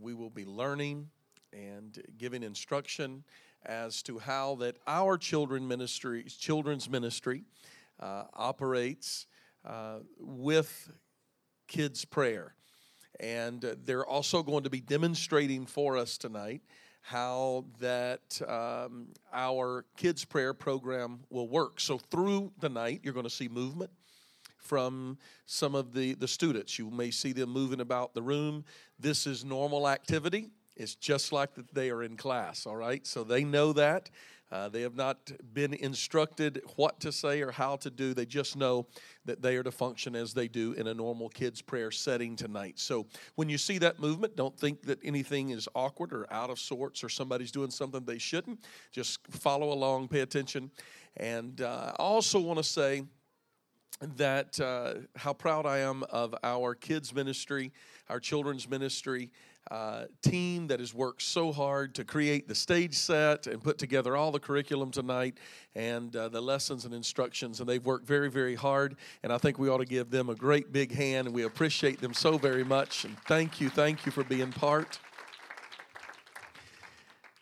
we will be learning and giving instruction as to how that our children ministry, children's ministry uh, operates uh, with kids prayer. And they're also going to be demonstrating for us tonight how that um, our kids prayer program will work. So through the night, you're going to see movement from some of the, the students. You may see them moving about the room. This is normal activity. It's just like that they are in class, all right? So they know that. Uh, they have not been instructed what to say or how to do. They just know that they are to function as they do in a normal kids' prayer setting tonight. So when you see that movement, don't think that anything is awkward or out of sorts or somebody's doing something they shouldn't. Just follow along, pay attention. And uh, I also want to say, that uh, how proud I am of our kids ministry, our children's ministry uh, team that has worked so hard to create the stage set and put together all the curriculum tonight and uh, the lessons and instructions. And they've worked very, very hard. And I think we ought to give them a great big hand. And we appreciate them so very much. And thank you, thank you for being part.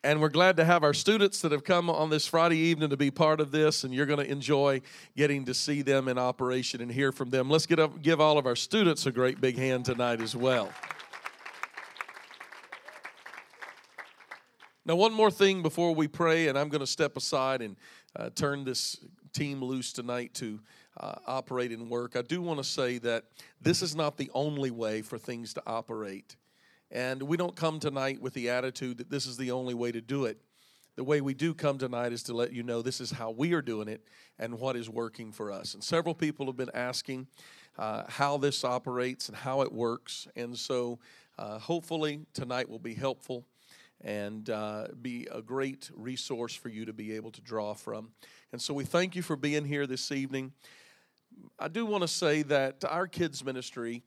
And we're glad to have our students that have come on this Friday evening to be part of this, and you're going to enjoy getting to see them in operation and hear from them. Let's get up, give all of our students a great big hand tonight as well. Now, one more thing before we pray, and I'm going to step aside and uh, turn this team loose tonight to uh, operate and work. I do want to say that this is not the only way for things to operate. And we don't come tonight with the attitude that this is the only way to do it. The way we do come tonight is to let you know this is how we are doing it and what is working for us. And several people have been asking uh, how this operates and how it works. And so uh, hopefully tonight will be helpful and uh, be a great resource for you to be able to draw from. And so we thank you for being here this evening. I do want to say that our kids' ministry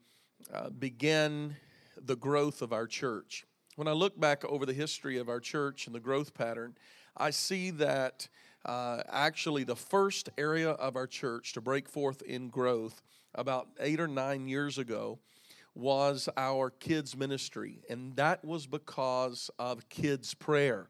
uh, began the growth of our church. When I look back over the history of our church and the growth pattern, I see that uh, actually the first area of our church to break forth in growth about eight or nine years ago was our kids' ministry, and that was because of kids' prayer.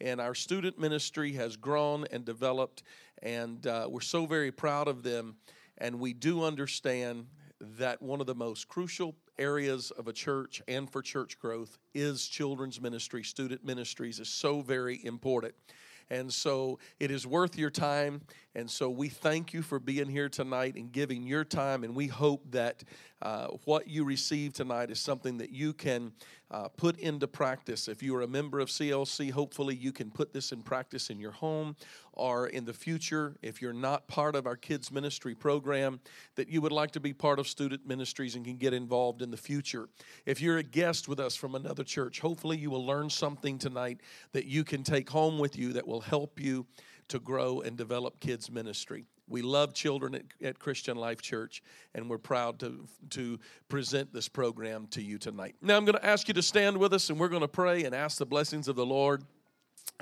And our student ministry has grown and developed, and uh, we're so very proud of them. And we do understand that one of the most crucial areas of a church and for church growth is children's ministry, student ministries is so very important. And so it is worth your time. And so we thank you for being here tonight and giving your time. And we hope that uh, what you receive tonight is something that you can uh, put into practice. If you are a member of CLC, hopefully you can put this in practice in your home or in the future. If you're not part of our kids' ministry program, that you would like to be part of student ministries and can get involved in the future. If you're a guest with us from another church, hopefully you will learn something tonight that you can take home with you that will help you to grow and develop kids' ministry. We love children at, at, Christian Life Church, and we're proud to, to present this program to you tonight. Now, I'm going to ask you to stand with us, and we're going to pray and ask the blessings of the Lord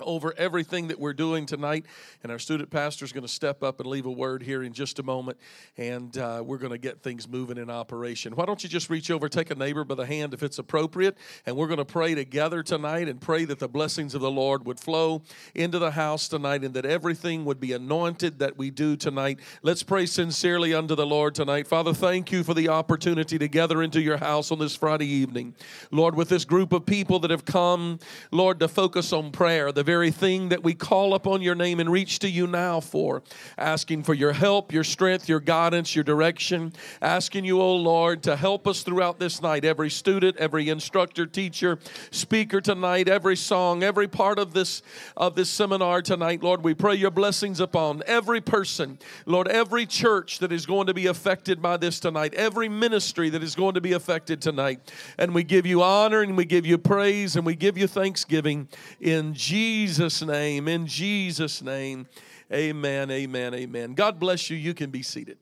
over everything that we're doing tonight. And our student pastor is going to step up and leave a word here in just a moment. And uh, we're going to get things moving in operation. Why don't you just reach over, take a neighbor by the hand if it's appropriate. And we're going to pray together tonight and pray that the blessings of the Lord would flow into the house tonight and that everything would be anointed that we do tonight. Let's pray sincerely unto the Lord tonight. Father, thank you for the opportunity to gather into your house on this Friday evening. Lord, with this group of people that have come, Lord, to focus on prayer, the very thing that we call upon your name and reach to you now for, asking for your help, your strength, your guidance, your direction, asking you, oh Lord, to help us throughout this night. Every student, every instructor, teacher, speaker tonight, every song, every part of this of this seminar tonight, Lord, we pray your blessings upon every person, Lord, every church that is going to be affected by this tonight, every ministry that is going to be affected tonight. And we give you honor and we give you praise and we give you thanksgiving in Jesus Jesus' name, in Jesus' name. Amen, amen, amen. God bless you. You can be seated.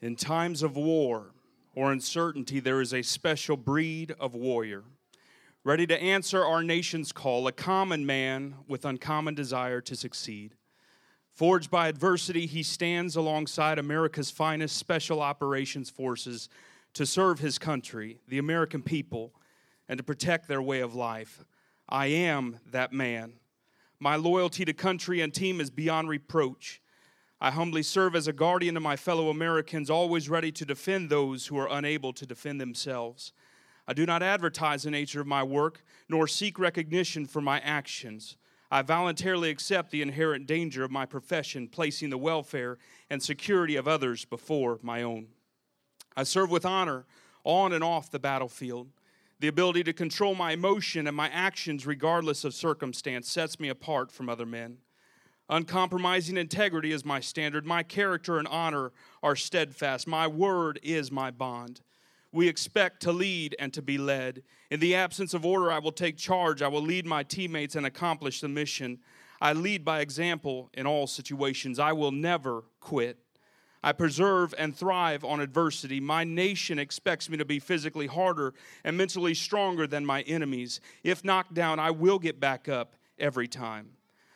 In times of war or uncertainty, there is a special breed of warrior, ready to answer our nation's call, a common man with uncommon desire to succeed. Forged by adversity, he stands alongside America's finest special operations forces to serve his country, the American people, and to protect their way of life. I am that man. My loyalty to country and team is beyond reproach. I humbly serve as a guardian to my fellow Americans, always ready to defend those who are unable to defend themselves. I do not advertise the nature of my work, nor seek recognition for my actions. I voluntarily accept the inherent danger of my profession, placing the welfare and security of others before my own. I serve with honor on and off the battlefield. The ability to control my emotion and my actions, regardless of circumstance, sets me apart from other men. Uncompromising integrity is my standard. My character and honor are steadfast. My word is my bond. We expect to lead and to be led. In the absence of order, I will take charge. I will lead my teammates and accomplish the mission. I lead by example in all situations. I will never quit. I preserve and thrive on adversity. My nation expects me to be physically harder and mentally stronger than my enemies. If knocked down, I will get back up every time.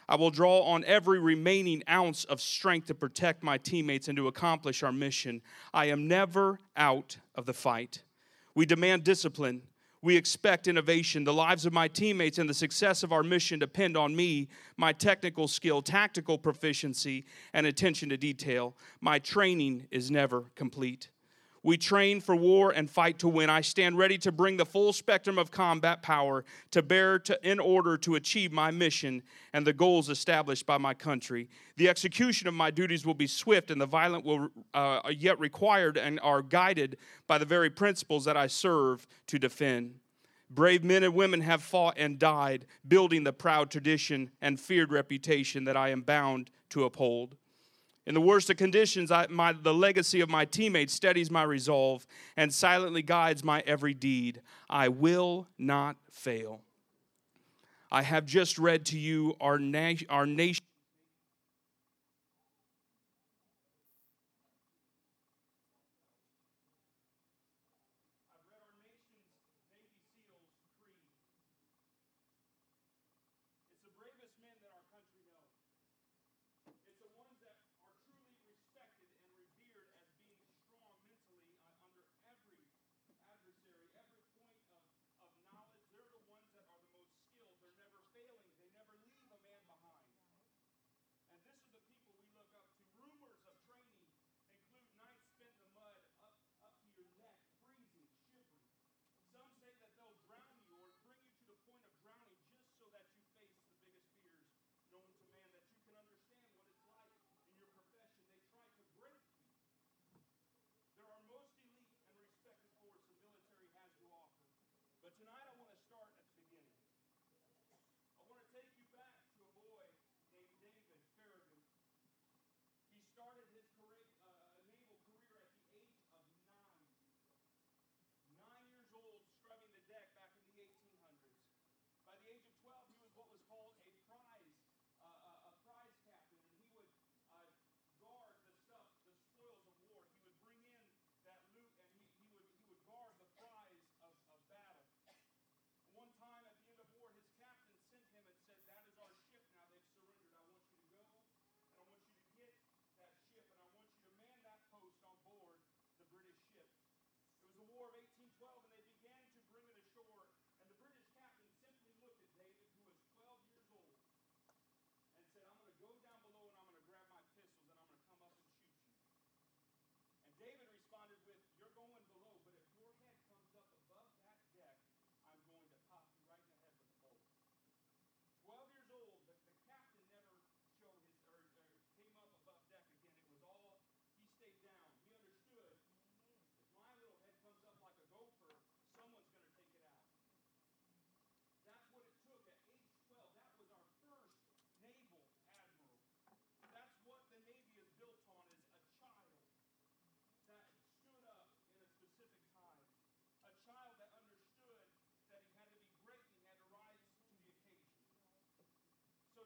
I will draw on every remaining ounce of strength to protect my teammates and to accomplish our mission. I am never out of the fight. We demand discipline we expect innovation. The lives of my teammates and the success of our mission depend on me, my technical skill, tactical proficiency, and attention to detail. My training is never complete. We train for war and fight to win. I stand ready to bring the full spectrum of combat power to bear to, in order to achieve my mission and the goals established by my country. The execution of my duties will be swift, and the violent will uh, yet required and are guided by the very principles that I serve to defend. Brave men and women have fought and died, building the proud tradition and feared reputation that I am bound to uphold. In the worst of conditions, I, my, the legacy of my teammates steadies my resolve and silently guides my every deed. I will not fail. I have just read to you our, na- our But tonight I want to War of 18.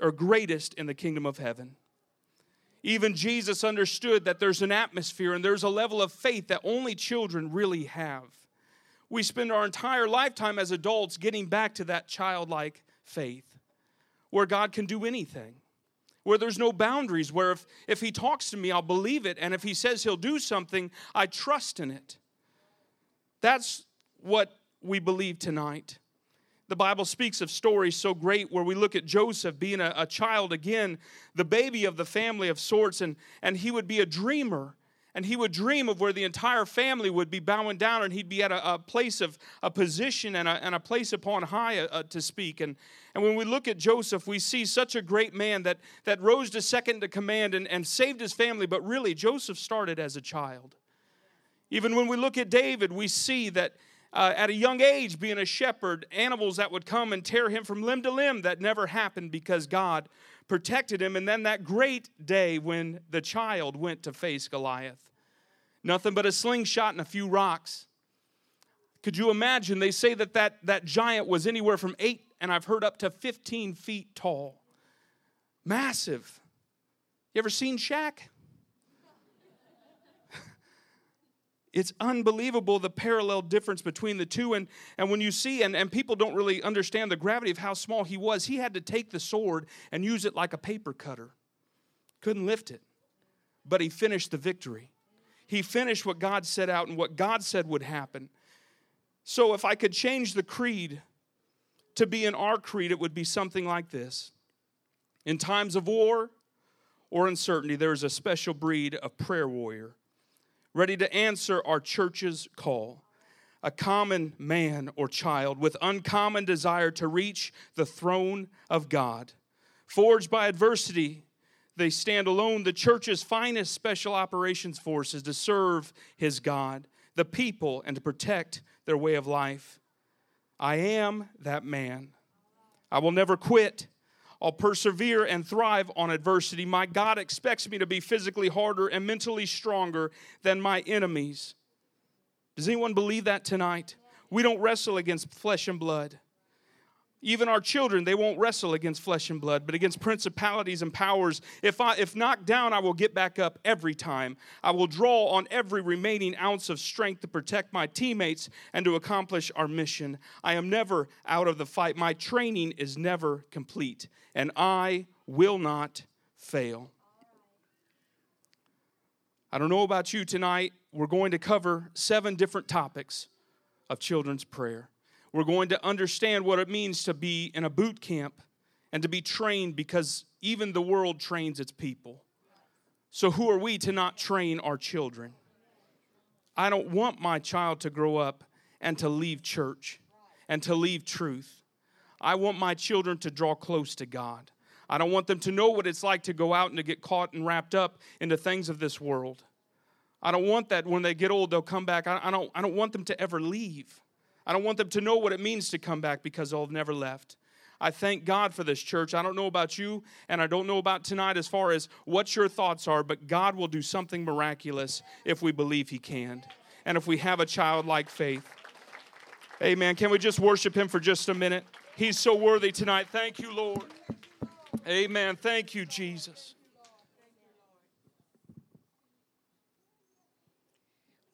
or greatest in the kingdom of heaven. Even Jesus understood that there's an atmosphere and there's a level of faith that only children really have. We spend our entire lifetime as adults getting back to that childlike faith where God can do anything, where there's no boundaries, where if, if He talks to me, I'll believe it, and if He says He'll do something, I trust in it. That's what we believe tonight. The Bible speaks of stories so great where we look at Joseph being a, a, child again, the baby of the family of sorts, and, and he would be a dreamer. And he would dream of where the entire family would be bowing down, and he'd be at a, a place of a position and a, and a place upon high uh, uh, to speak. And, and when we look at Joseph, we see such a great man that, that rose to second to command and, and saved his family. But really, Joseph started as a child. Even when we look at David, we see that uh, at a young age, being a shepherd, animals that would come and tear him from limb to limb, that never happened because God protected him. And then that great day when the child went to face Goliath. Nothing but a slingshot and a few rocks. Could you imagine? They say that that, that giant was anywhere from 8 and I've heard up to 15 feet tall. Massive. You ever seen Shaq? It's unbelievable the parallel difference between the two and, and when you see and, and people don't really understand the gravity of how small he was he had to take the sword and use it like a paper cutter. Couldn't lift it but he finished the victory. He finished what god set out and what god said would happen. So if i could change the creed to be in our creed it would be something like this. In times of war or uncertainty there is a special breed of prayer warrior ready to answer our church's call. A common man or child with uncommon desire to reach the throne of God. Forged by adversity, they stand alone. The church's finest special operations force is to serve his God, the people, and to protect their way of life. I am that man. I will never quit. I'll persevere and thrive on adversity. My God expects me to be physically harder and mentally stronger than my enemies. Does anyone believe that tonight? We don't wrestle against flesh and blood. Even our children, they won't wrestle against flesh and blood, but against principalities and powers. If, I, if knocked down, I will get back up every time. I will draw on every remaining ounce of strength to protect my teammates and to accomplish our mission. I am never out of the fight. My training is never complete, and I will not fail. I don't know about you tonight. We're going to cover seven different topics of children's prayer. We're going to understand what it means to be in a boot camp and to be trained because even the world trains its people. So, who are we to not train our children? I don't want my child to grow up and to leave church and to leave truth. I want my children to draw close to God. I don't want them to know what it's like to go out and to get caught and wrapped up into things of this world. I don't want that when they get old, they'll come back. I, don't, I don't want them to ever leave. I don't want them to know what it means to come back because they'll have never left. I thank God for this church. I don't know about you, and I don't know about tonight as far as what your thoughts are, but God will do something miraculous if we believe He can and if we have a childlike faith. Amen. Can we just worship Him for just a minute? He's so worthy tonight. Thank you, Lord. Amen. Thank you, Jesus.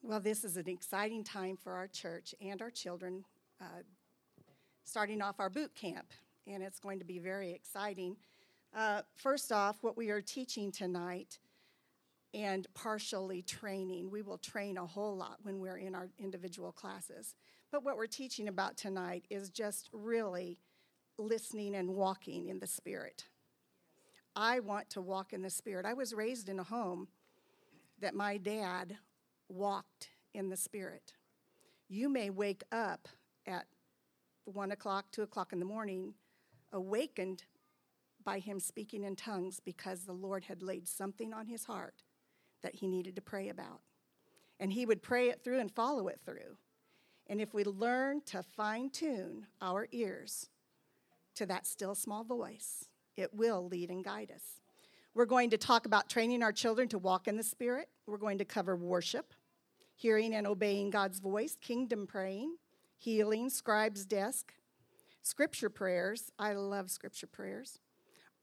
Well, this is an exciting time for our church and our children, uh, starting off our boot camp, and it's going to be very exciting. Uh, first off, what we are teaching tonight and partially training, we will train a whole lot when we're in our individual classes. But what we're teaching about tonight is just really listening and walking in the Spirit. I want to walk in the Spirit. I was raised in a home that my dad walked in the Spirit. You may wake up at one o'clock, two o'clock in the morning, awakened by him speaking in tongues because the Lord had laid something on his heart that he needed to pray about. And he would pray it through and follow it through. And if we learn to fine tune our ears to that still small voice, it will lead and guide us. We're going to talk about training our children to walk in the Spirit. We're going to cover worship, hearing and obeying God's voice, kingdom praying, healing, scribe's desk, scripture prayers. I love scripture prayers.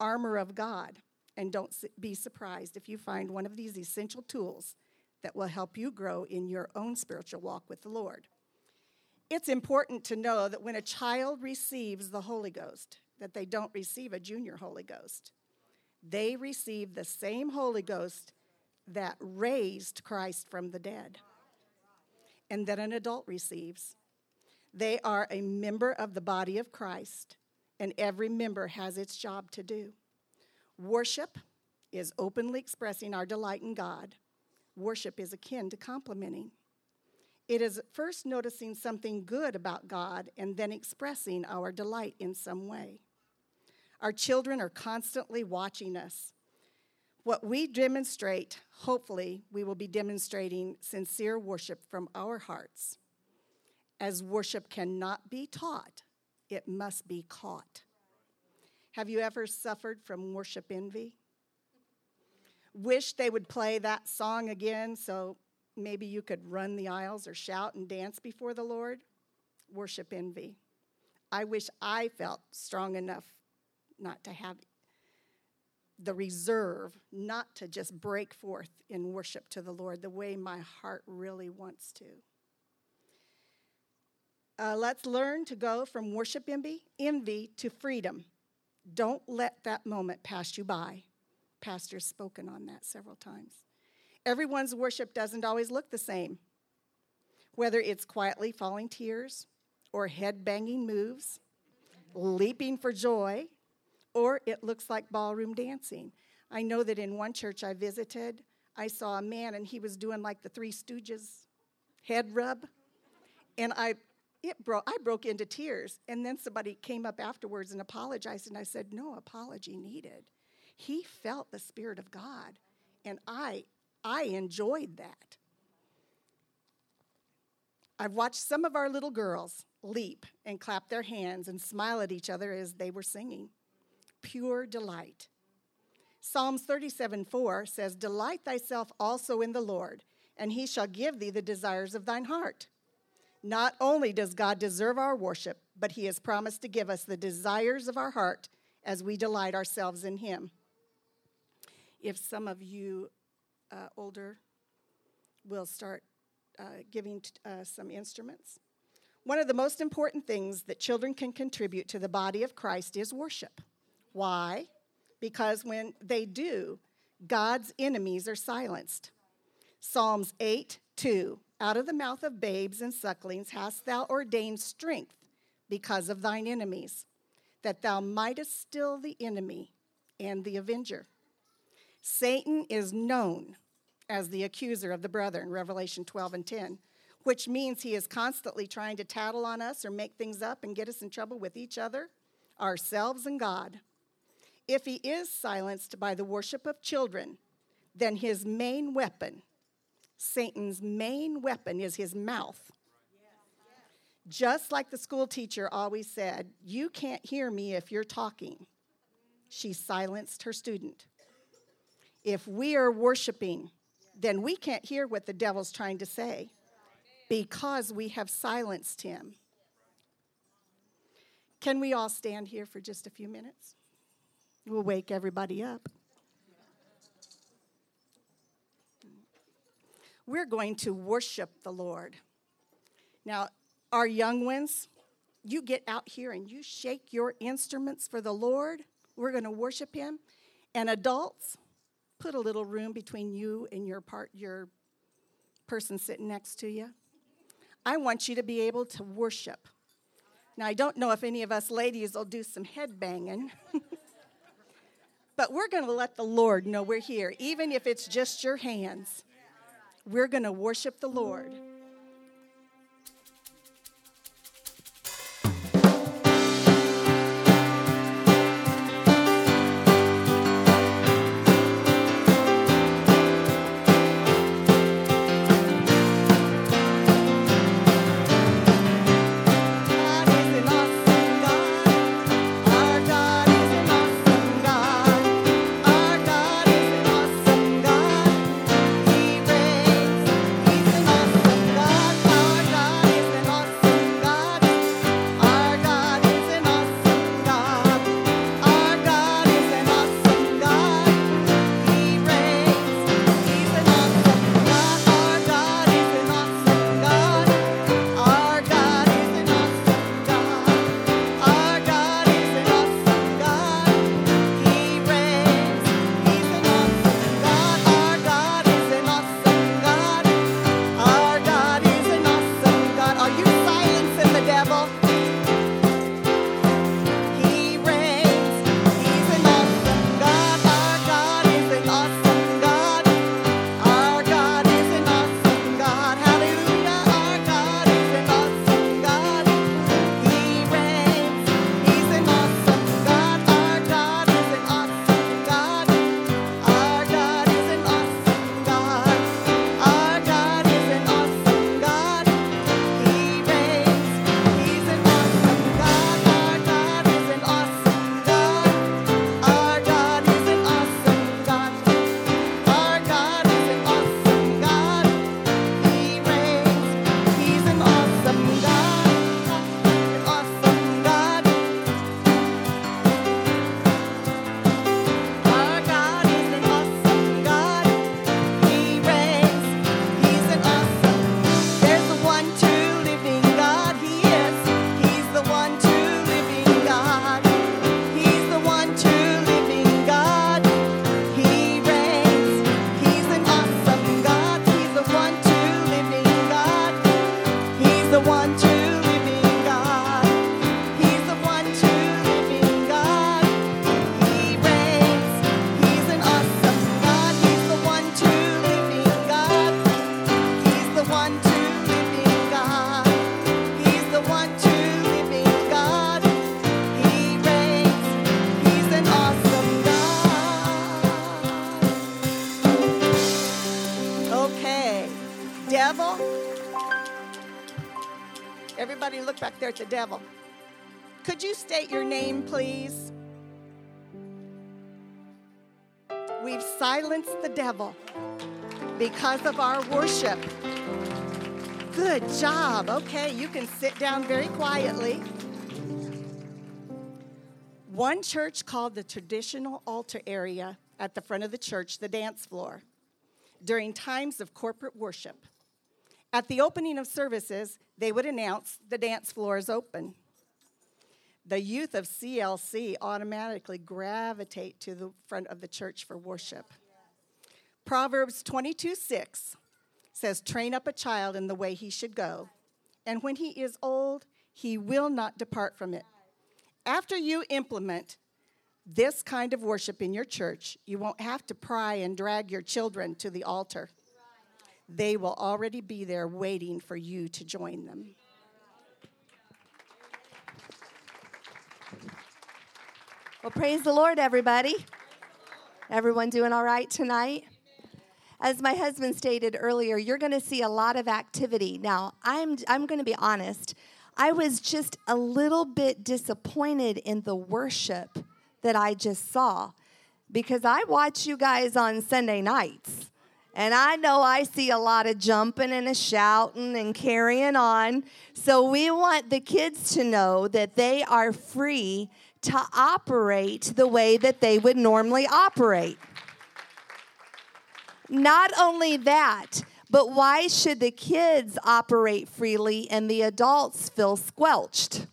Armor of God. And don't be surprised if you find one of these essential tools that will help you grow in your own spiritual walk with the Lord. It's important to know that when a child receives the Holy Ghost, that they don't receive a junior Holy Ghost. They receive the same Holy Ghost that raised Christ from the dead and that an adult receives. They are a member of the body of Christ, and every member has its job to do. Worship is openly expressing our delight in God. Worship is akin to complimenting. It is first noticing something good about God and then expressing our delight in some way. Our children are constantly watching us. What we demonstrate, hopefully, we will be demonstrating sincere worship from our hearts. As worship cannot be taught, it must be caught. Have you ever suffered from worship envy? Wish they would play that song again so maybe you could run the aisles or shout and dance before the Lord? Worship envy. I wish I felt strong enough not to have the reserve not to just break forth in worship to the Lord the way my heart really wants to. Uh, let's learn to go from worship envy, envy to freedom. Don't let that moment pass you by. Pastor's spoken on that several times. Everyone's worship doesn't always look the same, whether it's quietly falling tears or head banging moves, leaping for joy, or it looks like ballroom dancing. I know that in one church I visited, I saw a man and he was doing like the Three Stooges head rub. And I, it bro- I broke into tears. And then somebody came up afterwards and apologized. And I said, No apology needed. He felt the Spirit of God. And I, I enjoyed that. I've watched some of our little girls leap and clap their hands and smile at each other as they were singing pure delight. Psalms 37 4 says, Delight thyself also in the Lord, and he shall give thee the desires of thine heart. Not only does God deserve our worship, but he has promised to give us the desires of our heart as we delight ourselves in him. If some of you uh, older will start uh, giving t- uh, some instruments. One of the most important things that children can contribute to the body of Christ is worship. Why? Because when they do, God's enemies are silenced. Psalms 8 2 Out of the mouth of babes and sucklings hast thou ordained strength because of thine enemies, that thou mightest still the enemy and the avenger. Satan is known as the accuser of the brethren, Revelation 12 and 10, which means he is constantly trying to tattle on us or make things up and get us in trouble with each other, ourselves, and God. If he is silenced by the worship of children, then his main weapon, Satan's main weapon, is his mouth. Just like the school teacher always said, You can't hear me if you're talking. She silenced her student. If we are worshiping, then we can't hear what the devil's trying to say because we have silenced him. Can we all stand here for just a few minutes? We'll wake everybody up. We're going to worship the Lord. Now, our young ones, you get out here and you shake your instruments for the Lord. We're going to worship Him. And adults, put a little room between you and your part, your person sitting next to you. I want you to be able to worship. Now, I don't know if any of us ladies will do some head banging. But we're going to let the Lord know we're here, even if it's just your hands. We're going to worship the Lord. Everybody look back there at the devil. Could you state your name, please? We've silenced the devil because of our worship. Good job. Okay, you can sit down very quietly. One church called the traditional altar area at the front of the church the dance floor during times of corporate worship. At the opening of services, they would announce the dance floor is open. The youth of CLC automatically gravitate to the front of the church for worship. Proverbs 22 6 says, Train up a child in the way he should go, and when he is old, he will not depart from it. After you implement this kind of worship in your church, you won't have to pry and drag your children to the altar. They will already be there waiting for you to join them. Well, praise the Lord, everybody. Everyone doing all right tonight? As my husband stated earlier, you're going to see a lot of activity. Now, I'm, I'm going to be honest. I was just a little bit disappointed in the worship that I just saw because I watch you guys on Sunday nights. And I know I see a lot of jumping and a shouting and carrying on. So we want the kids to know that they are free to operate the way that they would normally operate. Not only that, but why should the kids operate freely and the adults feel squelched?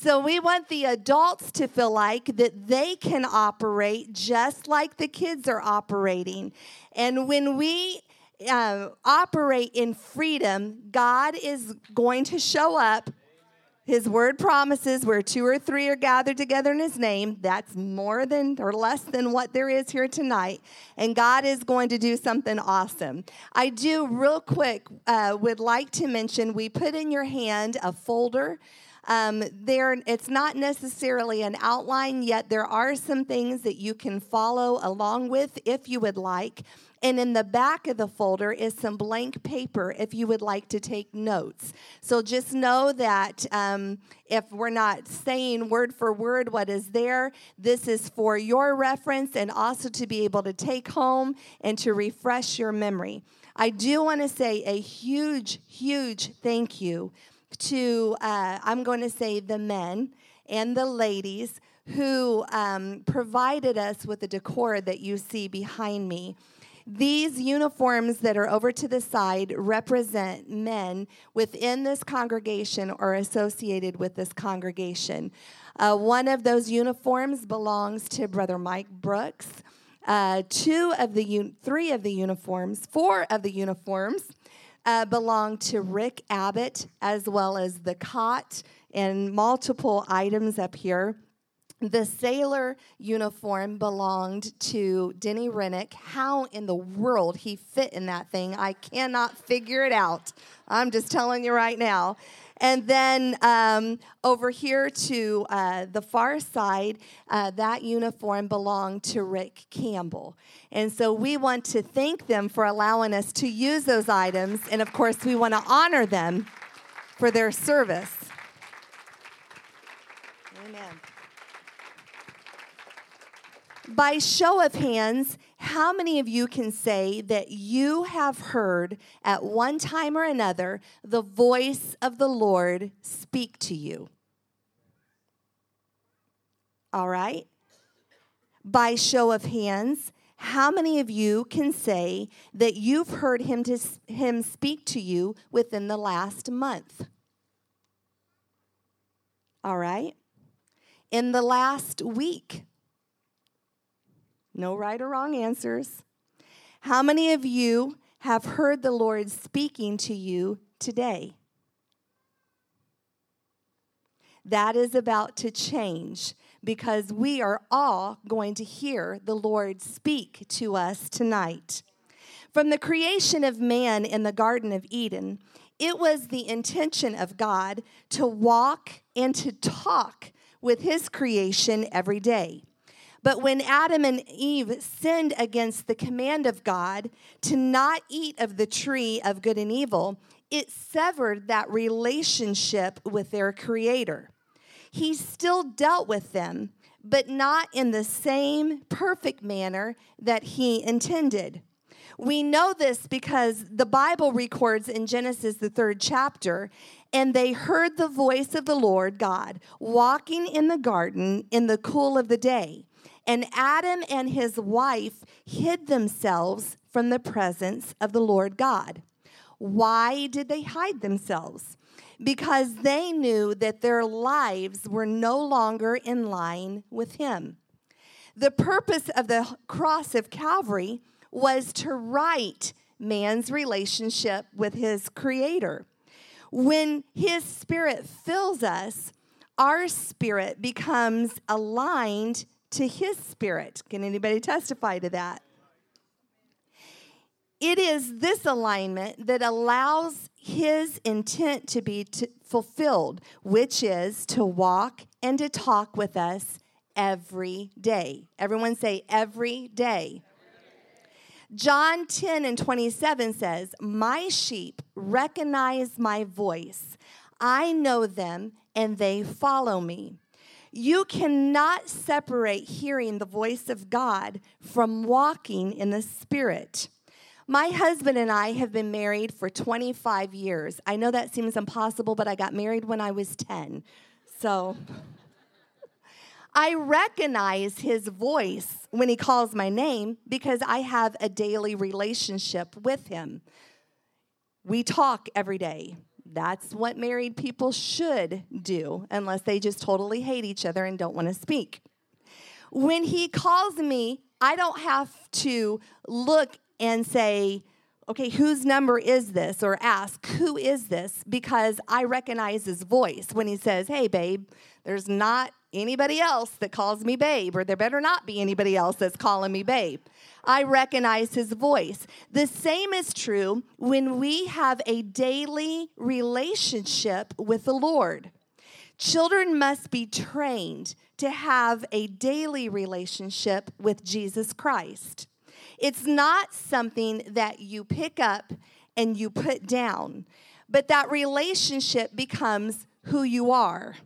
So we want the adults to feel like that they can operate just like the kids are operating. And when we uh, operate in freedom, God is going to show up. His word promises where two or three are gathered together in His name. That's more than or less than what there is here tonight. And God is going to do something awesome. I do, real quick, uh, would like to mention we put in your hand a folder. Um, there, it's not necessarily an outline yet. There are some things that you can follow along with if you would like. And in the back of the folder is some blank paper if you would like to take notes. So just know that um, if we're not saying word for word what is there, this is for your reference and also to be able to take home and to refresh your memory. I do want to say a huge, huge thank you to, uh, I'm going to say, the men and the ladies who um, provided us with the decor that you see behind me. These uniforms that are over to the side represent men within this congregation or associated with this congregation. Uh, one of those uniforms belongs to Brother Mike Brooks. Uh, two of the un- three of the uniforms, four of the uniforms uh, belong to Rick Abbott, as well as the cot and multiple items up here. The sailor uniform belonged to Denny Rennick. How in the world he fit in that thing, I cannot figure it out. I'm just telling you right now. And then um, over here to uh, the far side, uh, that uniform belonged to Rick Campbell. And so we want to thank them for allowing us to use those items. And of course, we want to honor them for their service. Amen. By show of hands, how many of you can say that you have heard at one time or another the voice of the Lord speak to you? All right. By show of hands, how many of you can say that you've heard him, to, him speak to you within the last month? All right. In the last week, no right or wrong answers. How many of you have heard the Lord speaking to you today? that is about to change because we are all going to hear the Lord speak to us tonight. From the creation of man in the Garden of Eden, it was the intention of God to walk and to talk with his creation every day. But when Adam and Eve sinned against the command of God to not eat of the tree of good and evil, it severed that relationship with their creator. He still dealt with them, but not in the same perfect manner that he intended. We know this because the Bible records in Genesis, the third chapter, and they heard the voice of the Lord God walking in the garden in the cool of the day. And Adam and his wife hid themselves from the presence of the Lord God. Why did they hide themselves? Because they knew that their lives were no longer in line with Him. The purpose of the cross of Calvary was to right man's relationship with his Creator. When His Spirit fills us, our spirit becomes aligned to His Spirit. Can anybody testify to that? It is this alignment that allows his intent to be to fulfilled, which is to walk and to talk with us every day. Everyone say, every day. John 10 and 27 says, My sheep recognize my voice. I know them and they follow me. You cannot separate hearing the voice of God from walking in the Spirit. My husband and I have been married for 25 years. I know that seems impossible, but I got married when I was 10. So I recognize his voice when he calls my name because I have a daily relationship with him. We talk every day. That's what married people should do, unless they just totally hate each other and don't want to speak. When he calls me, I don't have to look and say, okay, whose number is this? Or ask, who is this? Because I recognize his voice when he says, hey, babe, there's not anybody else that calls me babe, or there better not be anybody else that's calling me babe. I recognize his voice. The same is true when we have a daily relationship with the Lord. Children must be trained to have a daily relationship with Jesus Christ. It's not something that you pick up and you put down, but that relationship becomes who you are.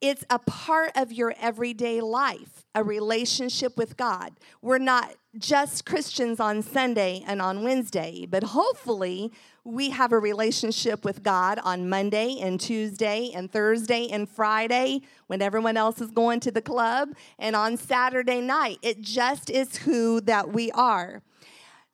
It's a part of your everyday life, a relationship with God. We're not just Christians on Sunday and on Wednesday, but hopefully we have a relationship with God on Monday and Tuesday and Thursday and Friday when everyone else is going to the club and on Saturday night. It just is who that we are.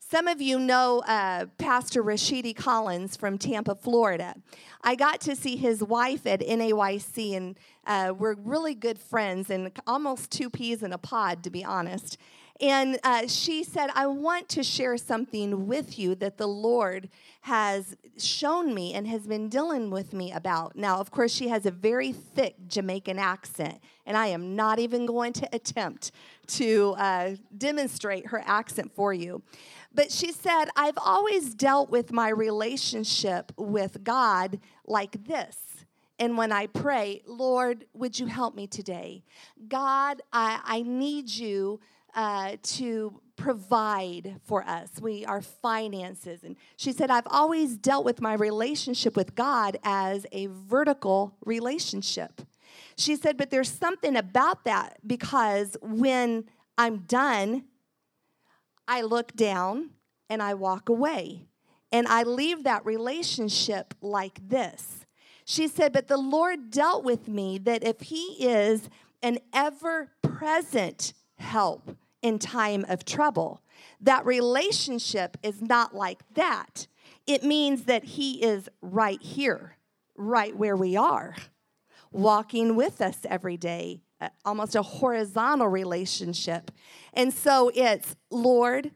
Some of you know uh, Pastor Rashidi Collins from Tampa, Florida. I got to see his wife at NAYC, and uh, we're really good friends and almost two peas in a pod, to be honest. And uh, she said, I want to share something with you that the Lord has shown me and has been dealing with me about. Now, of course, she has a very thick Jamaican accent, and I am not even going to attempt to uh, demonstrate her accent for you. But she said, I've always dealt with my relationship with God like this. And when I pray, Lord, would you help me today? God, I, I need you uh, to provide for us. We our finances. And she said, I've always dealt with my relationship with God as a vertical relationship. She said, but there's something about that because when I'm done I look down and I walk away. And I leave that relationship like this. She said, But the Lord dealt with me that if He is an ever present help in time of trouble, that relationship is not like that. It means that He is right here, right where we are, walking with us every day, almost a horizontal relationship. And so it's, Lord,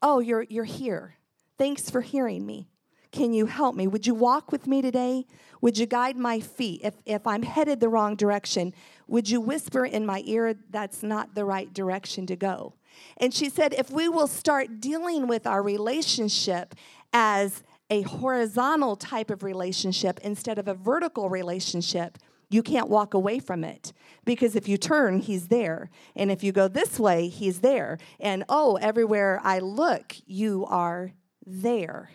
oh, you're, you're here. Thanks for hearing me. can you help me? Would you walk with me today? Would you guide my feet? If, if I'm headed the wrong direction, would you whisper in my ear, that's not the right direction to go? And she said, if we will start dealing with our relationship as a horizontal type of relationship instead of a vertical relationship, you can't walk away from it because if you turn, he's there. And if you go this way, he's there. And oh, everywhere I look, you are there.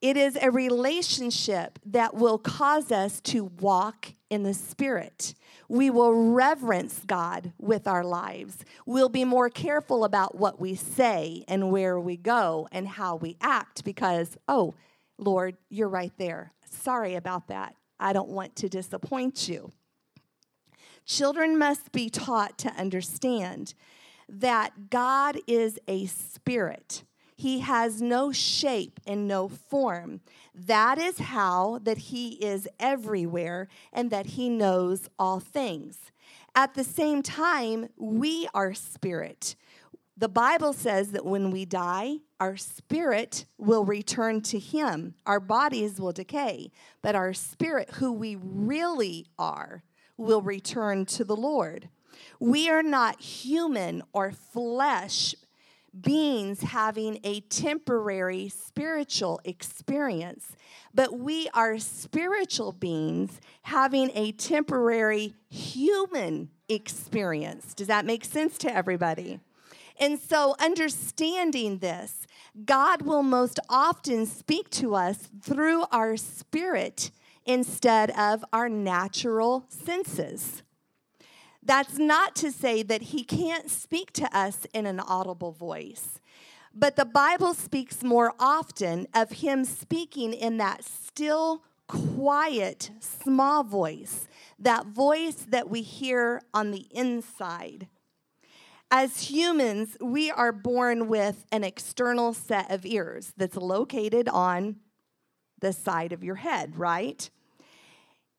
It is a relationship that will cause us to walk in the Spirit. We will reverence God with our lives. We'll be more careful about what we say and where we go and how we act because, oh, Lord, you're right there. Sorry about that. I don't want to disappoint you. Children must be taught to understand that God is a spirit. He has no shape and no form. That is how that he is everywhere and that he knows all things. At the same time, we are spirit. The Bible says that when we die, our spirit will return to Him. Our bodies will decay, but our spirit, who we really are, will return to the Lord. We are not human or flesh beings having a temporary spiritual experience, but we are spiritual beings having a temporary human experience. Does that make sense to everybody? And so, understanding this, God will most often speak to us through our spirit instead of our natural senses. That's not to say that He can't speak to us in an audible voice. But the Bible speaks more often of him speaking in that still, quiet, small voice, that voice that we hear on the inside. As humans, we are born with an external set of ears that's located on the side of your head, right?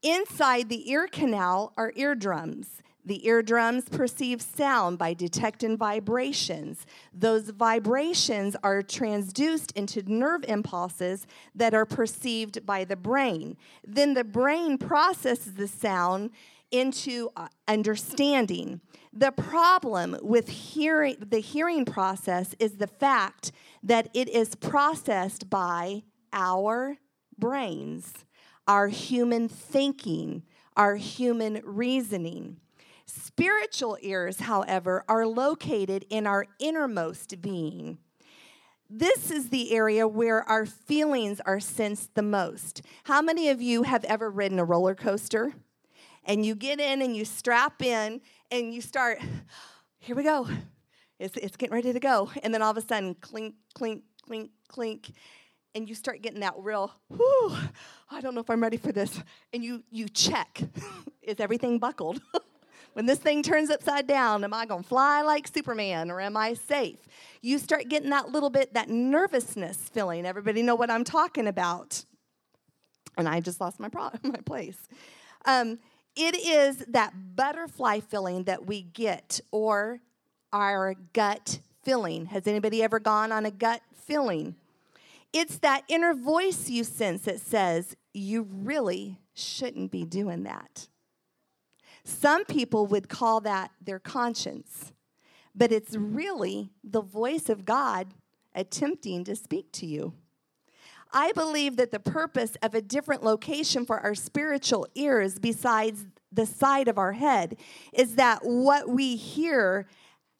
Inside the ear canal are eardrums. The eardrums perceive sound by detecting vibrations. Those vibrations are transduced into nerve impulses that are perceived by the brain. Then the brain processes the sound into uh, understanding. The problem with hearing the hearing process is the fact that it is processed by our brains, our human thinking, our human reasoning. Spiritual ears, however, are located in our innermost being. This is the area where our feelings are sensed the most. How many of you have ever ridden a roller coaster? and you get in and you strap in and you start, here we go. It's, it's getting ready to go. And then all of a sudden, clink, clink, clink, clink. And you start getting that real, whew, I don't know if I'm ready for this. And you, you check, is everything buckled? when this thing turns upside down, am I going to fly like Superman or am I safe? You start getting that little bit, that nervousness feeling. Everybody know what I'm talking about. And I just lost my, pro- my place. Um, it is that butterfly feeling that we get or our gut feeling. Has anybody ever gone on a gut feeling? It's that inner voice you sense that says, you really shouldn't be doing that. Some people would call that their conscience, but it's really the voice of God attempting to speak to you. I believe that the purpose of a different location for our spiritual ears, besides the side of our head, is that what we hear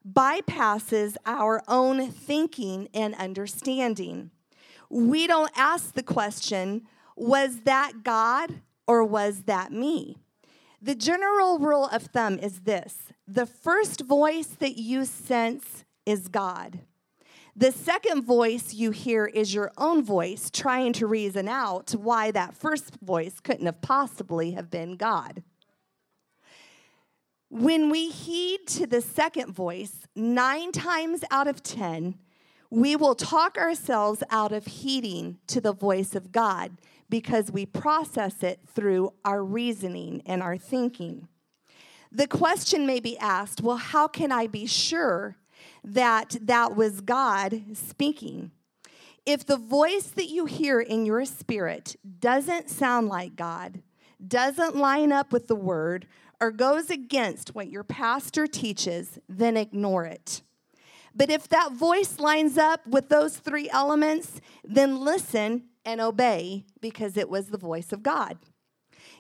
bypasses our own thinking and understanding. We don't ask the question, was that God or was that me? The general rule of thumb is this the first voice that you sense is God. The second voice you hear is your own voice trying to reason out why that first voice couldn't have possibly have been God. When we heed to the second voice, 9 times out of 10, we will talk ourselves out of heeding to the voice of God because we process it through our reasoning and our thinking. The question may be asked well, how can I be sure that that was God speaking. If the voice that you hear in your spirit doesn't sound like God, doesn't line up with the word, or goes against what your pastor teaches, then ignore it. But if that voice lines up with those three elements, then listen and obey because it was the voice of God.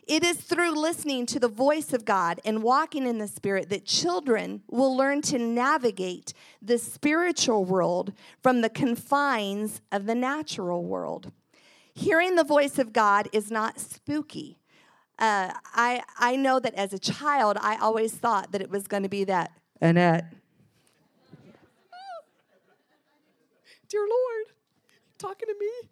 It is through listening to the voice of God and walking in the Spirit that children will learn to navigate the spiritual world from the confines of the natural world. Hearing the voice of God is not spooky. Uh, I, I know that as a child, I always thought that it was going to be that, Annette. Dear Lord, talking to me.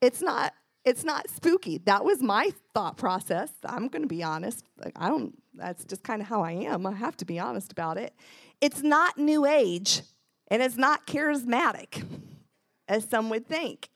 It's not it's not spooky. That was my thought process. I'm going to be honest. Like, I don't, that's just kind of how I am. I have to be honest about it. It's not new age and it's not charismatic, as some would think.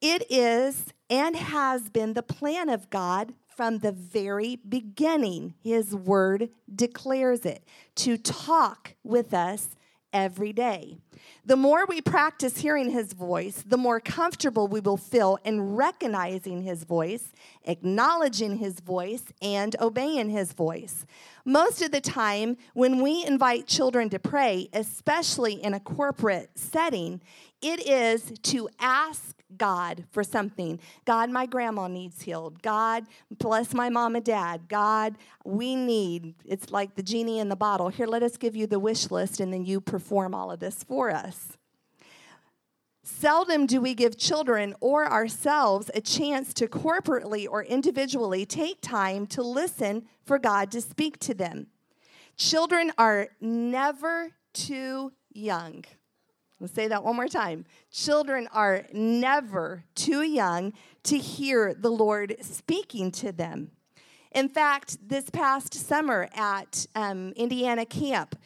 It is and has been the plan of God from the very beginning. His word declares it to talk with us every day. The more we practice hearing his voice, the more comfortable we will feel in recognizing his voice, acknowledging his voice, and obeying his voice. Most of the time, when we invite children to pray, especially in a corporate setting, it is to ask God for something. God, my grandma needs healed. God, bless my mom and dad. God, we need, it's like the genie in the bottle. Here, let us give you the wish list, and then you perform all of this for us. Seldom do we give children or ourselves a chance to corporately or individually take time to listen for God to speak to them. Children are never too young. Let's say that one more time. Children are never too young to hear the Lord speaking to them. In fact, this past summer at um, Indiana camp,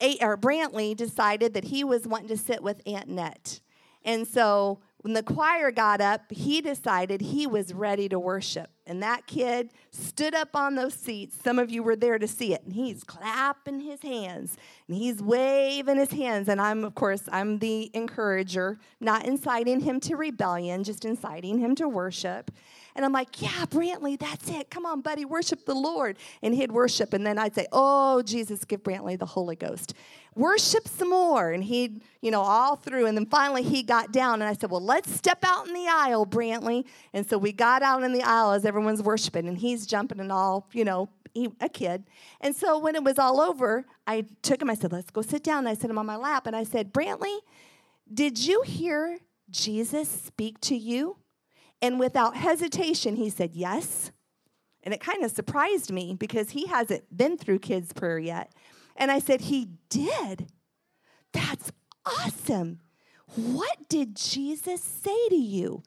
a, or Brantley decided that he was wanting to sit with Aunt Net. And so when the choir got up, he decided he was ready to worship. And that kid stood up on those seats. Some of you were there to see it. And he's clapping his hands and he's waving his hands. And I'm, of course, I'm the encourager, not inciting him to rebellion, just inciting him to worship. And I'm like, yeah, Brantley, that's it. Come on, buddy, worship the Lord. And he'd worship. And then I'd say, oh, Jesus, give Brantley the Holy Ghost. Worship some more. And he'd, you know, all through. And then finally he got down. And I said, well, let's step out in the aisle, Brantley. And so we got out in the aisle as everyone's worshiping. And he's jumping and all, you know, a kid. And so when it was all over, I took him. I said, let's go sit down. And I set him on my lap. And I said, Brantley, did you hear Jesus speak to you? And without hesitation, he said, Yes. And it kind of surprised me because he hasn't been through kids' prayer yet. And I said, He did. That's awesome. What did Jesus say to you?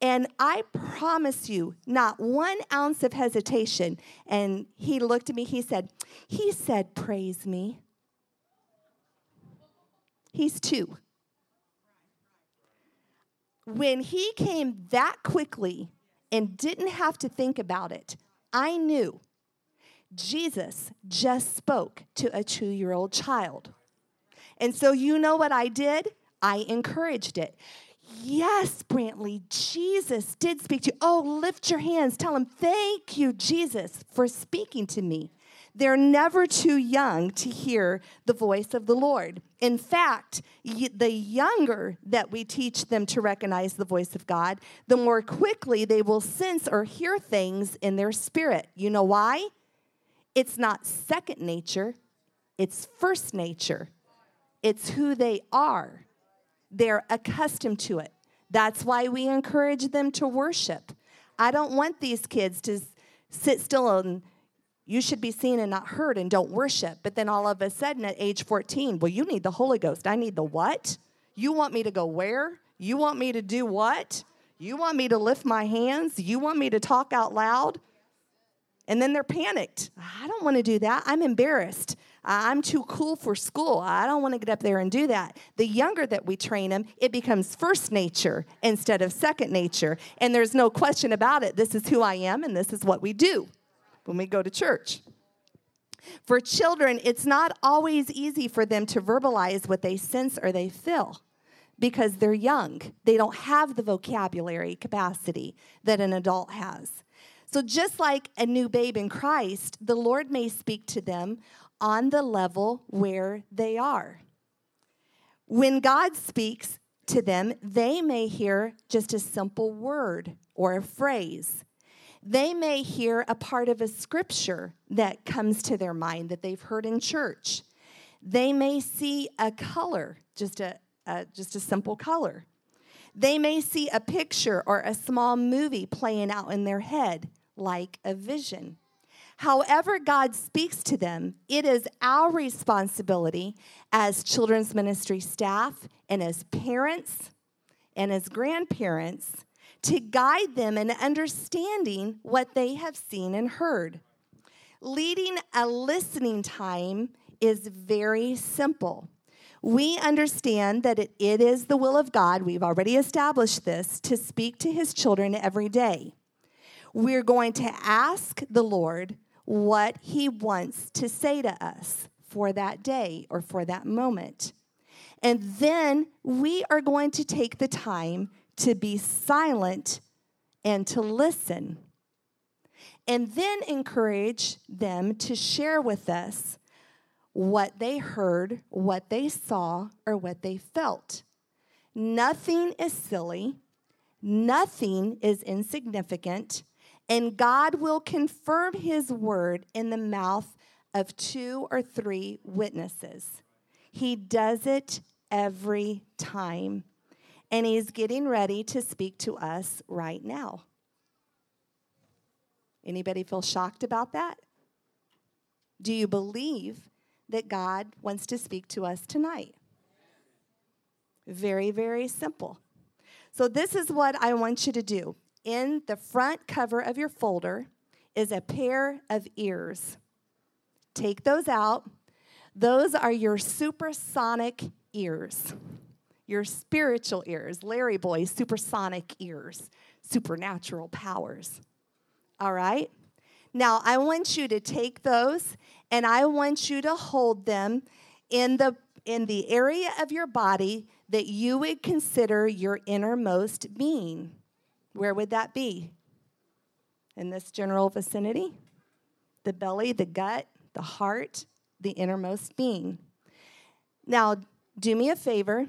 And I promise you, not one ounce of hesitation. And he looked at me, he said, He said, Praise me. He's two when he came that quickly and didn't have to think about it, I knew Jesus just spoke to a two year old child. And so, you know what I did? I encouraged it. Yes, Brantley, Jesus did speak to you. Oh, lift your hands. Tell him, thank you, Jesus, for speaking to me. They're never too young to hear the voice of the Lord. In fact, the younger that we teach them to recognize the voice of God, the more quickly they will sense or hear things in their spirit. You know why? It's not second nature, it's first nature. It's who they are. They're accustomed to it. That's why we encourage them to worship. I don't want these kids to sit still and you should be seen and not heard and don't worship. But then all of a sudden at age 14, well, you need the Holy Ghost. I need the what? You want me to go where? You want me to do what? You want me to lift my hands? You want me to talk out loud? And then they're panicked. I don't want to do that. I'm embarrassed. I'm too cool for school. I don't want to get up there and do that. The younger that we train them, it becomes first nature instead of second nature. And there's no question about it. This is who I am, and this is what we do when we go to church. For children, it's not always easy for them to verbalize what they sense or they feel. because they're young. They don't have the vocabulary capacity that an adult has. So, just like a new babe in Christ, the Lord may speak to them on the level where they are. When God speaks to them, they may hear just a simple word or a phrase. They may hear a part of a scripture that comes to their mind that they've heard in church. They may see a color, just a, a just a simple color. They may see a picture or a small movie playing out in their head, like a vision. However, God speaks to them, it is our responsibility as children's ministry staff and as parents and as grandparents to guide them in understanding what they have seen and heard. Leading a listening time is very simple. We understand that it, it is the will of God, we've already established this, to speak to his children every day. We're going to ask the Lord what he wants to say to us for that day or for that moment. And then we are going to take the time to be silent and to listen. And then encourage them to share with us what they heard, what they saw, or what they felt. Nothing is silly, nothing is insignificant, and God will confirm his word in the mouth of two or three witnesses. He does it every time. And he's getting ready to speak to us right now. Anybody feel shocked about that? Do you believe that God wants to speak to us tonight? Very, very simple. So, this is what I want you to do in the front cover of your folder is a pair of ears. Take those out. Those are your supersonic ears, your spiritual ears, Larry Boy, supersonic ears, supernatural powers. All right? Now, I want you to take those and I want you to hold them in the in the area of your body that you would consider your innermost being. Where would that be? In this general vicinity? The belly, the gut, the heart, the innermost being. Now, do me a favor,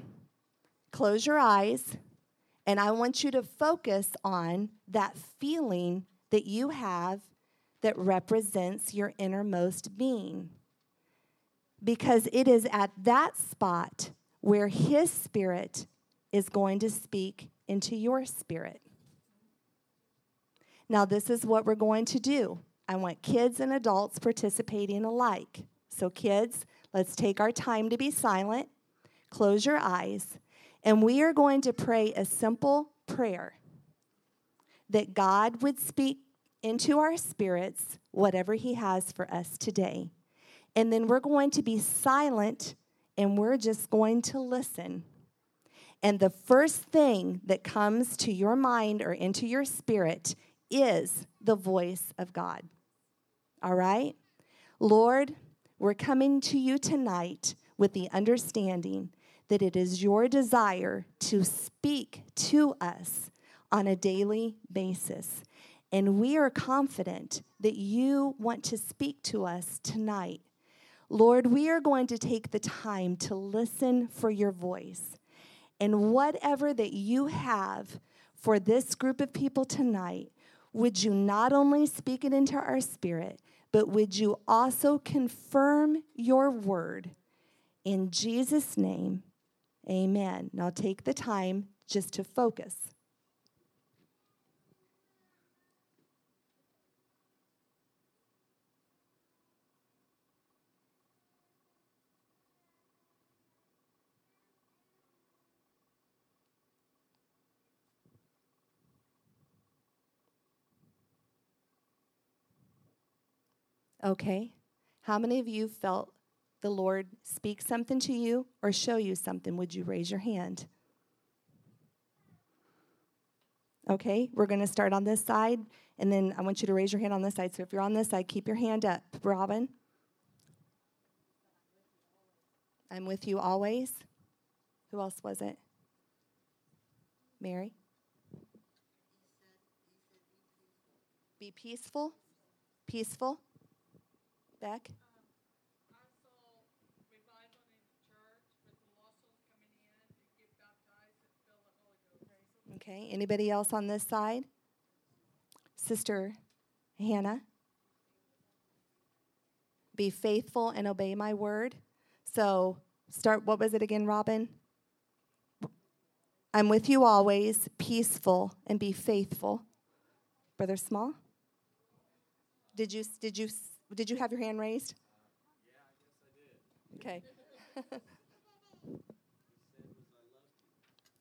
close your eyes, and I want you to focus on that feeling that you have that represents your innermost being. Because it is at that spot where His Spirit is going to speak into your spirit. Now, this is what we're going to do. I want kids and adults participating alike. So, kids, let's take our time to be silent, close your eyes, and we are going to pray a simple prayer that God would speak into our spirits whatever He has for us today. And then we're going to be silent and we're just going to listen. And the first thing that comes to your mind or into your spirit is the voice of God. All right? Lord, we're coming to you tonight with the understanding that it is your desire to speak to us on a daily basis. And we are confident that you want to speak to us tonight. Lord, we are going to take the time to listen for your voice. And whatever that you have for this group of people tonight, would you not only speak it into our spirit, but would you also confirm your word? In Jesus' name, amen. Now take the time just to focus. Okay. How many of you felt the Lord speak something to you or show you something? Would you raise your hand? Okay, we're going to start on this side, and then I want you to raise your hand on this side. So if you're on this side, keep your hand up. Robin? I'm with you always. Who else was it? Mary? Be peaceful? Peaceful? Beck? Okay, anybody else on this side? Sister Hannah? Be faithful and obey my word. So, start, what was it again, Robin? I'm with you always, peaceful, and be faithful. Brother Small? Did you, did you, did you have your hand raised? Uh, yeah, I guess I did. okay.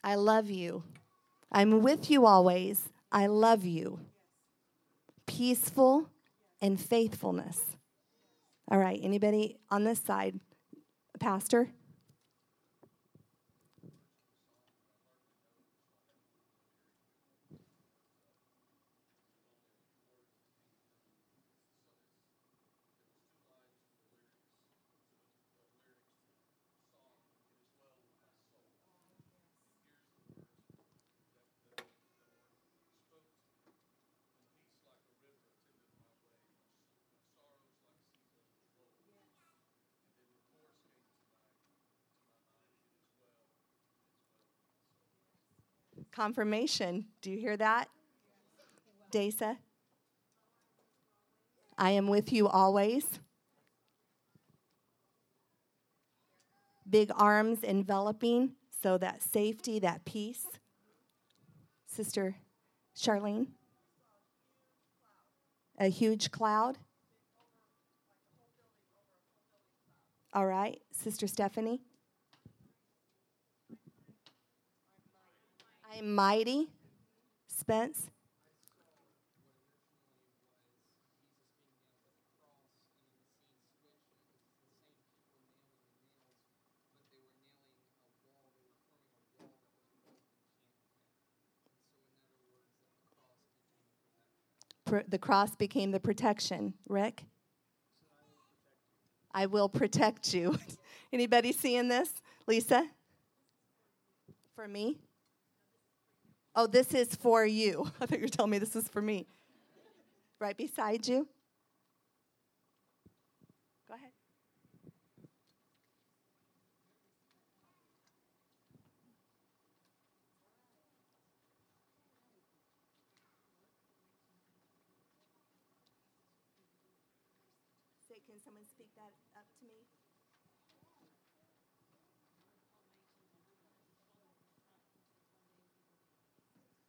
I love you. I'm with you always. I love you. Peaceful and faithfulness. All right, anybody on this side? Pastor? Confirmation. Do you hear that? Dasa? I am with you always. Big arms enveloping, so that safety, that peace. Sister Charlene? A huge cloud. All right. Sister Stephanie? I am mighty. Spence? the cross became the protection. Rick? I will protect you. Anybody seeing this? Lisa? For me? Oh, this is for you. I thought you were telling me this is for me. Right beside you. Go ahead. Say, can someone speak that up to me?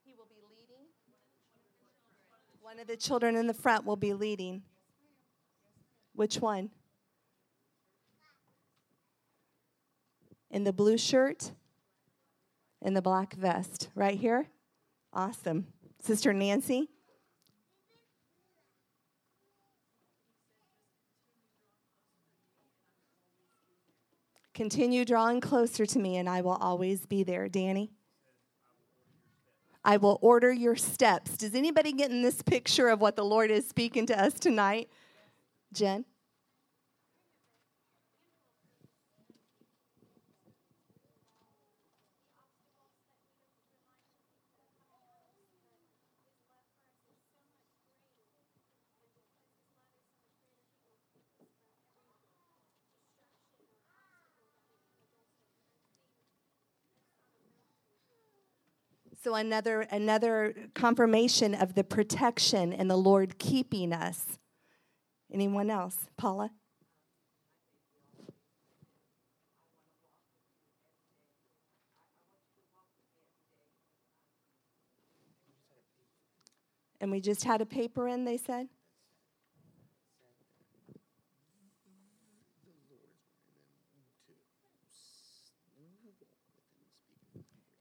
He will be leading. One of the children in the front will be leading. Which one? In the blue shirt? In the black vest. Right here? Awesome. Sister Nancy? Continue drawing closer to me, and I will always be there. Danny? I will order your steps. Does anybody get in this picture of what the Lord is speaking to us tonight? Jen? So another another confirmation of the protection and the Lord keeping us. Anyone else? Paula? And we just had a paper in, they said?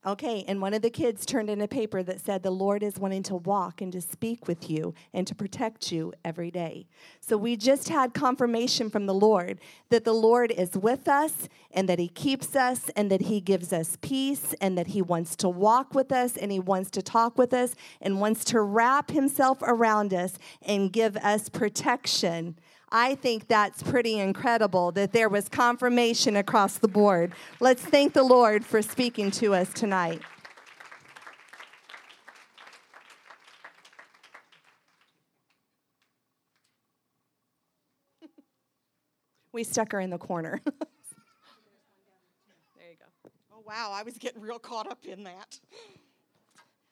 Okay, and one of the kids turned in a paper that said the Lord is wanting to walk and to speak with you and to protect you every day. So we just had confirmation from the Lord that the Lord is with us and that He keeps us and that He gives us peace and that He wants to walk with us and He wants to talk with us and wants to wrap Himself around us and give us protection I think that's pretty incredible that there was confirmation across the board. Let's thank the Lord for speaking to us tonight. we stuck her in the corner. there you go. Oh, wow, I was getting real caught up in that.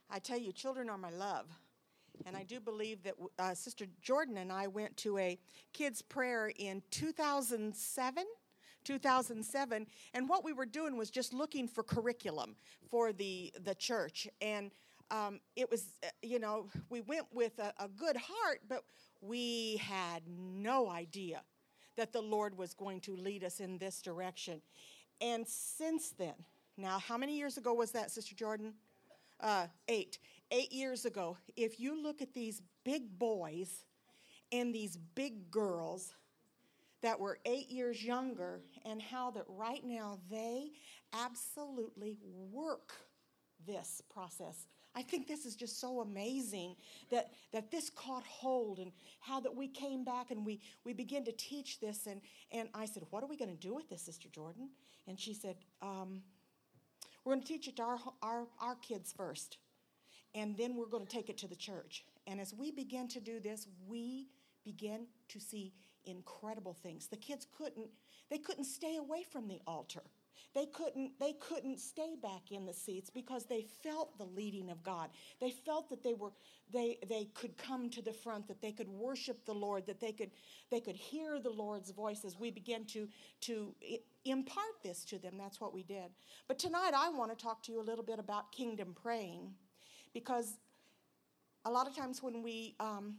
I tell you, children are my love. And I do believe that uh, Sister Jordan and I went to a kids' prayer in 2007. 2007 and what we were doing was just looking for curriculum for the the church. And um, it was uh, you know we went with a, a good heart but we had no idea that the lord was going to lead us in this direction. And since then now how many years ago was that sister jordan? Uh, eight eight years ago, if you look at these big boys and these big girls that were eight years younger, and how that right now they absolutely work this process. I think this is just so amazing that, that this caught hold and how that we came back and we, we began to teach this. And, and I said, What are we going to do with this, Sister Jordan? And she said, um, We're going to teach it to our, our, our kids first and then we're going to take it to the church. And as we begin to do this, we begin to see incredible things. The kids couldn't they couldn't stay away from the altar. They couldn't they couldn't stay back in the seats because they felt the leading of God. They felt that they were they they could come to the front, that they could worship the Lord, that they could they could hear the Lord's voice as we begin to to impart this to them. That's what we did. But tonight I want to talk to you a little bit about kingdom praying because a lot of times when we um,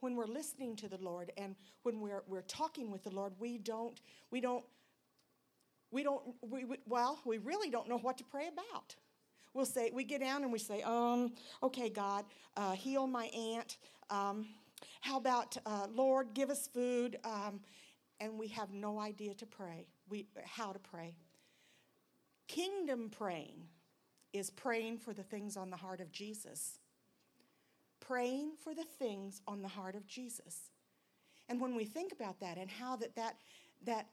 when we're listening to the Lord and when we're we're talking with the Lord, we don't we don't we don't we, we well we really don't know what to pray about. We'll say we get down and we say, um, okay, God, uh, heal my aunt. Um, how about uh, Lord, give us food? Um, and we have no idea to pray. We how to pray. Kingdom praying is praying for the things on the heart of Jesus. Praying for the things on the heart of Jesus. And when we think about that and how that that that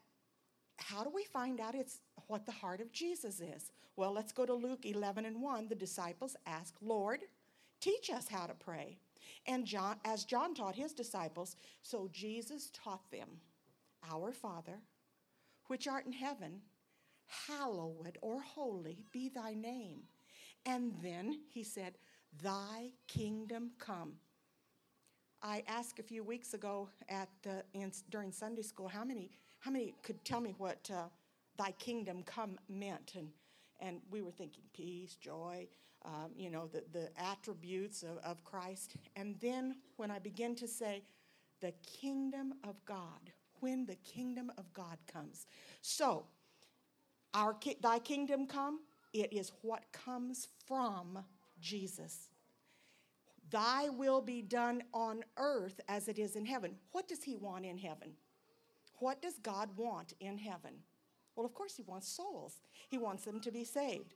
how do we find out it's what the heart of Jesus is? Well, let's go to Luke 11 and 1. The disciples ask, Lord, teach us how to pray. And John, as John taught his disciples, so Jesus taught them, Our Father, which art in heaven, hallowed or holy be thy name. And then he said, Thy kingdom come. I asked a few weeks ago at the, in, during Sunday school how many, how many could tell me what uh, thy kingdom come meant. And, and we were thinking peace, joy, um, you know, the, the attributes of, of Christ. And then when I begin to say, the kingdom of God, when the kingdom of God comes. So, our ki- thy kingdom come, it is what comes from Jesus. Thy will be done on earth as it is in heaven. What does he want in heaven? What does God want in heaven? Well, of course, he wants souls. He wants them to be saved.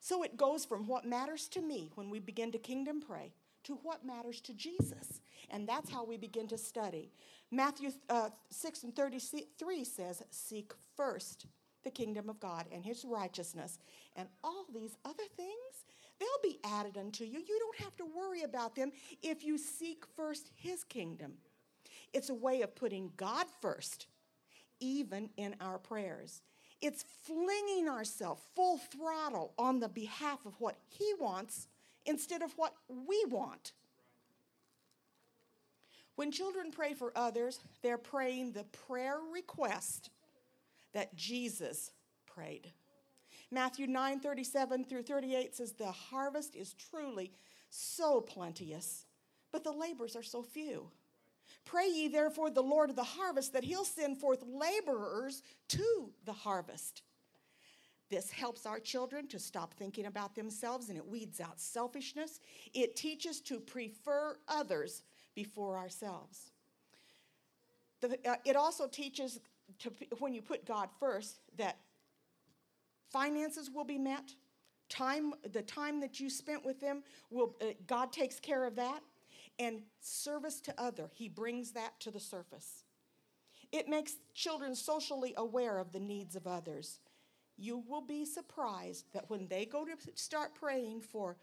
So it goes from what matters to me when we begin to kingdom pray to what matters to Jesus. And that's how we begin to study. Matthew uh, 6 and 33 says, Seek first the kingdom of God and his righteousness, and all these other things, they'll be added unto you. You don't have to worry about them if you seek first his kingdom. It's a way of putting God first, even in our prayers. It's flinging ourselves full throttle on the behalf of what he wants instead of what we want. When children pray for others, they're praying the prayer request that Jesus prayed. Matthew 9 37 through 38 says, The harvest is truly so plenteous, but the labors are so few. Pray ye therefore the Lord of the harvest that he'll send forth laborers to the harvest. This helps our children to stop thinking about themselves and it weeds out selfishness. It teaches to prefer others before ourselves. The, uh, it also teaches to, when you put God first, that finances will be met. Time, the time that you spent with them, will uh, God takes care of that, and service to other, He brings that to the surface. It makes children socially aware of the needs of others. You will be surprised that when they go to start praying for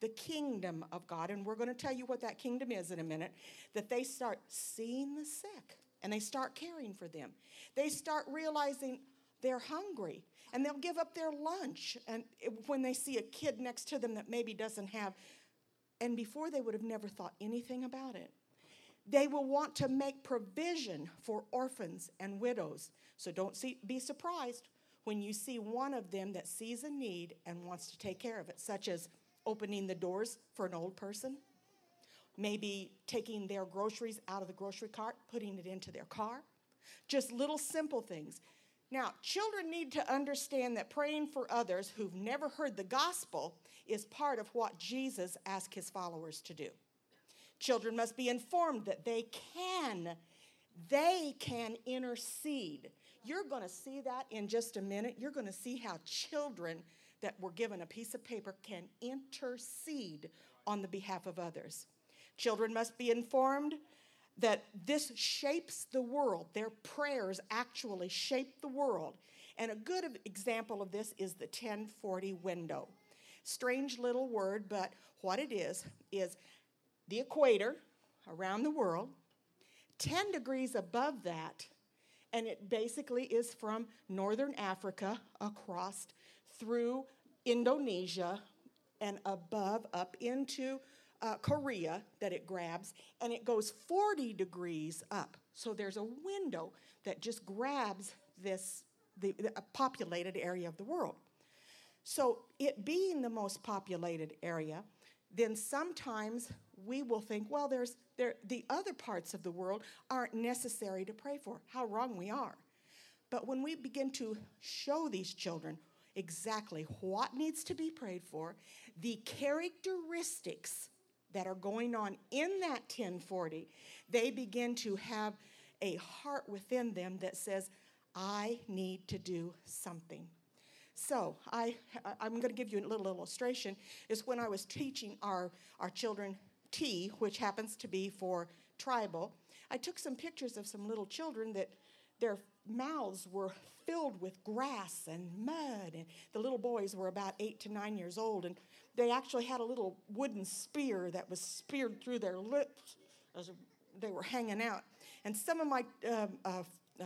the kingdom of God, and we're going to tell you what that kingdom is in a minute, that they start seeing the sick and they start caring for them. They start realizing they're hungry and they'll give up their lunch and when they see a kid next to them that maybe doesn't have and before they would have never thought anything about it. They will want to make provision for orphans and widows. So don't see, be surprised when you see one of them that sees a need and wants to take care of it, such as opening the doors for an old person, maybe taking their groceries out of the grocery cart, putting it into their car. Just little simple things. Now, children need to understand that praying for others who've never heard the gospel is part of what Jesus asked his followers to do. Children must be informed that they can they can intercede. You're going to see that in just a minute. You're going to see how children that were given a piece of paper can intercede on the behalf of others. Children must be informed that this shapes the world. Their prayers actually shape the world. And a good example of this is the 1040 window. Strange little word, but what it is, is the equator around the world, 10 degrees above that, and it basically is from northern Africa across through Indonesia and above up into uh, Korea that it grabs, and it goes 40 degrees up. So there's a window that just grabs this the, the populated area of the world. So it being the most populated area, then sometimes we will think, well, there's there, the other parts of the world aren't necessary to pray for. How wrong we are. But when we begin to show these children exactly what needs to be prayed for, the characteristics that are going on in that 1040, they begin to have a heart within them that says, I need to do something. So I, I'm going to give you a little illustration. Is when I was teaching our, our children T, which happens to be for tribal, I took some pictures of some little children that their mouths were filled with grass and mud. And the little boys were about eight to nine years old. And they actually had a little wooden spear that was speared through their lips as they were hanging out. And some of my, um, uh, uh,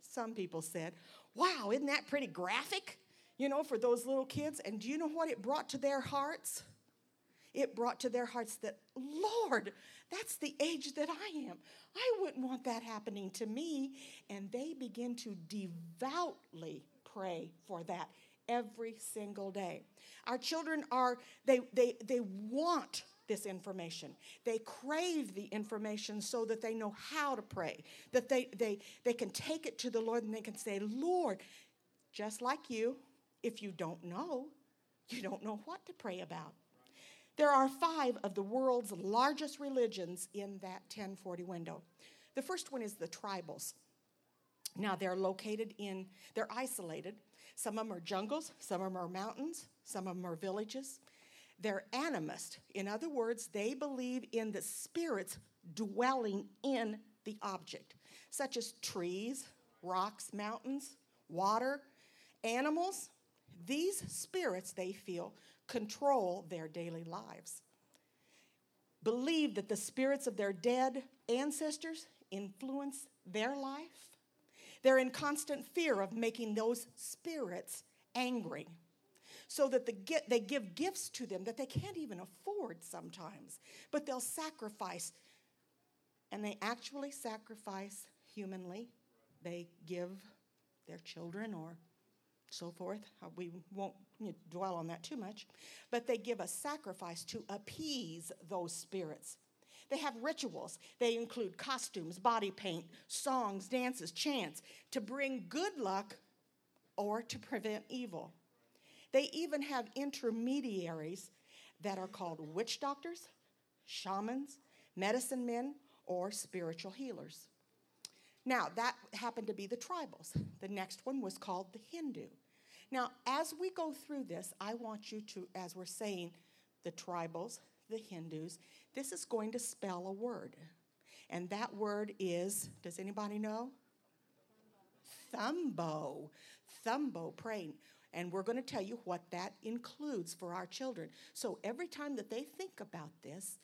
some people said, wow, isn't that pretty graphic? You know, for those little kids. And do you know what it brought to their hearts? It brought to their hearts that, Lord, that's the age that I am. I wouldn't want that happening to me. And they begin to devoutly pray for that every single day. Our children are, they, they, they want this information. They crave the information so that they know how to pray, that they, they, they can take it to the Lord and they can say, Lord, just like you, if you don't know, you don't know what to pray about. There are five of the world's largest religions in that 1040 window. The first one is the tribals. Now they're located in, they're isolated. Some of them are jungles, some of them are mountains, some of them are villages. They're animist. In other words, they believe in the spirits dwelling in the object, such as trees, rocks, mountains, water, animals. These spirits, they feel, control their daily lives. Believe that the spirits of their dead ancestors influence their life. They're in constant fear of making those spirits angry so that the, they give gifts to them that they can't even afford sometimes, but they'll sacrifice. And they actually sacrifice humanly. They give their children or so forth. Uh, we won't dwell on that too much. But they give a sacrifice to appease those spirits. They have rituals. They include costumes, body paint, songs, dances, chants to bring good luck or to prevent evil. They even have intermediaries that are called witch doctors, shamans, medicine men, or spiritual healers. Now, that happened to be the tribals. The next one was called the Hindu. Now, as we go through this, I want you to, as we're saying, the tribals, the Hindus, this is going to spell a word. And that word is, does anybody know? Thumbo. Thumbo, praying. And we're going to tell you what that includes for our children. So every time that they think about this,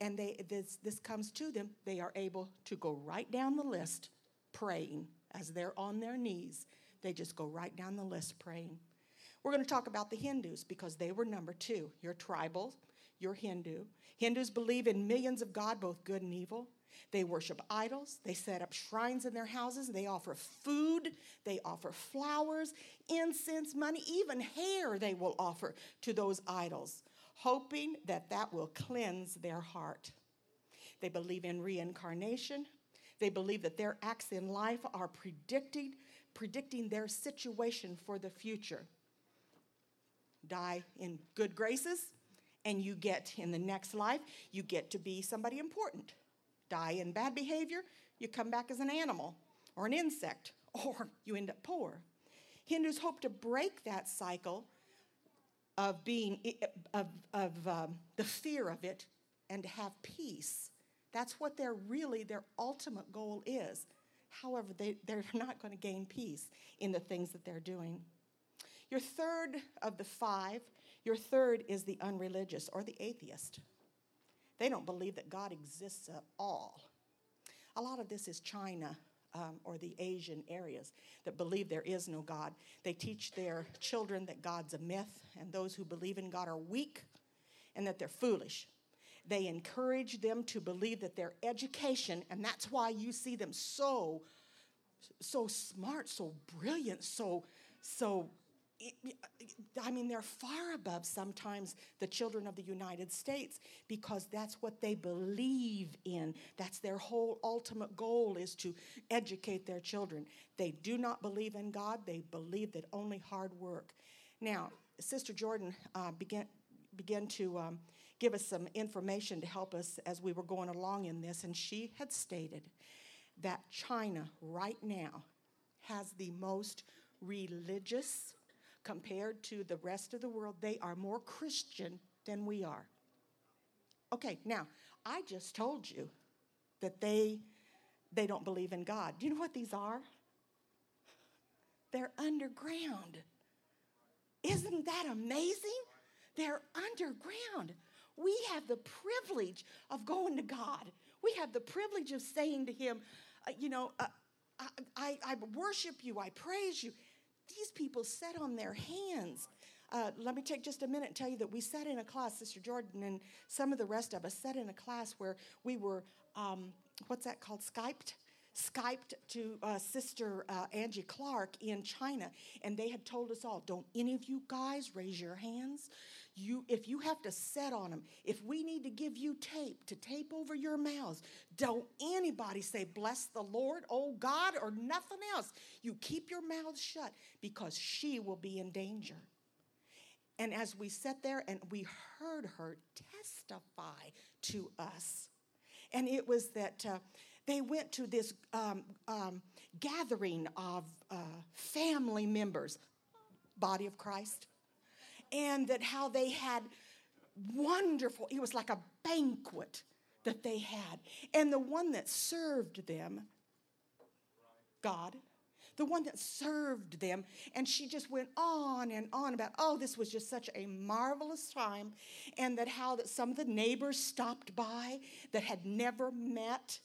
And they, this, this comes to them, they are able to go right down the list praying as they're on their knees. They just go right down the list praying. We're going to talk about the Hindus because they were number two. You're tribal, you're Hindu. Hindus believe in millions of God, both good and evil. They worship idols. They set up shrines in their houses. They offer food. They offer flowers, incense, money, even hair they will offer to those idols, hoping that that will cleanse their heart. They believe in reincarnation. They believe that their acts in life are predicting, predicting their situation for the future. Die in good graces, and you get in the next life, you get to be somebody important. Die in bad behavior, you come back as an animal or an insect, or you end up poor. Hindus hope to break that cycle of being of, of um, the fear of it and to have peace that's what their really their ultimate goal is however they, they're not going to gain peace in the things that they're doing your third of the five your third is the unreligious or the atheist they don't believe that god exists at all a lot of this is china um, or the Asian areas that believe there is no God. They teach their children that God's a myth, and those who believe in God are weak and that they're foolish. They encourage them to believe that their education, and that's why you see them so, so smart, so brilliant, so, so I mean, they're far above sometimes the children of the United States because that's what they believe in. That's their whole ultimate goal is to educate their children. They do not believe in God, they believe that only hard work. Now, Sister Jordan uh, began, began to um, give us some information to help us as we were going along in this, and she had stated that China right now has the most religious compared to the rest of the world, they are more Christian than we are. Okay, now, I just told you that they they don't believe in God. Do you know what these are? They're underground. Isn't that amazing? They're underground. We have the privilege of going to God. We have the privilege of saying to Him, uh, you know, uh, I, I, I worship you, I praise you. These people sat on their hands. Uh, let me take just a minute and tell you that we sat in a class, Sister Jordan and some of the rest of us sat in a class where we were, um, what's that called, Skyped? Skyped to uh, Sister uh, Angie Clark in China, and they had told us all, "Don't any of you guys raise your hands. You, if you have to set on them, if we need to give you tape to tape over your mouths, don't anybody say, Bless the Lord, oh God, or nothing else. You keep your mouth shut because she will be in danger. And as we sat there and we heard her testify to us, and it was that uh, they went to this um, um, gathering of uh, family members, body of Christ, and that how they had wonderful, it was like a banquet that they had. And the one that served them, God, the one that served them. And she just went on and on about, oh, this was just such a marvelous time. And that how that some of the neighbors stopped by that had never met.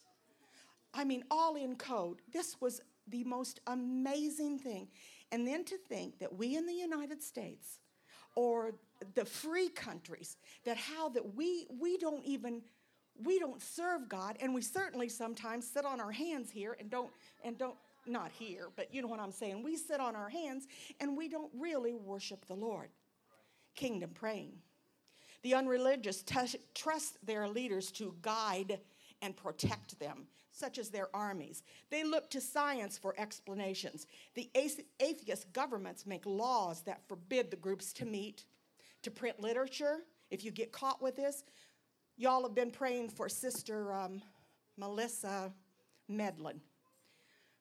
I mean, all in code. This was the most amazing thing. And then to think that we in the United States or the free countries that how that we we don't even we don't serve God and we certainly sometimes sit on our hands here and don't and don't not here but you know what I'm saying. We sit on our hands and we don't really worship the Lord. Kingdom praying. The unreligious t- trust their leaders to guide and protect them such as their armies. They look to science for explanations. The atheist governments make laws that forbid the groups to meet, to print literature. If you get caught with this, y'all have been praying for Sister um, Melissa Medlin.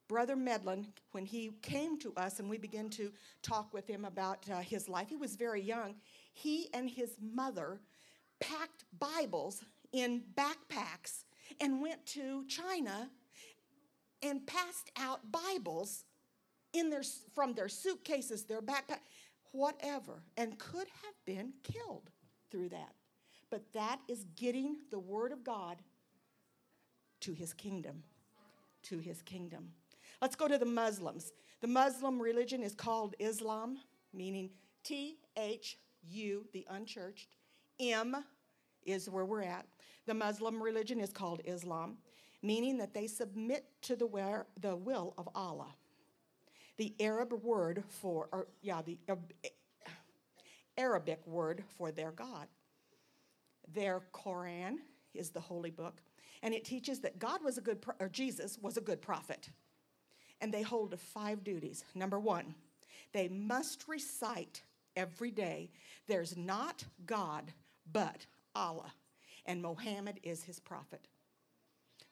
Brother Medlin, when he came to us and we began to talk with him about uh, his life, he was very young. He and his mother packed Bibles in backpacks and went to China and passed out Bibles in their, from their suitcases, their backpack, whatever, and could have been killed through that. but that is getting the Word of God to His kingdom. To His kingdom. Let's go to the Muslims. The Muslim religion is called Islam, meaning T H U, the unchurched. M is where we're at. The Muslim religion is called Islam, meaning that they submit to the, where, the will of Allah. The Arab word for, or yeah, the uh, Arabic word for their God. Their Koran is the holy book, and it teaches that God was a good, pro- or Jesus was a good prophet. And they hold to five duties. Number one, they must recite every day, there's not God, but Allah, and Mohammed is his prophet.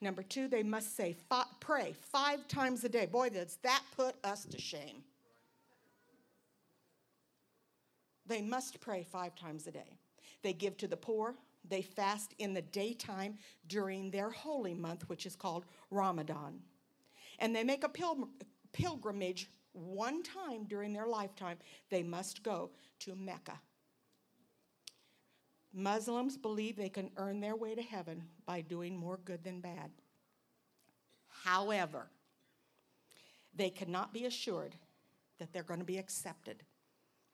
Number two, they must say, pray five times a day. Boy, does that put us to shame. They must pray five times a day. They give to the poor. They fast in the daytime during their holy month, which is called Ramadan. And they make a pil- pilgrimage one time during their lifetime. They must go to Mecca. Muslims believe they can earn their way to heaven by doing more good than bad. However, they cannot be assured that they're going to be accepted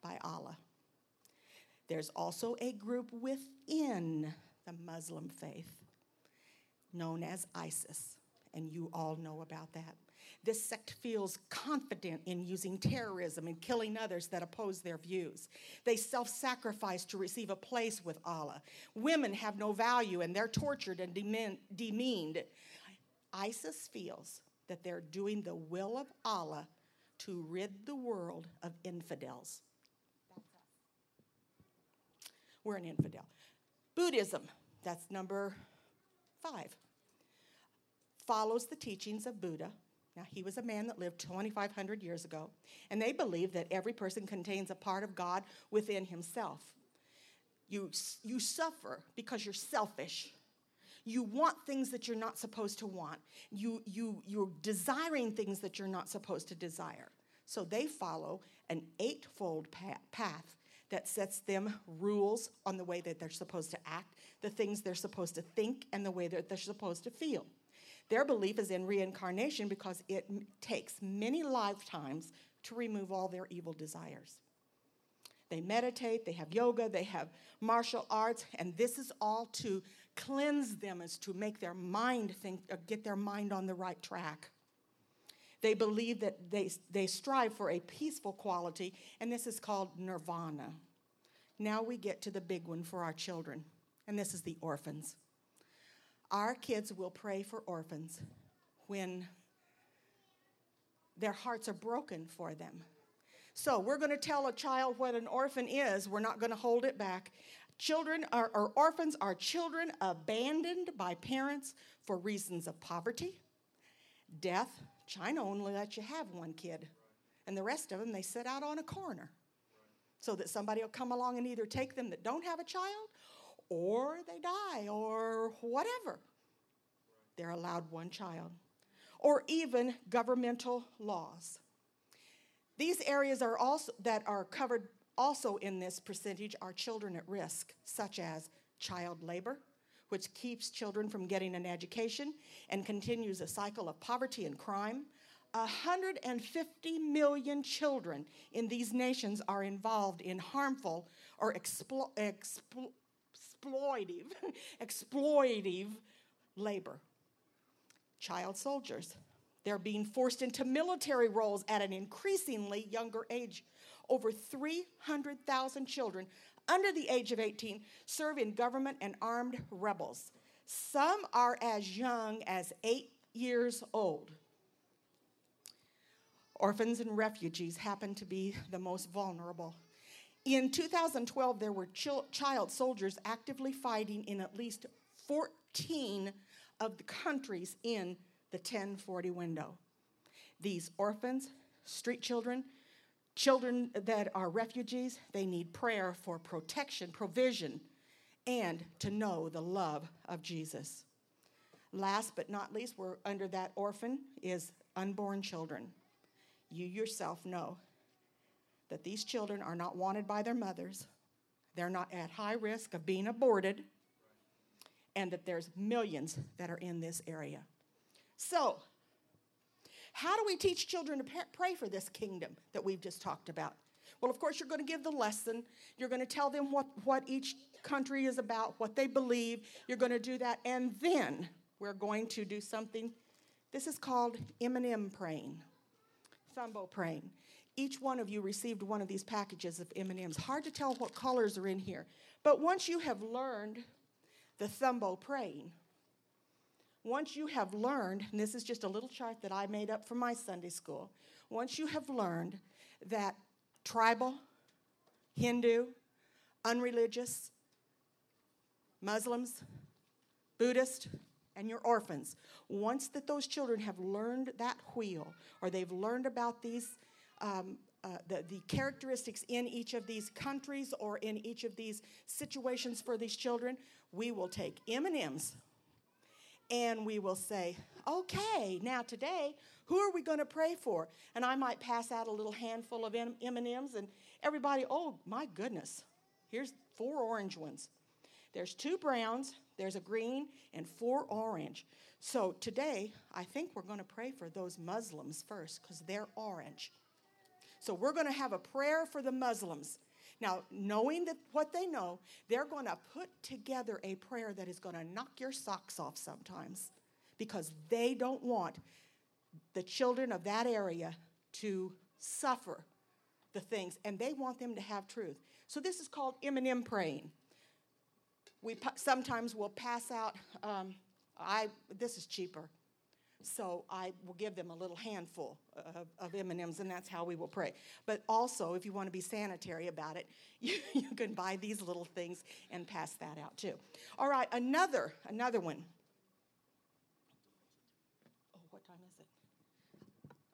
by Allah. There's also a group within the Muslim faith known as ISIS, and you all know about that. This sect feels confident in using terrorism and killing others that oppose their views. They self sacrifice to receive a place with Allah. Women have no value and they're tortured and demeaned. ISIS feels that they're doing the will of Allah to rid the world of infidels. We're an infidel. Buddhism, that's number five, follows the teachings of Buddha. Now, he was a man that lived 2,500 years ago, and they believe that every person contains a part of God within himself. You, you suffer because you're selfish. You want things that you're not supposed to want. You, you, you're desiring things that you're not supposed to desire. So they follow an eightfold path that sets them rules on the way that they're supposed to act, the things they're supposed to think, and the way that they're supposed to feel. Their belief is in reincarnation because it m- takes many lifetimes to remove all their evil desires. They meditate, they have yoga, they have martial arts, and this is all to cleanse them, is to make their mind think, uh, get their mind on the right track. They believe that they, they strive for a peaceful quality, and this is called nirvana. Now we get to the big one for our children, and this is the orphans. Our kids will pray for orphans when their hearts are broken for them. So we're going to tell a child what an orphan is. We're not going to hold it back. Children are, or orphans are children abandoned by parents for reasons of poverty, death, China only lets you have one kid, and the rest of them they sit out on a corner so that somebody will come along and either take them that don't have a child or they die or whatever. They're allowed one child. Or even governmental laws. These areas are also that are covered also in this percentage are children at risk, such as child labor, which keeps children from getting an education and continues a cycle of poverty and crime. 150 million children in these nations are involved in harmful or explo- explo- exploitive, exploitive labor. Child soldiers. They're being forced into military roles at an increasingly younger age. Over 300,000 children under the age of 18 serve in government and armed rebels. Some are as young as eight years old. Orphans and refugees happen to be the most vulnerable. In 2012, there were child soldiers actively fighting in at least 14 of the countries in the 1040 window. These orphans, street children, Children that are refugees, they need prayer for protection, provision, and to know the love of Jesus. Last but not least, we're under that orphan is unborn children. You yourself know that these children are not wanted by their mothers, they're not at high risk of being aborted, and that there's millions that are in this area. So, how do we teach children to pray for this kingdom that we've just talked about? Well, of course, you're going to give the lesson. You're going to tell them what, what each country is about, what they believe. You're going to do that. And then we're going to do something. This is called M&M praying, Thumbo praying. Each one of you received one of these packages of M&Ms. Hard to tell what colors are in here. But once you have learned the Thumbo praying, once you have learned, and this is just a little chart that I made up for my Sunday school, once you have learned that tribal, Hindu, unreligious, Muslims, Buddhist, and your orphans, once that those children have learned that wheel or they've learned about these um, uh, the, the characteristics in each of these countries or in each of these situations for these children, we will take M&Ms and we will say, okay, now today, who are we going to pray for? And I might pass out a little handful of M&Ms and everybody, oh my goodness, here's four orange ones. There's two browns, there's a green, and four orange. So today, I think we're going to pray for those Muslims first because they're orange. So we're going to have a prayer for the Muslims. Now, knowing that what they know, they're going to put together a prayer that is going to knock your socks off sometimes because they don't want the children of that area to suffer the things and they want them to have truth. So this is called M&M praying. We sometimes will pass out um, I this is cheaper. So I will give them a little handful of, of M&Ms, and that's how we will pray. But also, if you want to be sanitary about it, you, you can buy these little things and pass that out too. All right, another another one. Oh, what time is it?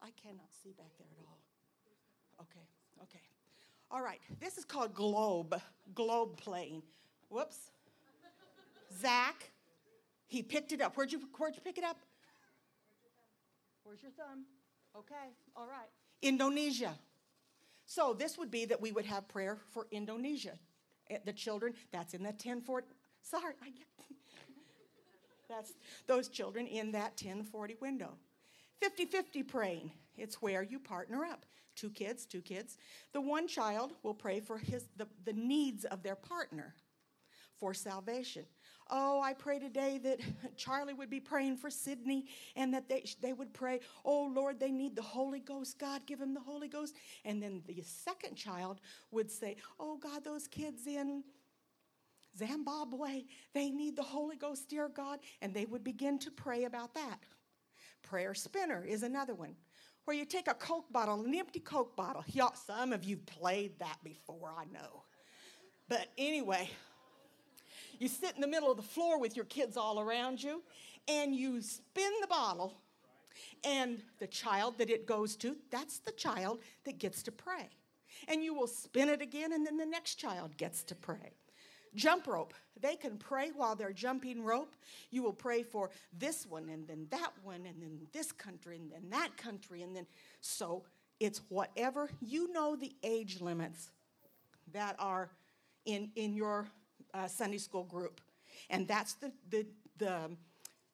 I cannot see back there at all. Okay, okay. All right, this is called globe, globe playing. Whoops. Zach, he picked it up. Where'd you, where'd you pick it up? Where's your thumb? Okay, all right. Indonesia. So this would be that we would have prayer for Indonesia. Eh, the children, that's in that 1040. Sorry, I get. that's those children in that 1040 window. 50 50 praying. It's where you partner up. Two kids, two kids. The one child will pray for his, the, the needs of their partner for salvation. Oh, I pray today that Charlie would be praying for Sydney and that they, they would pray, Oh Lord, they need the Holy Ghost. God, give them the Holy Ghost. And then the second child would say, Oh God, those kids in Zimbabwe, they need the Holy Ghost, dear God. And they would begin to pray about that. Prayer spinner is another one where you take a Coke bottle, an empty Coke bottle. Y'all, some of you played that before, I know. But anyway, you sit in the middle of the floor with your kids all around you, and you spin the bottle, and the child that it goes to, that's the child that gets to pray. And you will spin it again, and then the next child gets to pray. Jump rope. They can pray while they're jumping rope. You will pray for this one, and then that one, and then this country, and then that country, and then so it's whatever you know the age limits that are in, in your uh, Sunday school group. And that's the, the, the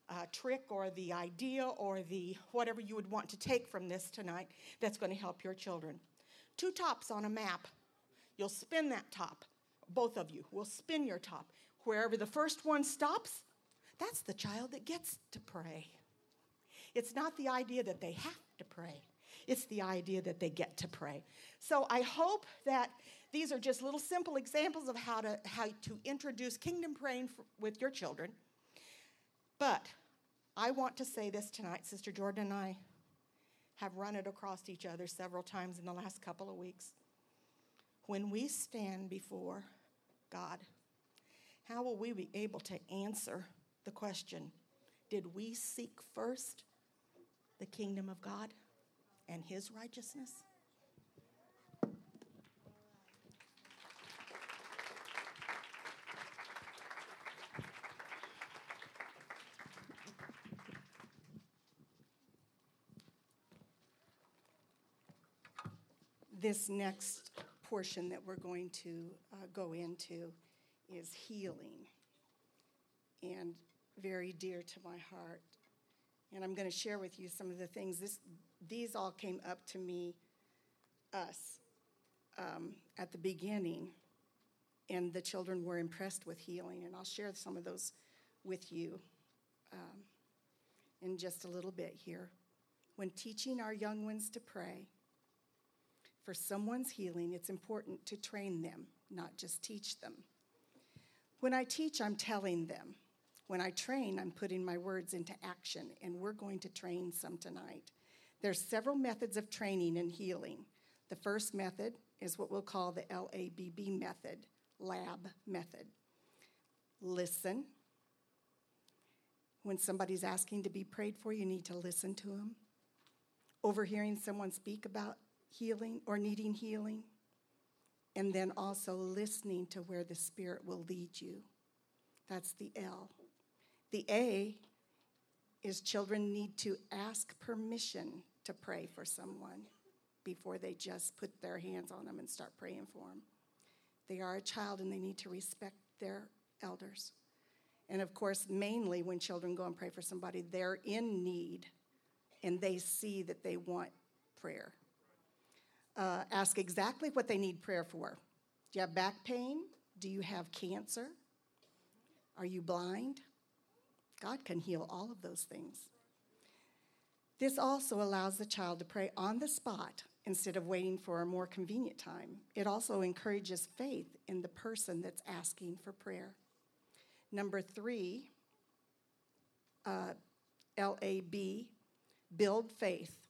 uh, trick or the idea or the whatever you would want to take from this tonight that's going to help your children. Two tops on a map. You'll spin that top. Both of you will spin your top. Wherever the first one stops, that's the child that gets to pray. It's not the idea that they have to pray, it's the idea that they get to pray. So I hope that these are just little simple examples of how to, how to introduce kingdom praying for, with your children. But I want to say this tonight. Sister Jordan and I have run it across each other several times in the last couple of weeks. When we stand before God, how will we be able to answer the question Did we seek first the kingdom of God and his righteousness? This next portion that we're going to uh, go into is healing, and very dear to my heart. And I'm going to share with you some of the things. This, these all came up to me, us, um, at the beginning, and the children were impressed with healing. And I'll share some of those with you um, in just a little bit here. When teaching our young ones to pray for someone's healing, it's important to train them, not just teach them. When I teach, I'm telling them. When I train, I'm putting my words into action, and we're going to train some tonight. There's several methods of training and healing. The first method is what we'll call the LABB method, lab method. Listen. When somebody's asking to be prayed for, you need to listen to them. Overhearing someone speak about healing or needing healing, and then also listening to where the Spirit will lead you. That's the L. The A is children need to ask permission to pray for someone before they just put their hands on them and start praying for them. They are a child and they need to respect their elders. And of course, mainly when children go and pray for somebody, they're in need and they see that they want prayer. Uh, ask exactly what they need prayer for. Do you have back pain? Do you have cancer? Are you blind? God can heal all of those things. This also allows the child to pray on the spot instead of waiting for a more convenient time. It also encourages faith in the person that's asking for prayer. Number three, uh, LAB, build faith.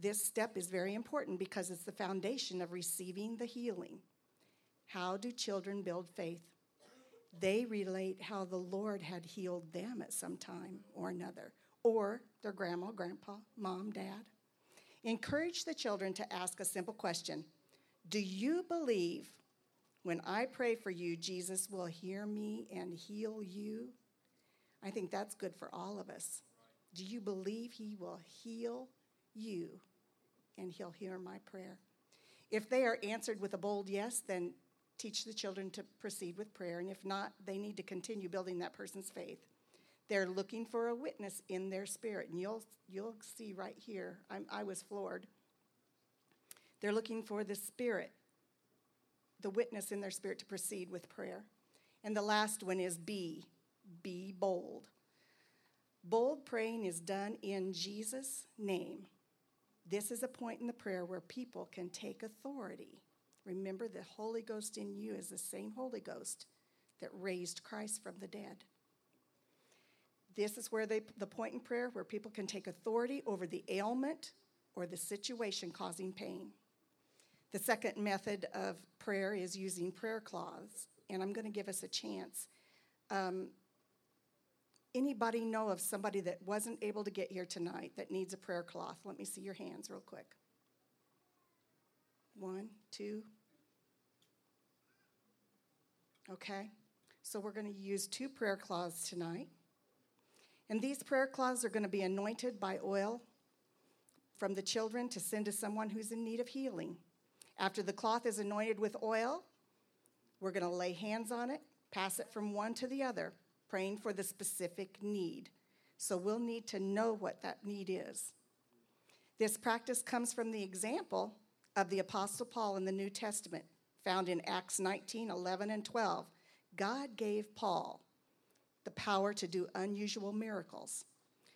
This step is very important because it's the foundation of receiving the healing. How do children build faith? they relate how the Lord had healed them at some time or another, or their grandma, grandpa, mom, dad. Encourage the children to ask a simple question Do you believe when I pray for you, Jesus will hear me and heal you? I think that's good for all of us. Do you believe He will heal you and He'll hear my prayer? If they are answered with a bold yes, then teach the children to proceed with prayer, and if not, they need to continue building that person's faith. They're looking for a witness in their spirit, and you'll, you'll see right here. I'm, I was floored. They're looking for the spirit, the witness in their spirit to proceed with prayer. And the last one is be, be bold. Bold praying is done in Jesus' name. This is a point in the prayer where people can take authority Remember, the Holy Ghost in you is the same Holy Ghost that raised Christ from the dead. This is where they, the point in prayer where people can take authority over the ailment or the situation causing pain. The second method of prayer is using prayer cloths, and I'm going to give us a chance. Um, anybody know of somebody that wasn't able to get here tonight that needs a prayer cloth? Let me see your hands real quick. One, two, Okay? So we're going to use two prayer cloths tonight. And these prayer cloths are going to be anointed by oil from the children to send to someone who's in need of healing. After the cloth is anointed with oil, we're going to lay hands on it, pass it from one to the other, praying for the specific need. So we'll need to know what that need is. This practice comes from the example of the Apostle Paul in the New Testament found in Acts 19 11 and 12. God gave Paul the power to do unusual miracles,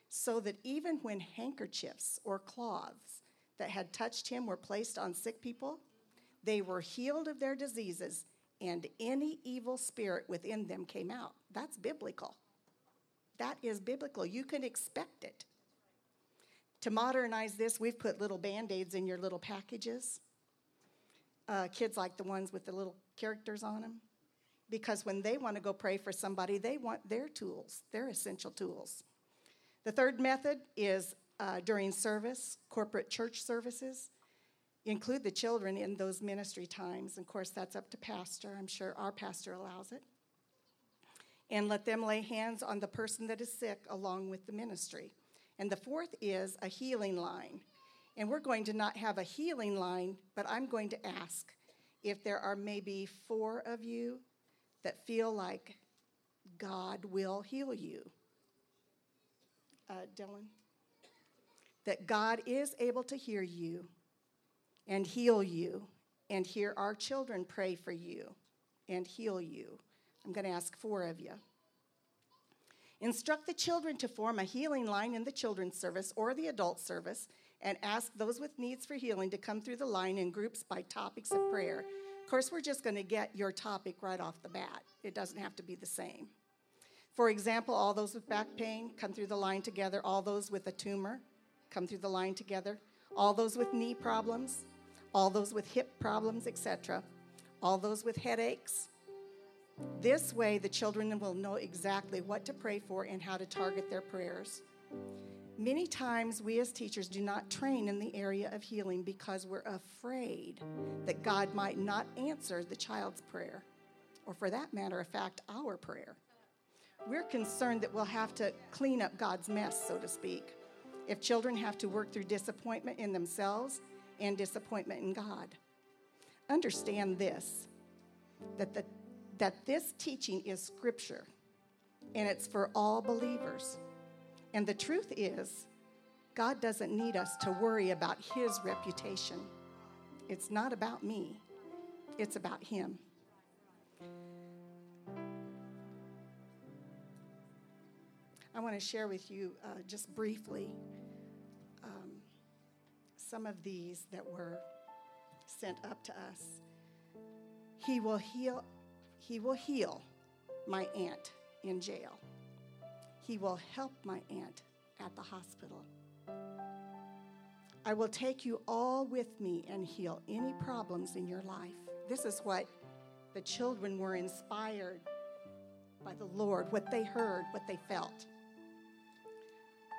so that even when handkerchiefs or cloths that had touched him were placed on sick people, they were healed of their diseases, and any evil spirit within them came out. That's biblical. That is biblical. You can expect it. To modernize this, we've put little band aids in your little packages uh, kids like the ones with the little characters on them because when they want to go pray for somebody, they want their tools, their essential tools. The third method is uh, during service, corporate church services. Include the children in those ministry times. Of course, that's up to pastor. I'm sure our pastor allows it. And let them lay hands on the person that is sick along with the ministry. And the fourth is a healing line. And we're going to not have a healing line, but I'm going to ask if there are maybe four of you that feel like God will heal you. Uh, Dylan? That God is able to hear you and heal you and hear our children pray for you and heal you. I'm going to ask four of you. Instruct the children to form a healing line in the children's service or the adult service and ask those with needs for healing to come through the line in groups by topics of prayer. Of course, we're just going to get your topic right off the bat, it doesn't have to be the same. For example, all those with back pain come through the line together, all those with a tumor come through the line together, all those with knee problems, all those with hip problems, etc., all those with headaches. This way, the children will know exactly what to pray for and how to target their prayers. Many times, we as teachers do not train in the area of healing because we're afraid that God might not answer the child's prayer, or for that matter of fact, our prayer. We're concerned that we'll have to clean up God's mess, so to speak, if children have to work through disappointment in themselves and disappointment in God. Understand this that, the, that this teaching is scripture and it's for all believers. And the truth is, God doesn't need us to worry about His reputation. It's not about me, it's about Him. I want to share with you uh, just briefly um, some of these that were sent up to us. He will heal. He will heal my aunt in jail. He will help my aunt at the hospital. I will take you all with me and heal any problems in your life. This is what the children were inspired by the Lord, what they heard, what they felt.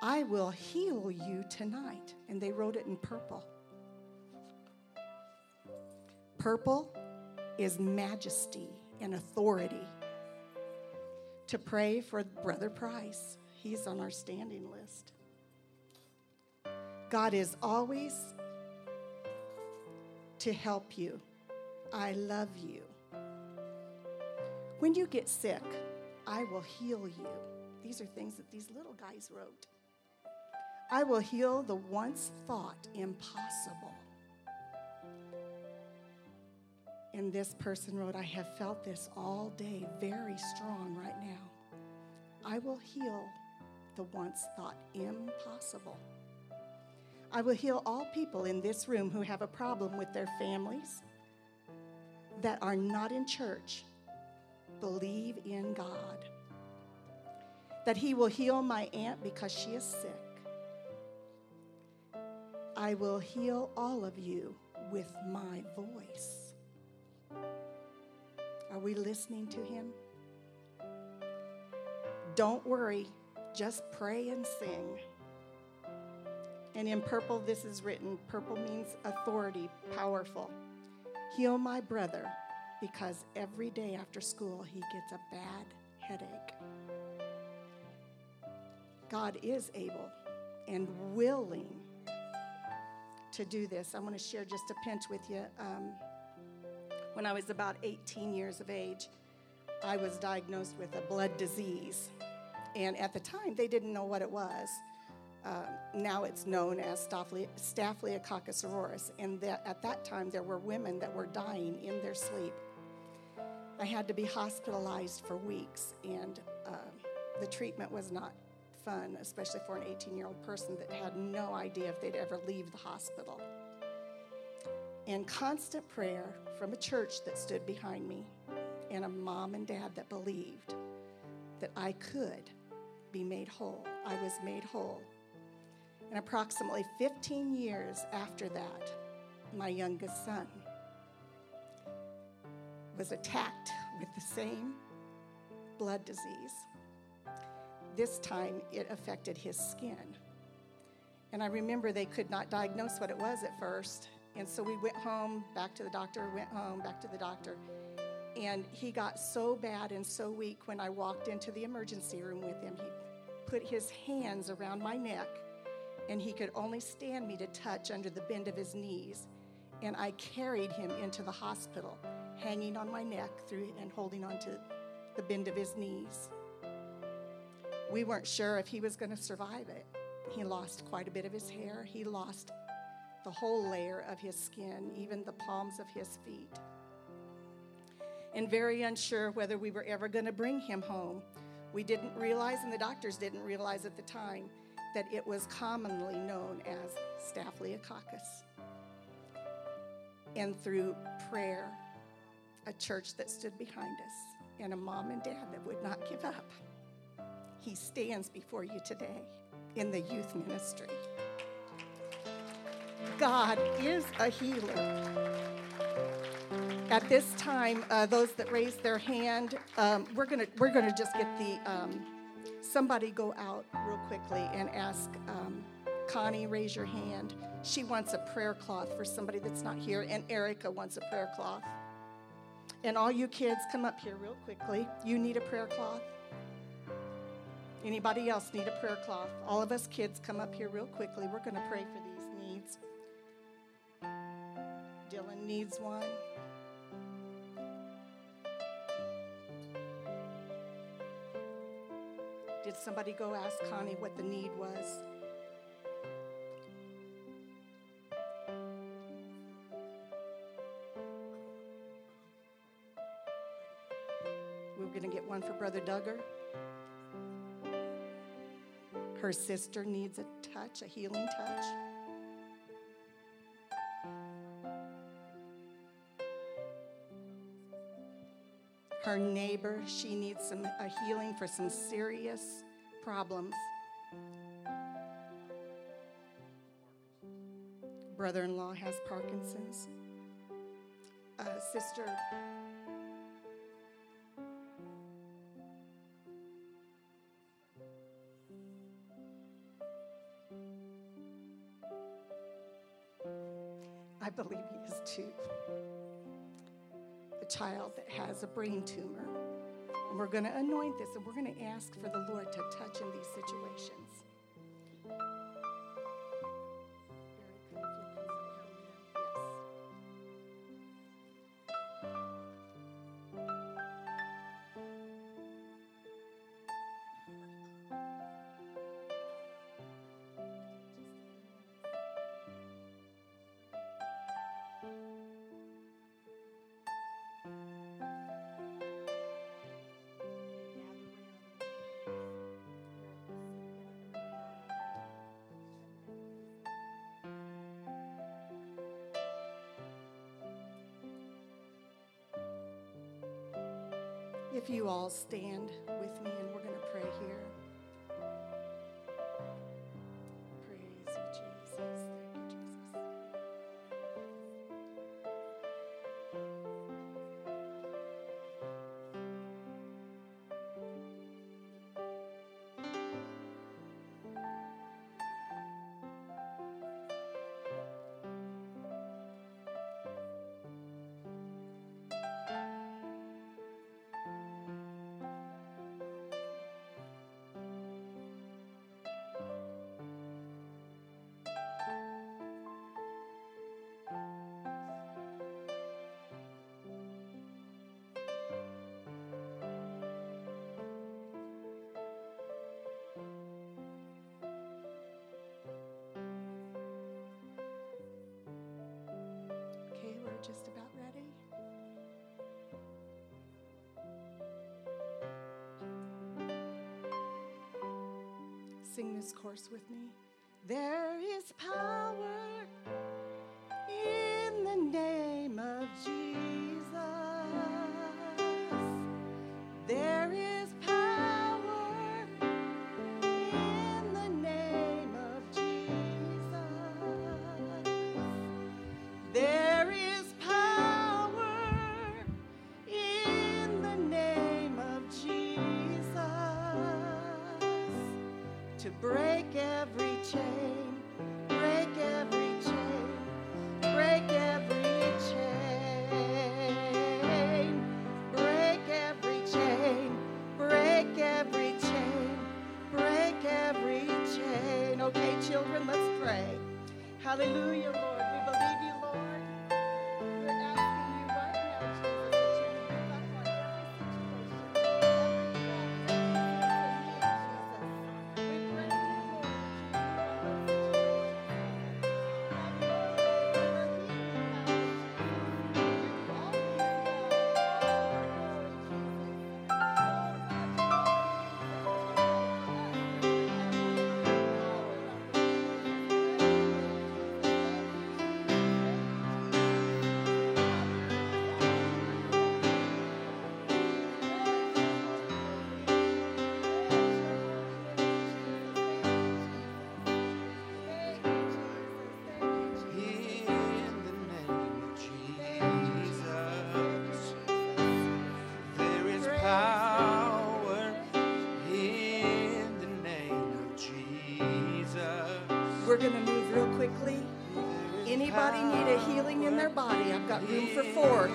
I will heal you tonight. And they wrote it in purple. Purple is majesty and authority. To pray for Brother Price, he's on our standing list. God is always to help you. I love you. When you get sick, I will heal you. These are things that these little guys wrote. I will heal the once thought impossible. And this person wrote, I have felt this all day, very strong right now. I will heal the once thought impossible. I will heal all people in this room who have a problem with their families that are not in church. Believe in God. That He will heal my aunt because she is sick. I will heal all of you with my voice. Are we listening to him? Don't worry, just pray and sing. And in purple, this is written purple means authority, powerful. Heal my brother because every day after school he gets a bad headache. God is able and willing to do this. I want to share just a pinch with you. Um, when I was about 18 years of age, I was diagnosed with a blood disease. And at the time, they didn't know what it was. Uh, now it's known as Staphylococcus aureus. And that, at that time, there were women that were dying in their sleep. I had to be hospitalized for weeks, and uh, the treatment was not fun, especially for an 18 year old person that had no idea if they'd ever leave the hospital. And constant prayer from a church that stood behind me, and a mom and dad that believed that I could be made whole. I was made whole. And approximately 15 years after that, my youngest son was attacked with the same blood disease this time it affected his skin. And I remember they could not diagnose what it was at first. And so we went home, back to the doctor, went home, back to the doctor. And he got so bad and so weak when I walked into the emergency room with him. He put his hands around my neck, and he could only stand me to touch under the bend of his knees. and I carried him into the hospital, hanging on my neck through and holding onto the bend of his knees. We weren't sure if he was going to survive it. He lost quite a bit of his hair. He lost the whole layer of his skin, even the palms of his feet. And very unsure whether we were ever going to bring him home. We didn't realize, and the doctors didn't realize at the time, that it was commonly known as Staphylococcus. And through prayer, a church that stood behind us, and a mom and dad that would not give up, he stands before you today in the youth ministry. God is a healer. At this time, uh, those that raised their hand, um, we're gonna we're gonna just get the um, somebody go out real quickly and ask um, Connie raise your hand. She wants a prayer cloth for somebody that's not here, and Erica wants a prayer cloth. And all you kids, come up here real quickly. You need a prayer cloth. Anybody else need a prayer cloth? All of us kids, come up here real quickly. We're going to pray for these needs. Dylan needs one. Did somebody go ask Connie what the need was? We're going to get one for Brother Duggar. Her sister needs a touch, a healing touch. Her neighbor, she needs some a healing for some serious problems. Brother-in-law has Parkinson's. Uh, sister child that has a brain tumor. And we're going to anoint this and we're going to ask for the Lord to touch in these situations. All stand Sing this chorus with me. There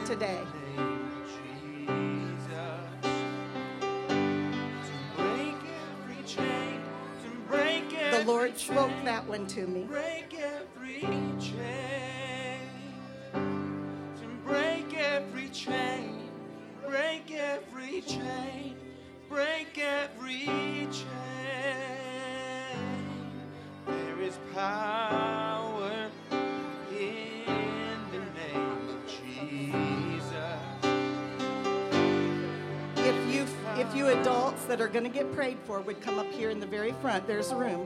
today. The Lord spoke that one to me. That are going to get prayed for would come up here in the very front, there's a room.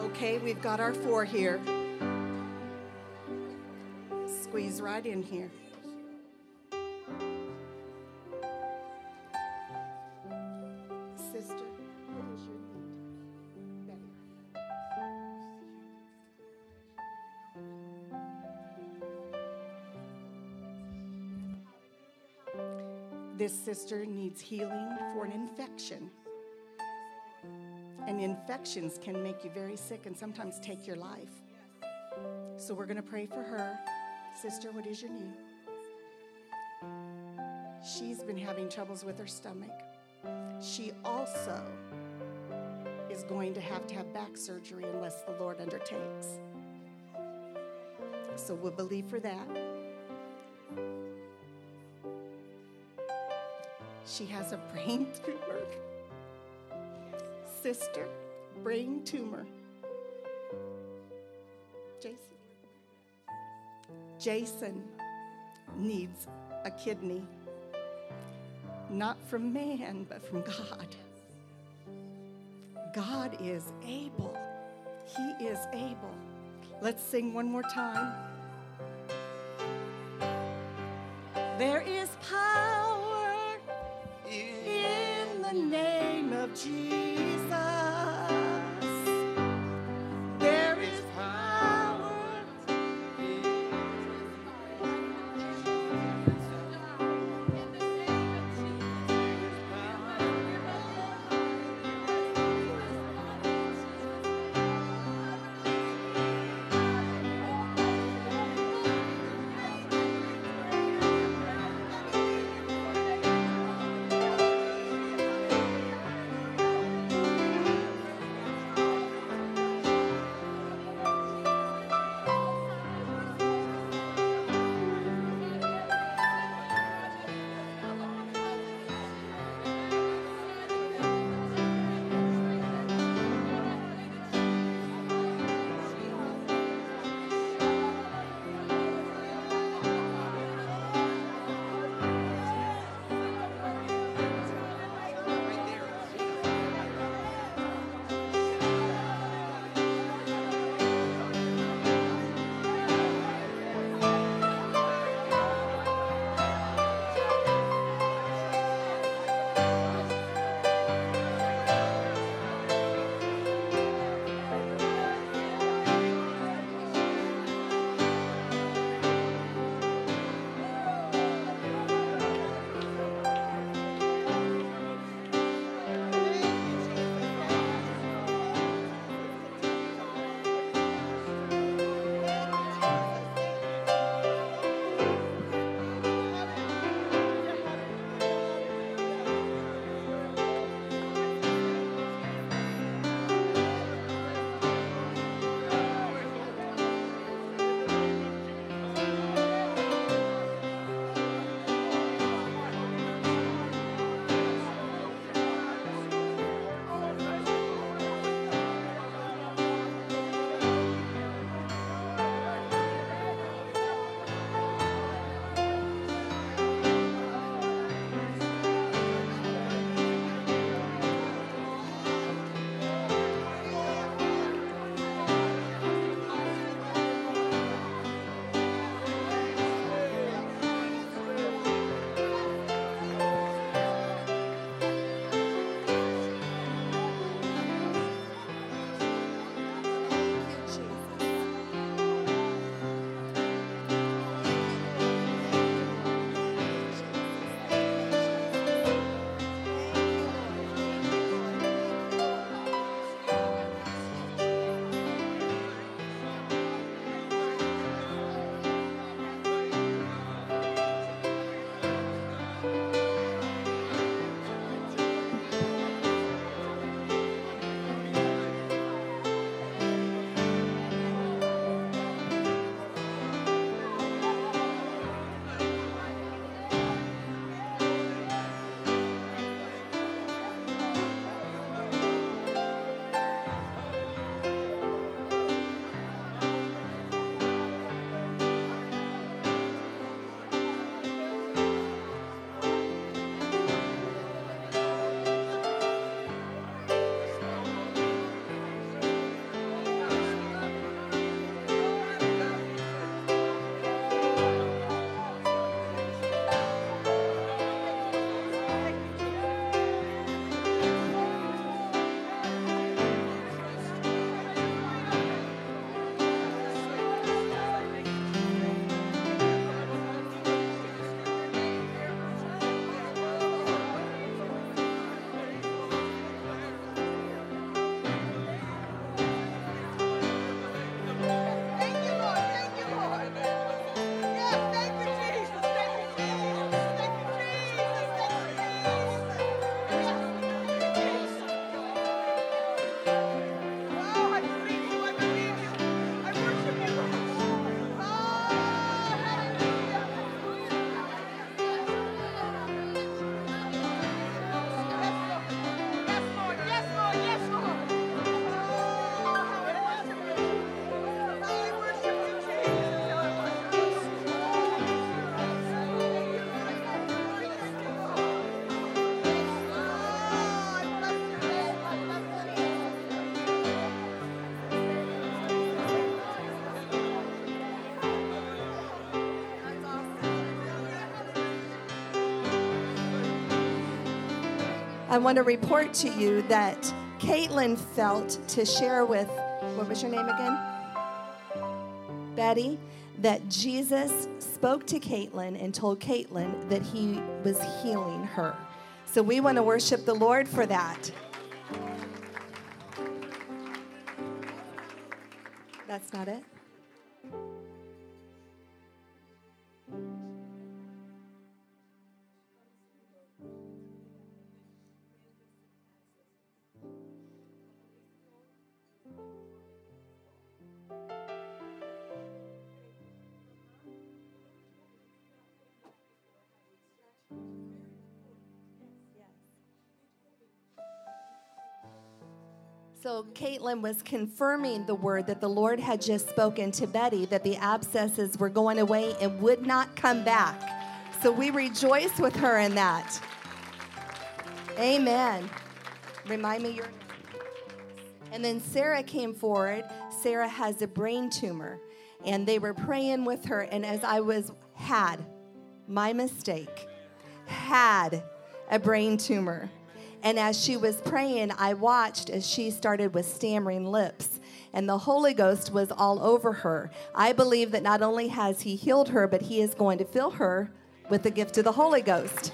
Okay, we've got our four here. Squeeze right in here. This sister needs healing for an infection. And infections can make you very sick and sometimes take your life. So we're going to pray for her. Sister, what is your need? She's been having troubles with her stomach. She also is going to have to have back surgery unless the Lord undertakes. So we'll believe for that. She has a brain tumor. Sister, brain tumor. Jason. Jason needs a kidney. Not from man, but from God. God is able. He is able. Let's sing one more time. There is power Jesus. I want to report to you that Caitlin felt to share with, what was your name again? Betty, that Jesus spoke to Caitlin and told Caitlin that he was healing her. So we want to worship the Lord for that. That's not it? Caitlin was confirming the word that the Lord had just spoken to Betty that the abscesses were going away and would not come back. So we rejoice with her in that. Amen. Remind me your name. And then Sarah came forward. Sarah has a brain tumor. And they were praying with her. And as I was, had, my mistake, had a brain tumor. And as she was praying, I watched as she started with stammering lips. And the Holy Ghost was all over her. I believe that not only has He healed her, but He is going to fill her with the gift of the Holy Ghost.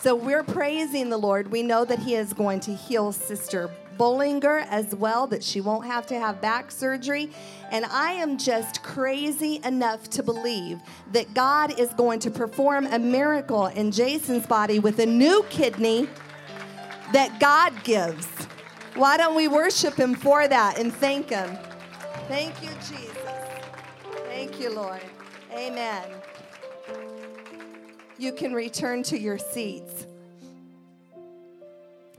So we're praising the Lord. We know that He is going to heal Sister Bollinger as well, that she won't have to have back surgery. And I am just crazy enough to believe that God is going to perform a miracle in Jason's body with a new kidney that God gives. Why don't we worship Him for that and thank Him? Thank you, Jesus. Thank you, Lord. Amen. You can return to your seats.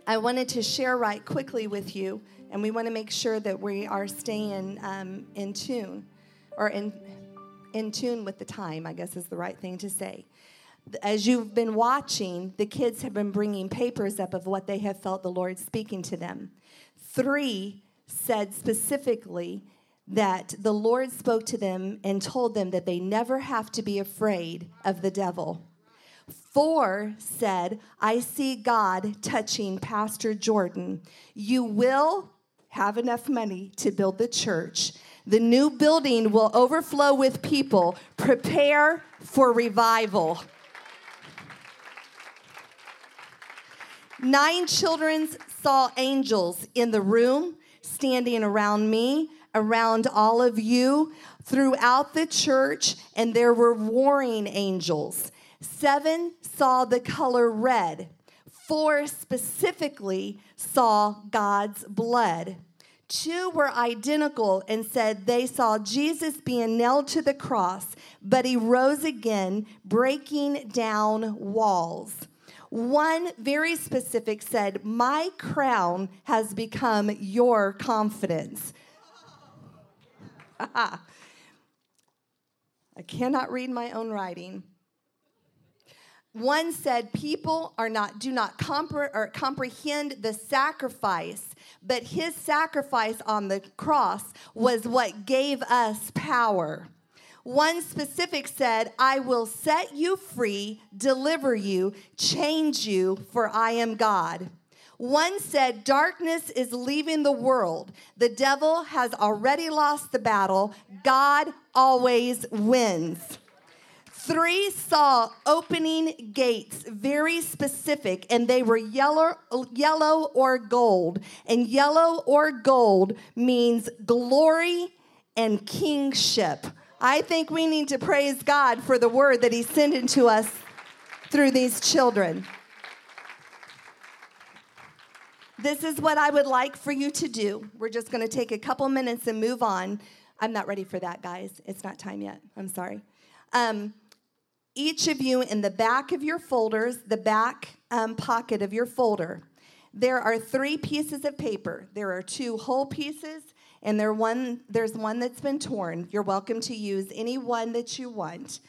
I wanted to share right quickly with you, and we want to make sure that we are staying um, in tune, or in in tune with the time. I guess is the right thing to say. As you've been watching, the kids have been bringing papers up of what they have felt the Lord speaking to them. Three said specifically that the Lord spoke to them and told them that they never have to be afraid of the devil. Four said, I see God touching Pastor Jordan. You will have enough money to build the church. The new building will overflow with people. Prepare for revival. Nine children saw angels in the room standing around me, around all of you, throughout the church, and there were warring angels. Seven saw the color red. Four specifically saw God's blood. Two were identical and said they saw Jesus being nailed to the cross, but he rose again, breaking down walls. One very specific said, My crown has become your confidence. I cannot read my own writing. One said, People are not, do not compre- comprehend the sacrifice, but his sacrifice on the cross was what gave us power. One specific said, I will set you free, deliver you, change you, for I am God. One said, Darkness is leaving the world. The devil has already lost the battle. God always wins. Three saw opening gates, very specific, and they were yellow, yellow or gold. And yellow or gold means glory and kingship. I think we need to praise God for the word that He's sending to us through these children. This is what I would like for you to do. We're just going to take a couple minutes and move on. I'm not ready for that, guys. It's not time yet. I'm sorry. Um, each of you, in the back of your folders, the back um, pocket of your folder, there are three pieces of paper. There are two whole pieces, and there one, there's one that's been torn. You're welcome to use any one that you want.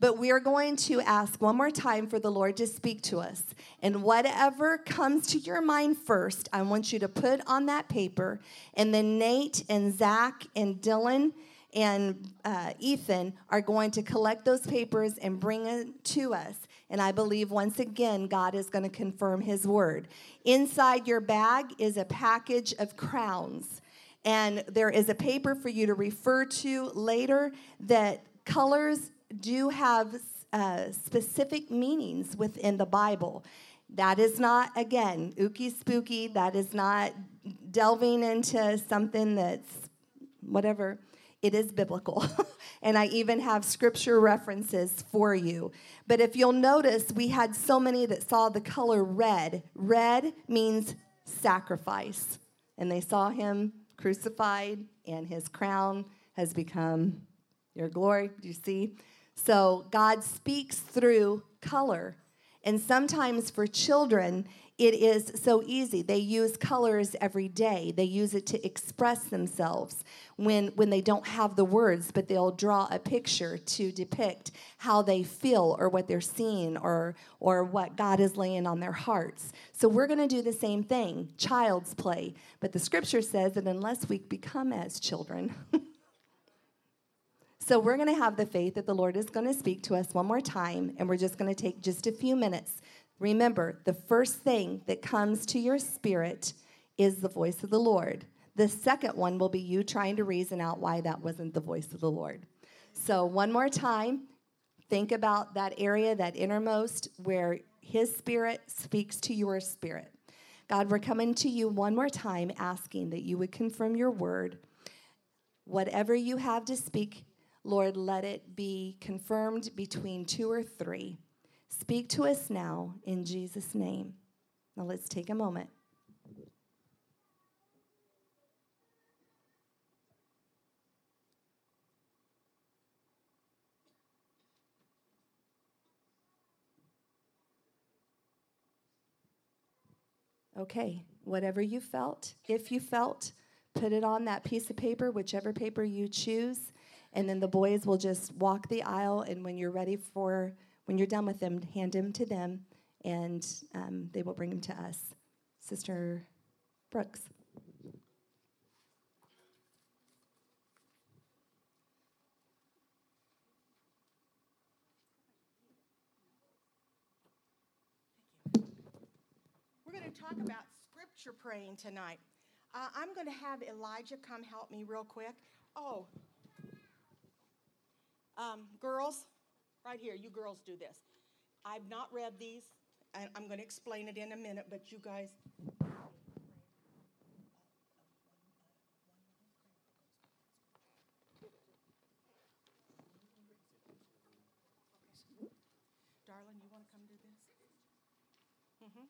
But we are going to ask one more time for the Lord to speak to us. And whatever comes to your mind first, I want you to put on that paper. And then Nate and Zach and Dylan and uh, Ethan are going to collect those papers and bring it to us. And I believe once again, God is going to confirm his word. Inside your bag is a package of crowns. And there is a paper for you to refer to later that colors do have uh, specific meanings within the Bible. That is not, again, ooky spooky. That is not delving into something that's whatever. It is biblical. and I even have scripture references for you. But if you'll notice, we had so many that saw the color red. Red means sacrifice. And they saw him crucified, and his crown has become your glory. Do you see? So God speaks through color. And sometimes for children, it is so easy. They use colors every day. They use it to express themselves when, when they don't have the words, but they'll draw a picture to depict how they feel or what they're seeing or, or what God is laying on their hearts. So we're going to do the same thing child's play. But the scripture says that unless we become as children, So we're going to have the faith that the Lord is going to speak to us one more time, and we're just going to take just a few minutes. Remember, the first thing that comes to your spirit is the voice of the Lord. The second one will be you trying to reason out why that wasn't the voice of the Lord. So, one more time, think about that area, that innermost, where His Spirit speaks to your spirit. God, we're coming to you one more time asking that you would confirm your word. Whatever you have to speak, Lord, let it be confirmed between two or three. Speak to us now in Jesus' name. Now let's take a moment. Okay, whatever you felt, if you felt, put it on that piece of paper, whichever paper you choose, and then the boys will just walk the aisle. And when you're ready for, when you're done with them, hand them to them, and um, they will bring them to us. Sister Brooks. We're going to talk about scripture praying tonight. Uh, I'm going to have Elijah come help me real quick. Oh, um, girls, right here, you girls do this. I've not read these, and I'm going to explain it in a minute, but you guys. Darling, you want to come do this? Mm-hmm.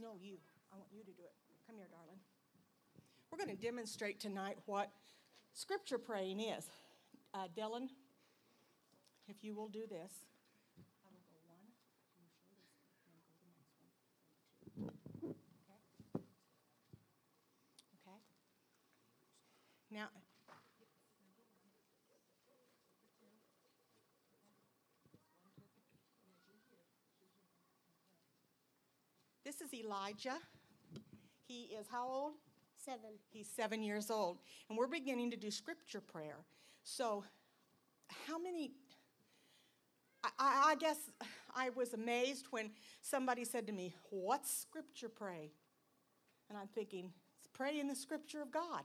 No, you. I want you to do it. Come here, darling. We're going to demonstrate tonight what scripture praying is. Uh, Dylan, if you will do this. I will go one, you show this, and then go the next one. Two. Okay? Okay? Now, this is Elijah. He is how old? Seven. He's seven years old. And we're beginning to do scripture prayer. So, how many? I, I, guess I was amazed when somebody said to me, What's scripture pray? And I'm thinking, It's pray in the scripture of God.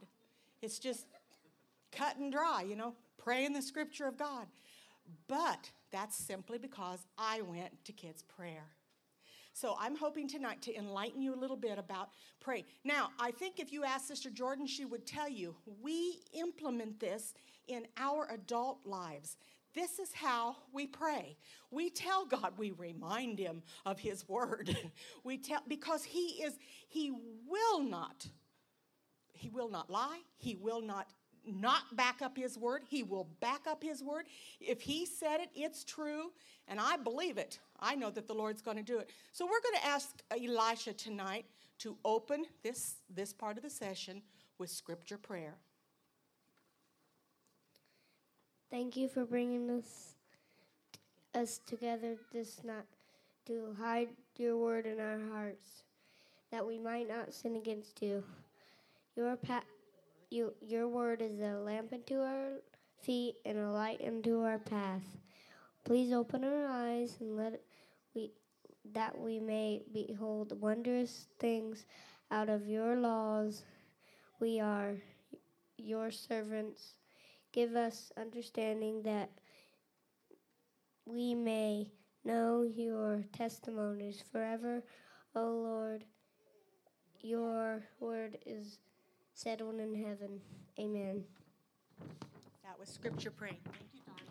It's just cut and dry, you know, pray in the scripture of God. But that's simply because I went to kids' prayer. So I'm hoping tonight to enlighten you a little bit about pray. Now, I think if you ask Sister Jordan, she would tell you we implement this in our adult lives. This is how we pray. We tell God, we remind him of his word. we tell because he is he will not he will not lie. He will not not back up his word. He will back up his word. If he said it, it's true, and I believe it. I know that the Lord's going to do it. So we're going to ask Elisha tonight to open this this part of the session with scripture prayer. Thank you for bringing us us together this night to hide your word in our hearts, that we might not sin against you. Your pa- You, your word is a lamp unto our feet and a light unto our path. Please open our eyes and let we that we may behold wondrous things out of your laws. We are your servants. Give us understanding that we may know your testimonies forever, O Lord. Your word is settled in heaven. Amen. That was scripture praying. Thank you.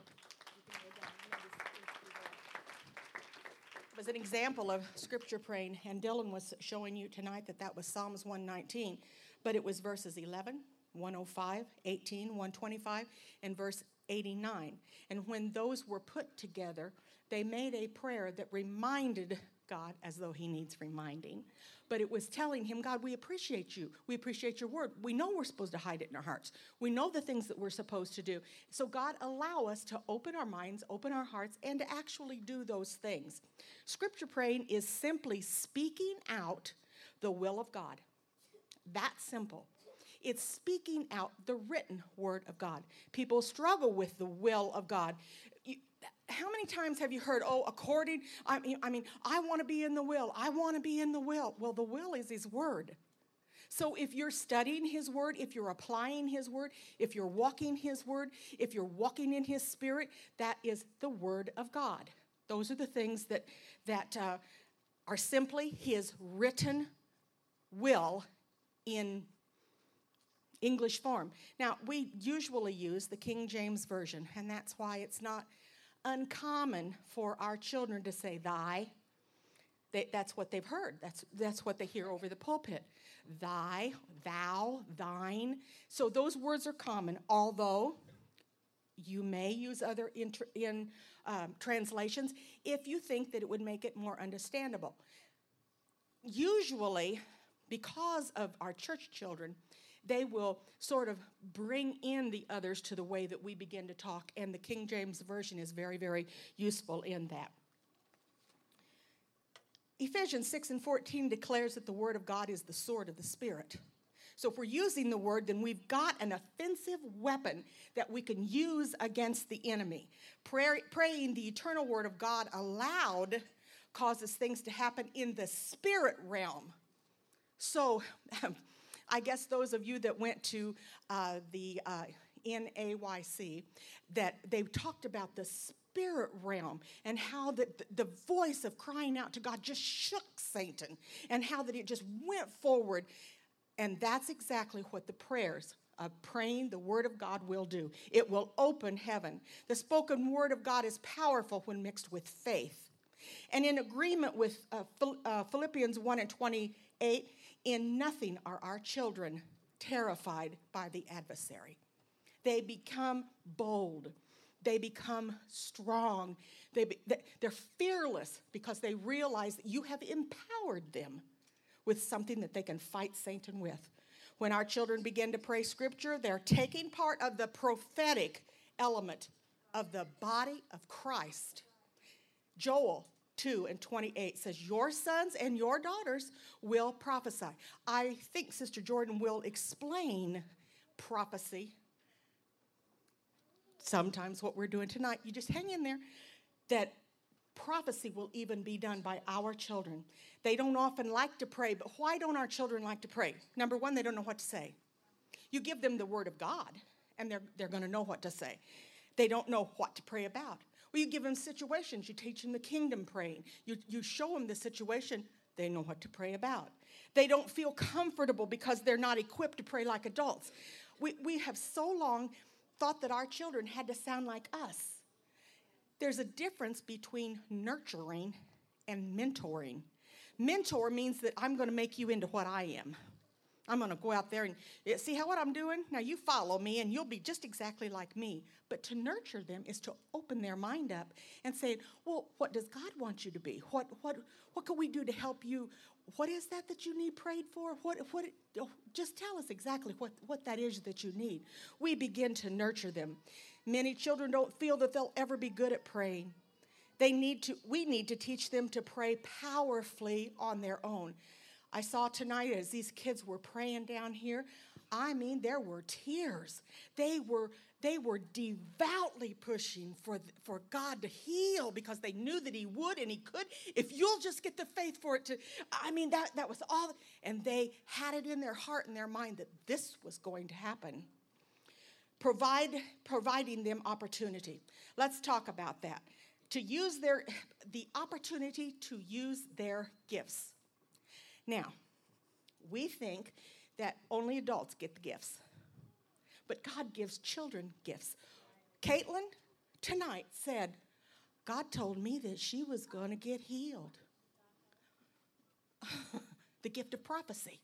It was an example of scripture praying, and Dylan was showing you tonight that that was Psalms 119, but it was verses 11, 105, 18, 125, and verse 89. And when those were put together, they made a prayer that reminded God as though he needs reminding. But it was telling him, God, we appreciate you. We appreciate your word. We know we're supposed to hide it in our hearts. We know the things that we're supposed to do. So, God, allow us to open our minds, open our hearts, and to actually do those things. Scripture praying is simply speaking out the will of God. That simple. It's speaking out the written word of God. People struggle with the will of God. You, how many times have you heard, oh, according, I mean, I, mean, I want to be in the will. I want to be in the will. Well, the will is His word. So if you're studying His word, if you're applying His word, if you're walking His word, if you're walking in His spirit, that is the word of God. Those are the things that, that uh, are simply His written will in English form. Now, we usually use the King James Version, and that's why it's not uncommon for our children to say, Thy. They, that's what they've heard. That's, that's what they hear over the pulpit. Thy, thou, thine. So those words are common, although you may use other in, in um, translations if you think that it would make it more understandable. Usually, because of our church children, they will sort of bring in the others to the way that we begin to talk, and the King James Version is very, very useful in that. Ephesians 6 and 14 declares that the Word of God is the sword of the Spirit. So if we're using the Word, then we've got an offensive weapon that we can use against the enemy. Praying the eternal Word of God aloud causes things to happen in the spirit realm. So, I guess those of you that went to uh, the uh, NAYC, that they talked about the spirit realm and how the, the voice of crying out to God just shook Satan and how that it just went forward. And that's exactly what the prayers of praying the word of God will do. It will open heaven. The spoken word of God is powerful when mixed with faith. And in agreement with uh, uh Philippians 1 and 28, in nothing are our children terrified by the adversary. They become bold. They become strong. They be, they're fearless because they realize that you have empowered them with something that they can fight Satan with. When our children begin to pray scripture, they're taking part of the prophetic element of the body of Christ. Joel 2 and 28 says, Your sons and your daughters will prophesy. I think Sister Jordan will explain prophecy. Sometimes what we're doing tonight, you just hang in there, that prophecy will even be done by our children. They don't often like to pray, but why don't our children like to pray? Number one, they don't know what to say. You give them the word of God, and they're, they're going to know what to say. They don't know what to pray about. Well, you give them situations. You teach them the kingdom praying. You, you show them the situation. They know what to pray about. They don't feel comfortable because they're not equipped to pray like adults. We, we have so long thought that our children had to sound like us. There's a difference between nurturing and mentoring. Mentor means that I'm going to make you into what I am. I'm going to go out there and eh, see how what I'm doing. Now you follow me and you'll be just exactly like me. But to nurture them is to open their mind up and say, "Well, what does God want you to be? What what what can we do to help you? What is that that you need prayed for? What what oh, just tell us exactly what what that is that you need." We begin to nurture them. Many children don't feel that they'll ever be good at praying. They need to we need to teach them to pray powerfully on their own. I saw tonight as these kids were praying down here, I mean, there were tears. They were they were devoutly pushing for, for God to heal because they knew that He would and He could. If you'll just get the faith for it to, I mean, that, that was all. And they had it in their heart and their mind that this was going to happen. Provide, providing them opportunity. Let's talk about that. To use their, the opportunity to use their gifts. Now, we think that only adults get the gifts but God gives children gifts. Caitlin tonight said, God told me that she was going to get healed. the gift of prophecy.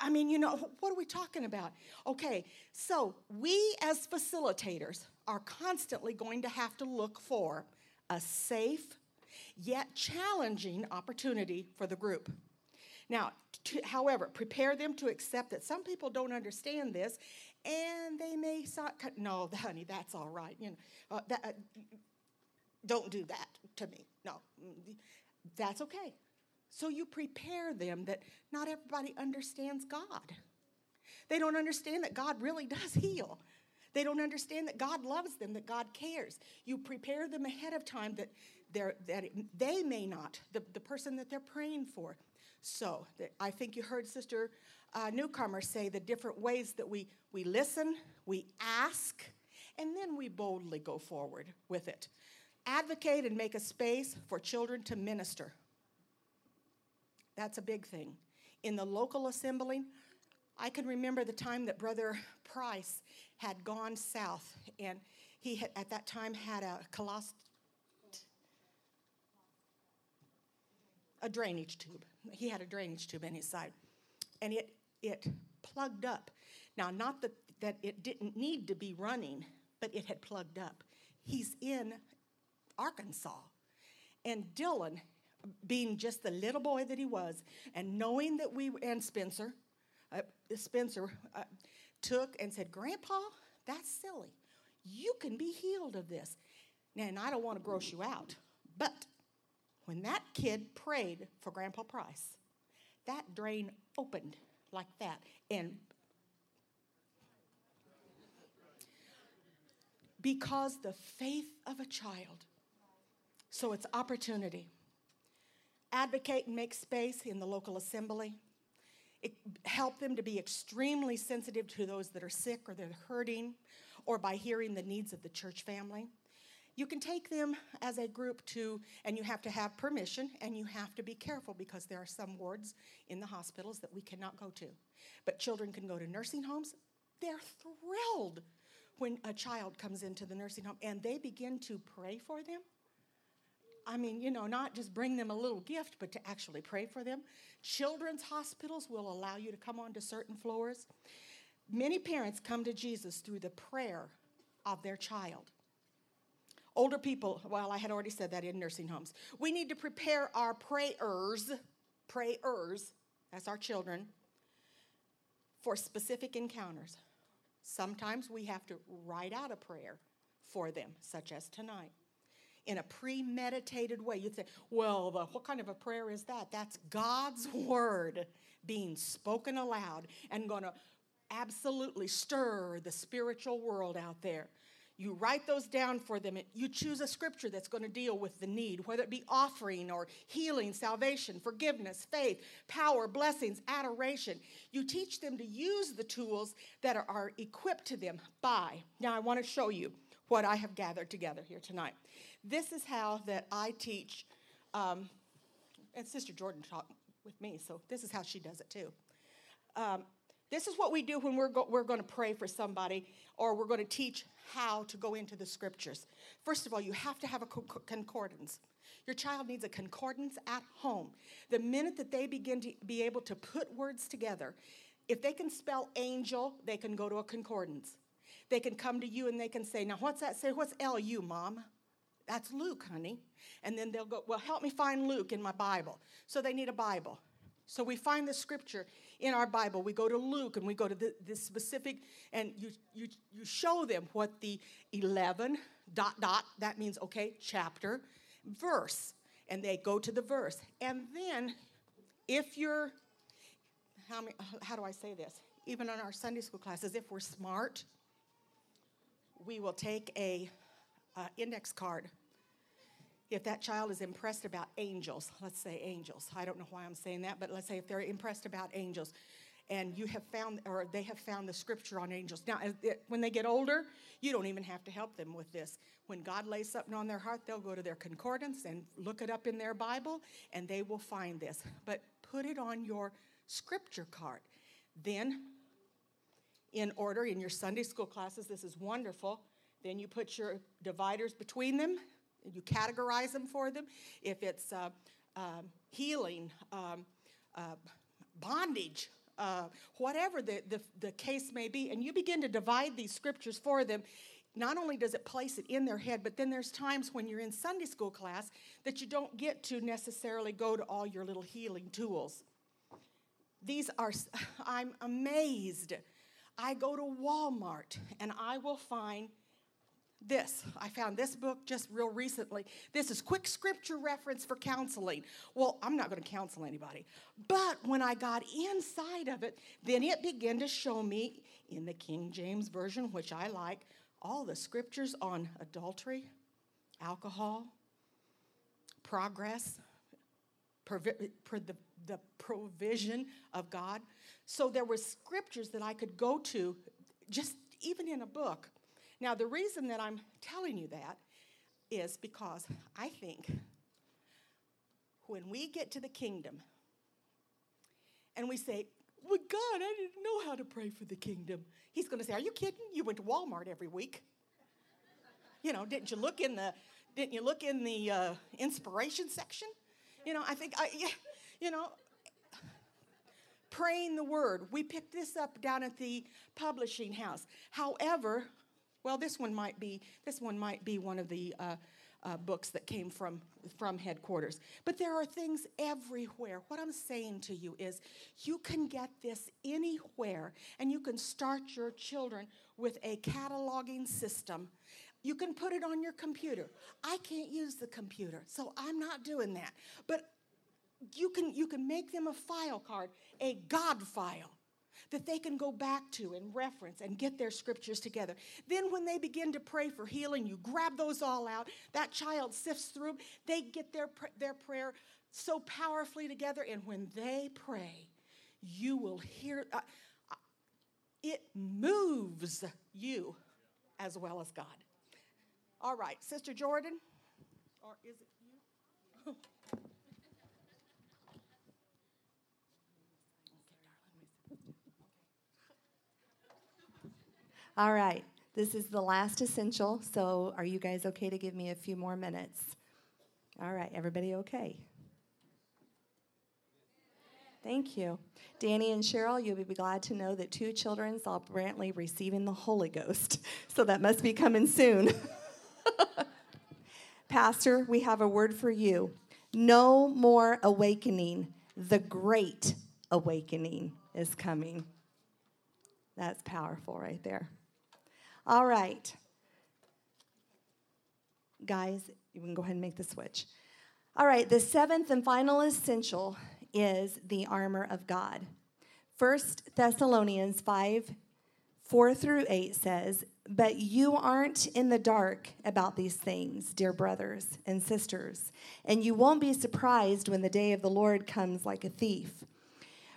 I mean, you know, what are we talking about? Okay, so we as facilitators are constantly going to have to look for a safe yet challenging opportunity for the group. Now, to, however, prepare them to accept that some people don't understand this, and they may not. No, honey, that's all right. You know, uh, that, uh, don't do that to me. No, that's okay. So you prepare them that not everybody understands God. They don't understand that God really does heal. They don't understand that God loves them, that God cares. You prepare them ahead of time that, that they may not, the, the person that they're praying for, so I think you heard Sister uh, Newcomer say the different ways that we, we listen, we ask, and then we boldly go forward with it. Advocate and make a space for children to minister. That's a big thing. In the local assembly, I can remember the time that Brother Price had gone south, and he had, at that time had a a drainage tube. He had a drainage tube in his side. And it, it plugged up. Now, not that, that it didn't need to be running, but it had plugged up. He's in Arkansas. And Dylan, being just the little boy that he was, and knowing that we, and Spencer, uh, Spencer uh, took and said, Grandpa, that's silly. You can be healed of this. Now, and I don't want to gross you out, but when that kid prayed for Grandpa Price, that drain opened like that. And because the faith of a child, so it's opportunity. Advocate and make space in the local assembly. It, help them to be extremely sensitive to those that are sick or that are hurting, or by hearing the needs of the church family. You can take them as a group to, and you have to have permission and you have to be careful because there are some wards in the hospitals that we cannot go to. But children can go to nursing homes. They're thrilled when a child comes into the nursing home and they begin to pray for them. I mean, you know, not just bring them a little gift, but to actually pray for them. Children's hospitals will allow you to come onto certain floors. Many parents come to Jesus through the prayer of their child. Older people, well, I had already said that in nursing homes. We need to prepare our prayers, prayers, that's our children, for specific encounters. Sometimes we have to write out a prayer for them, such as tonight. In a premeditated way, you'd say, Well, the, what kind of a prayer is that? That's God's word being spoken aloud and going to absolutely stir the spiritual world out there. You write those down for them. You choose a scripture that's going to deal with the need, whether it be offering or healing, salvation, forgiveness, faith, power, blessings, adoration. You teach them to use the tools that are, equipped to them by. Now, I want to show you what I have gathered together here tonight. This is how that I teach, um, and Sister Jordan taught with me, so this is how she does it too. Um, this is what we do when we're, go- we're going to pray for somebody or we're going to teach how to go into the scriptures. First of all, you have to have a co- concordance. Your child needs a concordance at home. The minute that they begin to be able to put words together, if they can spell angel, they can go to a concordance. They can come to you and they can say, Now, what's that say? What's LU, mom? That's Luke, honey. And then they'll go, Well, help me find Luke in my Bible. So they need a Bible. So we find the scripture in our Bible. We go to Luke and we go to the, this specific, and you, you, you show them what the 11 dot dot, that means, okay, chapter, verse. And they go to the verse. And then if you're, how, many, how do I say this? Even on our Sunday school classes, if we're smart, we will take a uh, index card. If that child is impressed about angels, let's say angels. I don't know why I'm saying that, but let's say if they're impressed about angels, and you have found, or they have found the scripture on angels. Now, when they get older, you don't even have to help them with this. When God lays something on their heart, they'll go to their concordance and look it up in their Bible, and they will find this. But put it on your scripture card. Then, in order in your Sunday school classes, this is wonderful. Then you put your dividers between them, you categorize them for them. If it's uh, um, healing, um, uh, bondage, uh, whatever the, the, the case may be, and you begin to divide these scriptures for them, not only does it place it in their head, but then there's times when you're in Sunday school class that you don't get to necessarily go to all your little healing tools. These are, I'm amazed. I go to Walmart and I will find this. I found this book just real recently. This is quick scripture reference for counseling. Well, I'm not going to counsel anybody. But when I got inside of it, then it began to show me in the King James Version, which I like, all the scriptures on adultery, alcohol, progress, the, the provision of God. So there were scriptures that I could go to just even in a book. Now, the reason that I'm telling you that is because I think when we get to the kingdom and we say, Well, God, I didn't know how to pray for the kingdom, He's going to say, Are you kidding? You went to Walmart every week. You know, didn't you look in the didn't you look in the uh, inspiration section? You know, I think I, yeah, you know, praying the word. We picked this up down at the publishing house. However, well, this one might be this one might be one of the uh, uh, books that came from from headquarters. But there are things everywhere. What I'm saying to you is, you can get this anywhere, and you can start your children with a cataloging system. You can put it on your computer. I can't use the computer, so I'm not doing that. But you can you can make them a file card, a God file that they can go back to and reference and get their scriptures together. Then when they begin to pray for healing, you grab those all out. That child sifts through, 'em, they get their their prayer so powerfully together and when they pray, you will hear uh, uh, it moves you as well as God. All right, Sister Jordan, or is it All right, this is the last essential, so are you guys okay to give me a few more minutes? All right, everybody okay? Thank you. Danny and Cheryl, you'll be glad to know that two children saw Brantley receiving the Holy Ghost, so that must be coming soon. Pastor, we have a word for you. No more awakening. The great awakening is coming. That's powerful right there. All right. Guys, you can go ahead and make the switch. All right, the seventh and final essential is the armor of God. First Thessalonians 5 4 through 8 says, But you aren't in the dark about these things, dear brothers and sisters, and you won't be surprised when the day of the Lord comes like a thief.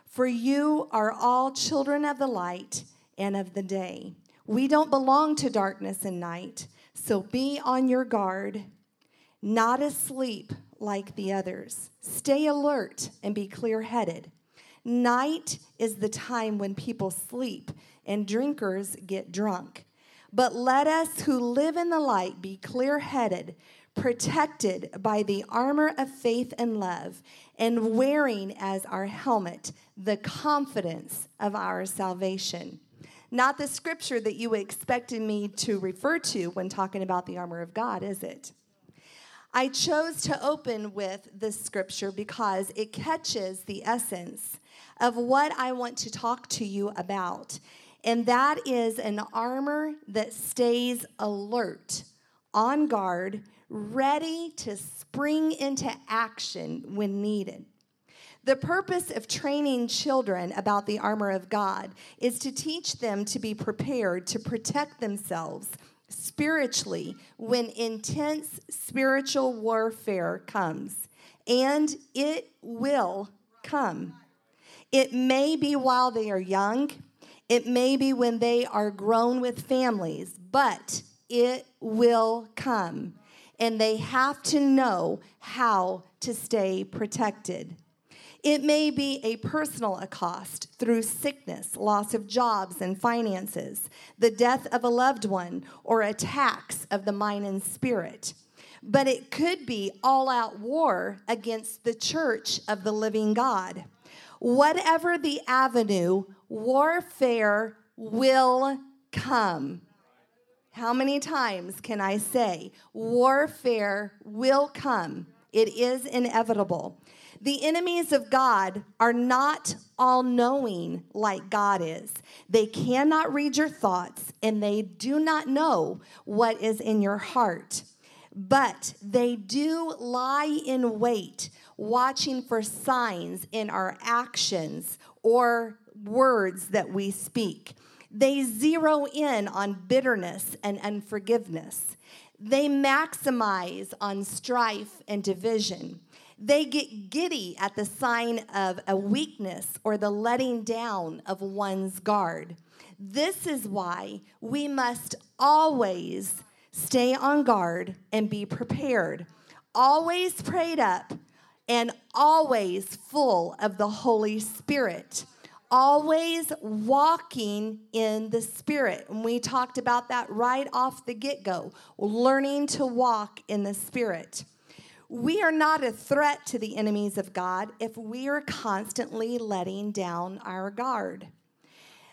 For you are all children of the light and of the day. We don't belong to darkness and night, so be on your guard, not asleep like the others. Stay alert and be clear headed. Night is the time when people sleep and drinkers get drunk. But let us who live in the light be clear headed, protected by the armor of faith and love, and wearing as our helmet the confidence of our salvation. Not the scripture that you expected me to refer to when talking about the armor of God, is it? I chose to open with this scripture because it catches the essence of what I want to talk to you about. And that is an armor that stays alert, on guard, ready to spring into action when needed. The purpose of training children about the armor of God is to teach them to be prepared to protect themselves spiritually when intense spiritual warfare comes. And it will come. It may be while they are young, it may be when they are grown with families, but it will come. And they have to know how to stay protected. It may be a personal accost through sickness, loss of jobs and finances, the death of a loved one, or attacks of the mind and spirit. But it could be all out war against the church of the living God. Whatever the avenue, warfare will come. How many times can I say warfare will come? It is inevitable. The enemies of God are not all knowing like God is. They cannot read your thoughts and they do not know what is in your heart. But they do lie in wait, watching for signs in our actions or words that we speak. They zero in on bitterness and unforgiveness. They maximize on strife and division. They get giddy at the sign of a weakness or the letting down of one's guard. This is why we must always stay on guard and be prepared, always prayed up, and always full of the Holy Spirit. Always walking in the Spirit. And we talked about that right off the get go, learning to walk in the Spirit. We are not a threat to the enemies of God if we are constantly letting down our guard.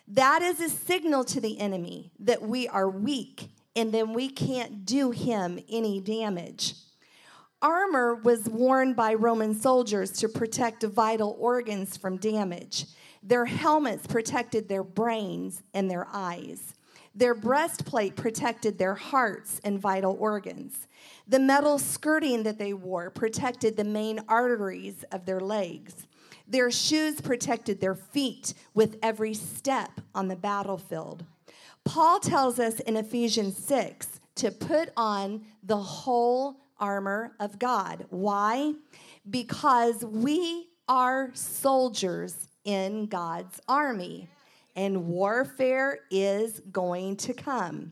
That is a signal to the enemy that we are weak and then we can't do him any damage. Armor was worn by Roman soldiers to protect vital organs from damage. Their helmets protected their brains and their eyes. Their breastplate protected their hearts and vital organs. The metal skirting that they wore protected the main arteries of their legs. Their shoes protected their feet with every step on the battlefield. Paul tells us in Ephesians 6 to put on the whole armor of God. Why? Because we are soldiers in God's army, and warfare is going to come.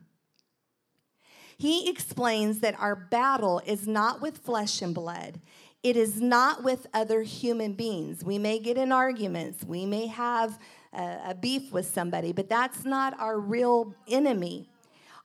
He explains that our battle is not with flesh and blood. It is not with other human beings. We may get in arguments, we may have a, a beef with somebody, but that's not our real enemy.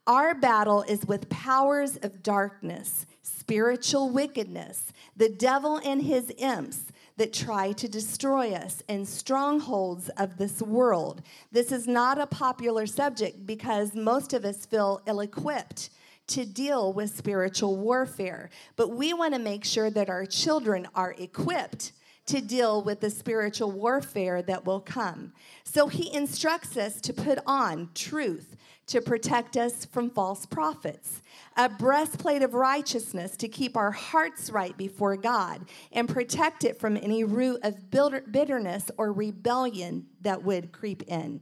Our battle is with powers of darkness, spiritual wickedness, the devil and his imps that try to destroy us, and strongholds of this world. This is not a popular subject because most of us feel ill equipped to deal with spiritual warfare. But we want to make sure that our children are equipped to deal with the spiritual warfare that will come. So he instructs us to put on truth to protect us from false prophets, a breastplate of righteousness to keep our hearts right before God and protect it from any root of bitterness or rebellion that would creep in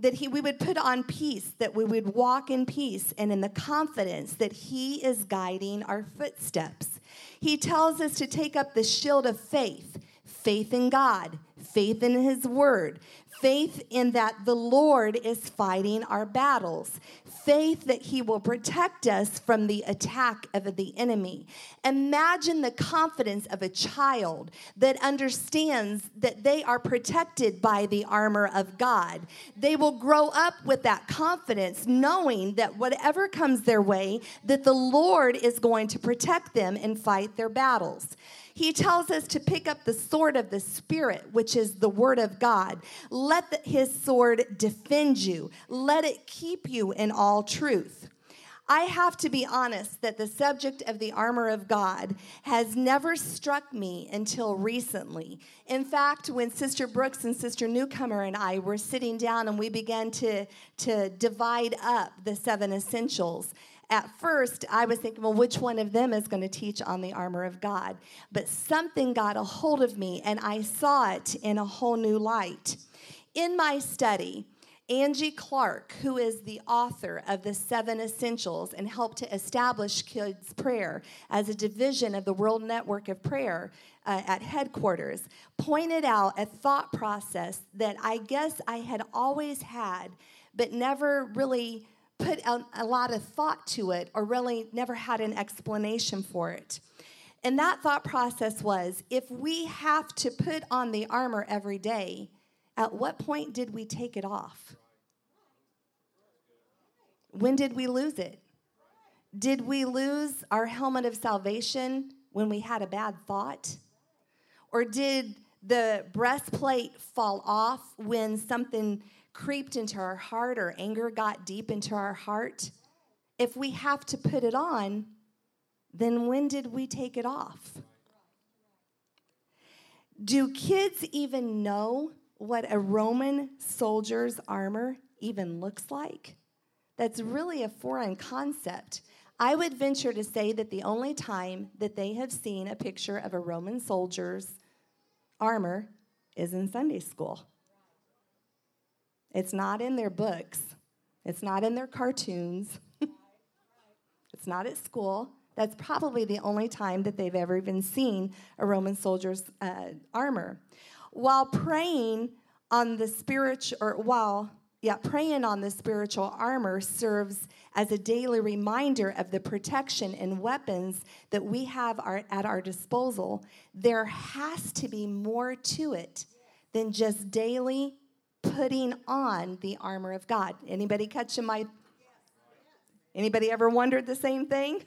that he, we would put on peace, that we would walk in peace and in the confidence that he is guiding our footsteps. He tells us to take up the shield of faith, faith in God, faith in his word, faith in that the Lord is fighting our battles, faith that He will protect us from the attack of the enemy. Imagine the confidence of a child that understands that they are protected by the armor of God. They will grow up with that confidence, knowing that whatever comes their way, that the Lord is going to protect them and fight their battles. He tells us to pick up the sword of the Spirit, which is the Word of God. Let the, his sword defend you, let it keep you in all truth. I have to be honest that the subject of the armor of God has never struck me until recently. In fact, when Sister Brooks and Sister Newcomer and I were sitting down and we began to, to divide up the seven essentials, At first, I was thinking, well, which one of them is going to teach on the armor of God? But something got a hold of me, and I saw it in a whole new light. In my study, Angie Clark, who is the author of the Seven Essentials and helped to establish Kids Prayer as a division of the World Network of Prayer uh, at headquarters, pointed out a thought process that I guess I had always had, but never really put a, a lot of thought to it or really never had an explanation for it. And that thought process was if we have to put on the armor every day, at what point did we take it off? When did we lose it? Did we lose our helmet of salvation when we had a bad thought? Or did the breastplate fall off when something creeped into our heart or anger got deep into our heart? If we have to put it on, then when did we take it off? Do kids even know what a Roman soldier's armor even looks like? That's really a foreign concept. I would venture to say that the only time that they have seen a picture of a Roman soldier's armor is in Sunday school. It's not in their books, it's not in their cartoons, it's not at school. That's probably the only time that they've ever even seen a Roman soldier's uh, armor. While praying on the spiritual, or while yeah, praying on the spiritual armor serves as a daily reminder of the protection and weapons that we have our, at our disposal. There has to be more to it than just daily putting on the armor of God. Anybody catching my Anybody ever wondered the same thing?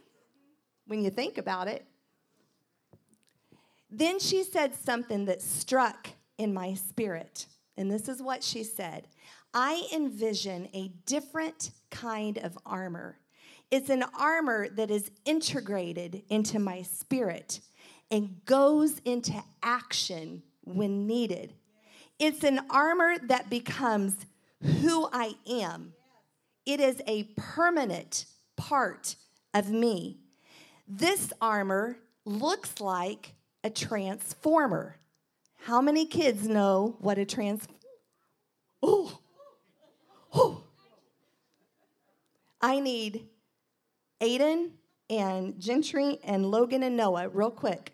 When you think about it. Then she said something that struck in my spirit. And this is what she said I envision a different kind of armor. It's an armor that is integrated into my spirit and goes into action when needed. It's an armor that becomes who I am. It is a permanent part of me. This armor looks like a transformer. How many kids know what a trans? Oh, oh. I need Aiden and Gentry and Logan and Noah, real quick.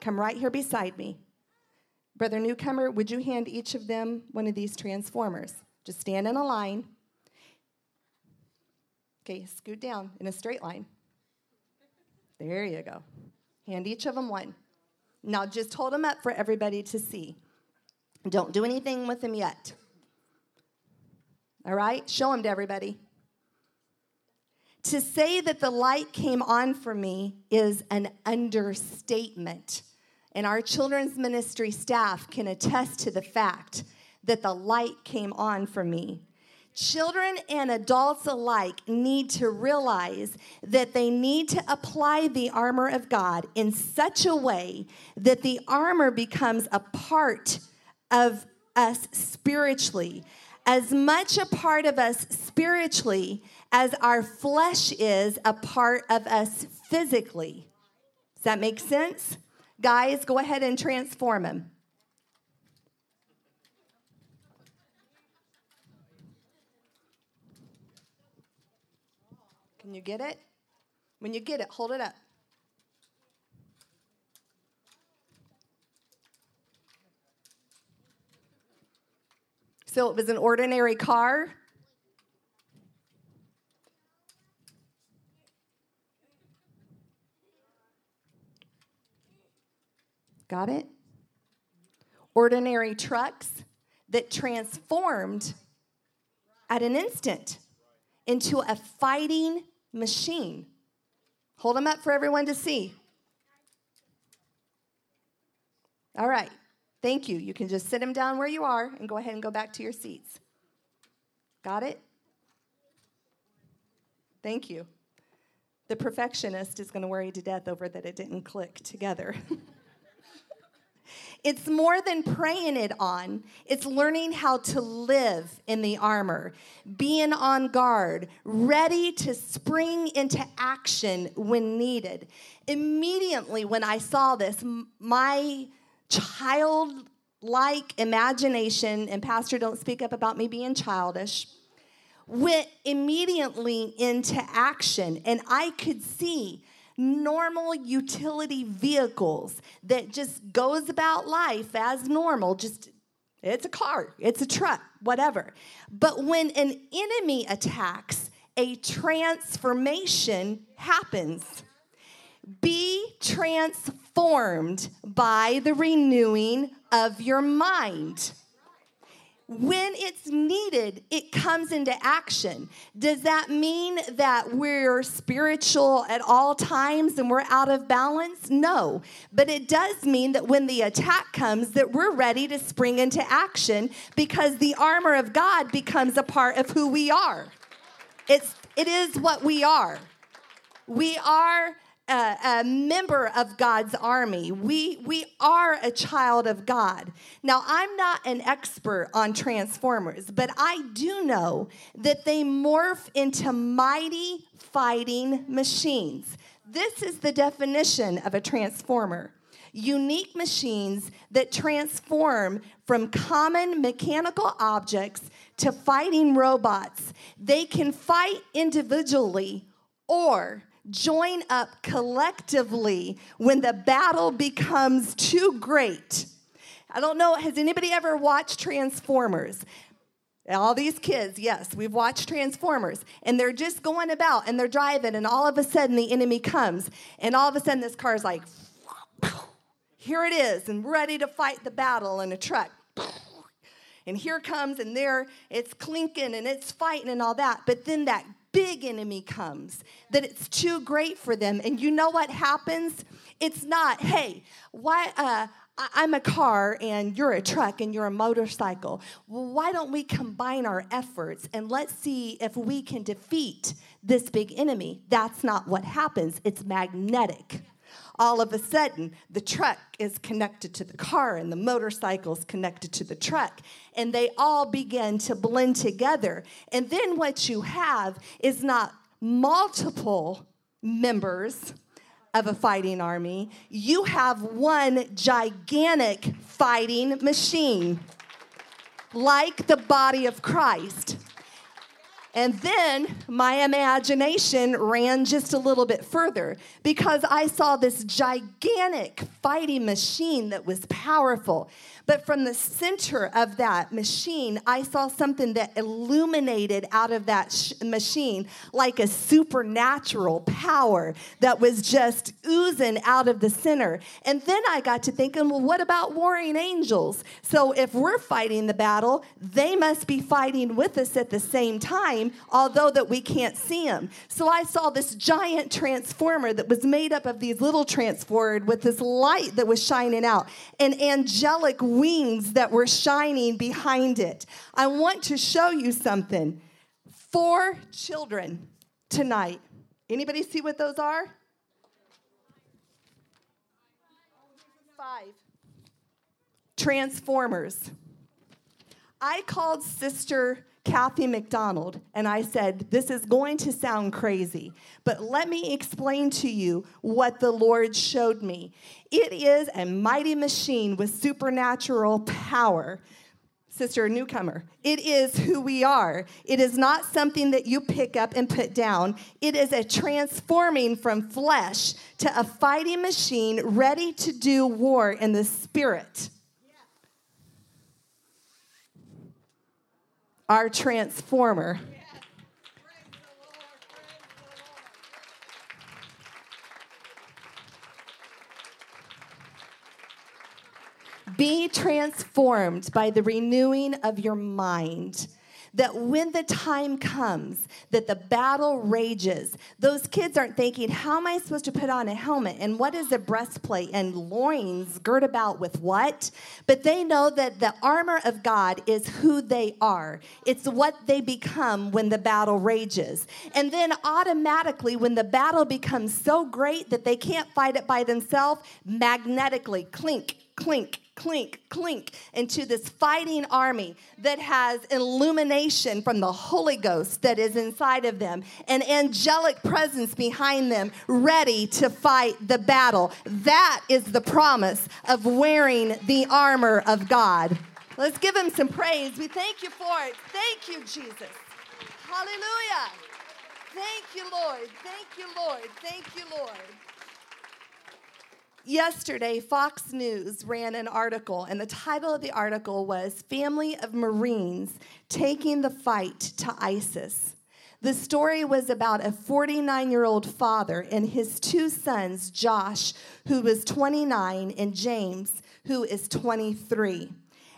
Come right here beside me. Brother Newcomer, would you hand each of them one of these transformers? Just stand in a line. Okay, scoot down in a straight line. There you go. Hand each of them one. Now just hold them up for everybody to see. Don't do anything with them yet. All right? Show them to everybody. To say that the light came on for me is an understatement. And our children's ministry staff can attest to the fact that the light came on for me. Children and adults alike need to realize that they need to apply the armor of God in such a way that the armor becomes a part of us spiritually. As much a part of us spiritually as our flesh is a part of us physically. Does that make sense? Guys, go ahead and transform him. Can you get it? When you get it, hold it up. So it was an ordinary car. Got it? Ordinary trucks that transformed at an instant into a fighting machine. Hold them up for everyone to see. All right. Thank you. You can just sit them down where you are and go ahead and go back to your seats. Got it? Thank you. The perfectionist is going to worry to death over that it didn't click together. It's more than praying it on, it's learning how to live in the armor, being on guard, ready to spring into action when needed. Immediately, when I saw this, my childlike imagination, and Pastor, don't speak up about me being childish went immediately into action and i could see normal utility vehicles that just goes about life as normal just it's a car it's a truck whatever. But when an enemy attacks a transformation happens. Be transformed by the renewing of your mind when it's needed, it comes into action. Does that mean that we're spiritual at all times and we're out of balance? No. But it does mean that when the attack comes that we're ready to spring into action because the armor of God becomes a part of who we are. It's it is what we are. We are a, a, member of God's army. We, we are a child of God. Now, I'm not an expert on transformers, but I do know that they morph into mighty fighting machines. This is the definition of a transformer unique machines that transform from common mechanical objects to fighting robots. They can fight individually or join up collectively when the battle becomes too great. I don't know, has anybody ever watched Transformers? All these kids, yes, we've watched Transformers, and they're just going about and they're driving, and all of a sudden the enemy comes, and all of a sudden this car is like, here it is, and ready to fight the battle in a truck. And here comes, and there it's clinking and it's fighting and all that. But then that big enemy comes, that it's too great for them. And you know what happens? It's not, hey, why, uh, I'm a car and you're a truck and you're a motorcycle. Well, why don't we combine our efforts and let's see if we can defeat this big enemy? That's not what happens. It's magnetic all of a sudden the truck is connected to the car and the motorcycle is connected to the truck. And they all begin to blend together. And then what you have is not multiple members of a fighting army. You have one gigantic fighting machine like the body of Christ and then my imagination ran just a little bit further because I saw this gigantic fighting machine that was powerful. But from the center of that machine, I saw something that illuminated out of that sh- machine like a supernatural power that was just oozing out of the center. And then I got to thinking, well, what about warring angels? So if we're fighting the battle, they must be fighting with us at the same time, although that we can't see them. So I saw this giant transformer that was made up of these little transformers with this light that was shining out, an angelic wings that were shining behind it. I want to show you something. Four children tonight. Anybody see what those are? Five. Transformers. I called Sister Kathy McDonald and I said, This is going to sound crazy, but let me explain to you what the Lord showed me. It is a mighty machine with supernatural power. Sister newcomer, it is who we are. It is not something that you pick up and put down. It is a transforming from flesh to a fighting machine ready to do war in the spirit. Our transformer. Be transformed by the renewing of your mind that when the time comes that the battle rages, those kids aren't thinking, how am I supposed to put on a helmet? And what is a breastplate? And loins girt about with what? But they know that the armor of God is who they are, it's what they become when the battle rages. And then automatically, when the battle becomes so great that they can't fight it by themselves, magnetically, clink, clink, clink, clink into this fighting army that has illumination from the Holy Ghost that is inside of them, an angelic presence behind them, ready to fight the battle. That is the promise of wearing the armor of God. Let's give him some praise. We thank you for it. Thank you, Jesus. Hallelujah. Thank you, Lord. Thank you, Lord. Thank you, Lord. Yesterday, Fox News ran an article, and the title of the article was Family of Marines Taking the Fight to ISIS. The story was about a 49 year old father and his two sons, Josh, who was 29, and James, who is 23.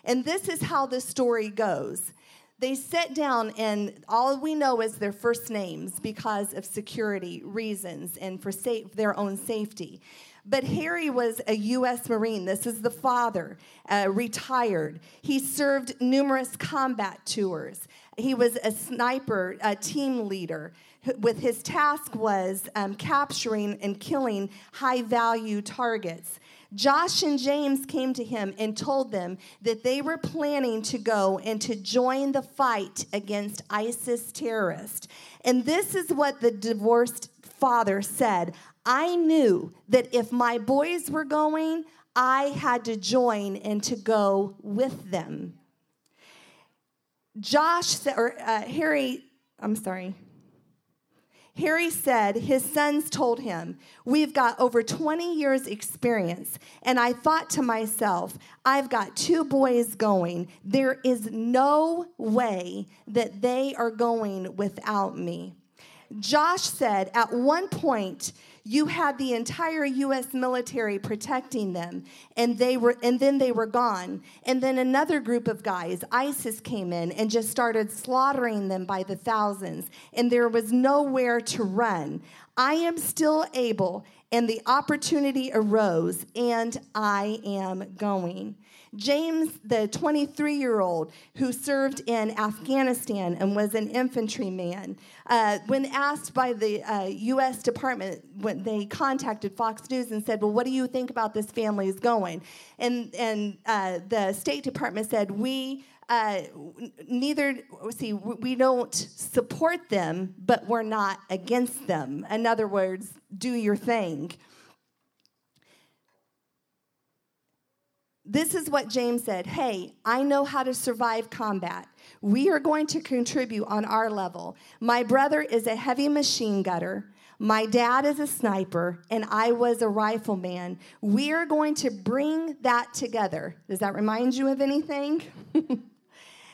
And this is how the story goes. They sat down, and all we know is their first names because of security reasons and for their own safety. But Harry was a U.S. Marine. This is the father, uh, retired. He served numerous combat tours. He was a sniper, a team leader. With his task was um, capturing and killing high value targets. Josh and James came to him and told them that they were planning to go and to join the fight against ISIS terrorists. And this is what the divorced father said I knew that if my boys were going, I had to join and to go with them. Josh, or uh, Harry, I'm sorry, Harry said his sons told him, We've got over 20 years' experience. And I thought to myself, I've got two boys going. There is no way that they are going without me. Josh said at one point, you had the entire US military protecting them and they were and then they were gone. And then another group of guys ISIS came in and just started slaughtering them by the thousands and there was nowhere to run. I am still able and the opportunity arose and I am going James, the 23 year old who served in Afghanistan and was an infantryman, uh, when asked by the uh, U.S. Department, when they contacted Fox News and said, Well, what do you think about this family's going? And, and uh, the State Department said, We uh, neither see we don't support them but we're not against them in other words do your thing this is what James said Hey, I know how to survive combat. We are going to contribute on our level. My brother is a heavy machine gunner. My dad is a sniper, and I was a rifleman. We are going to bring that together. Does that remind you of anything?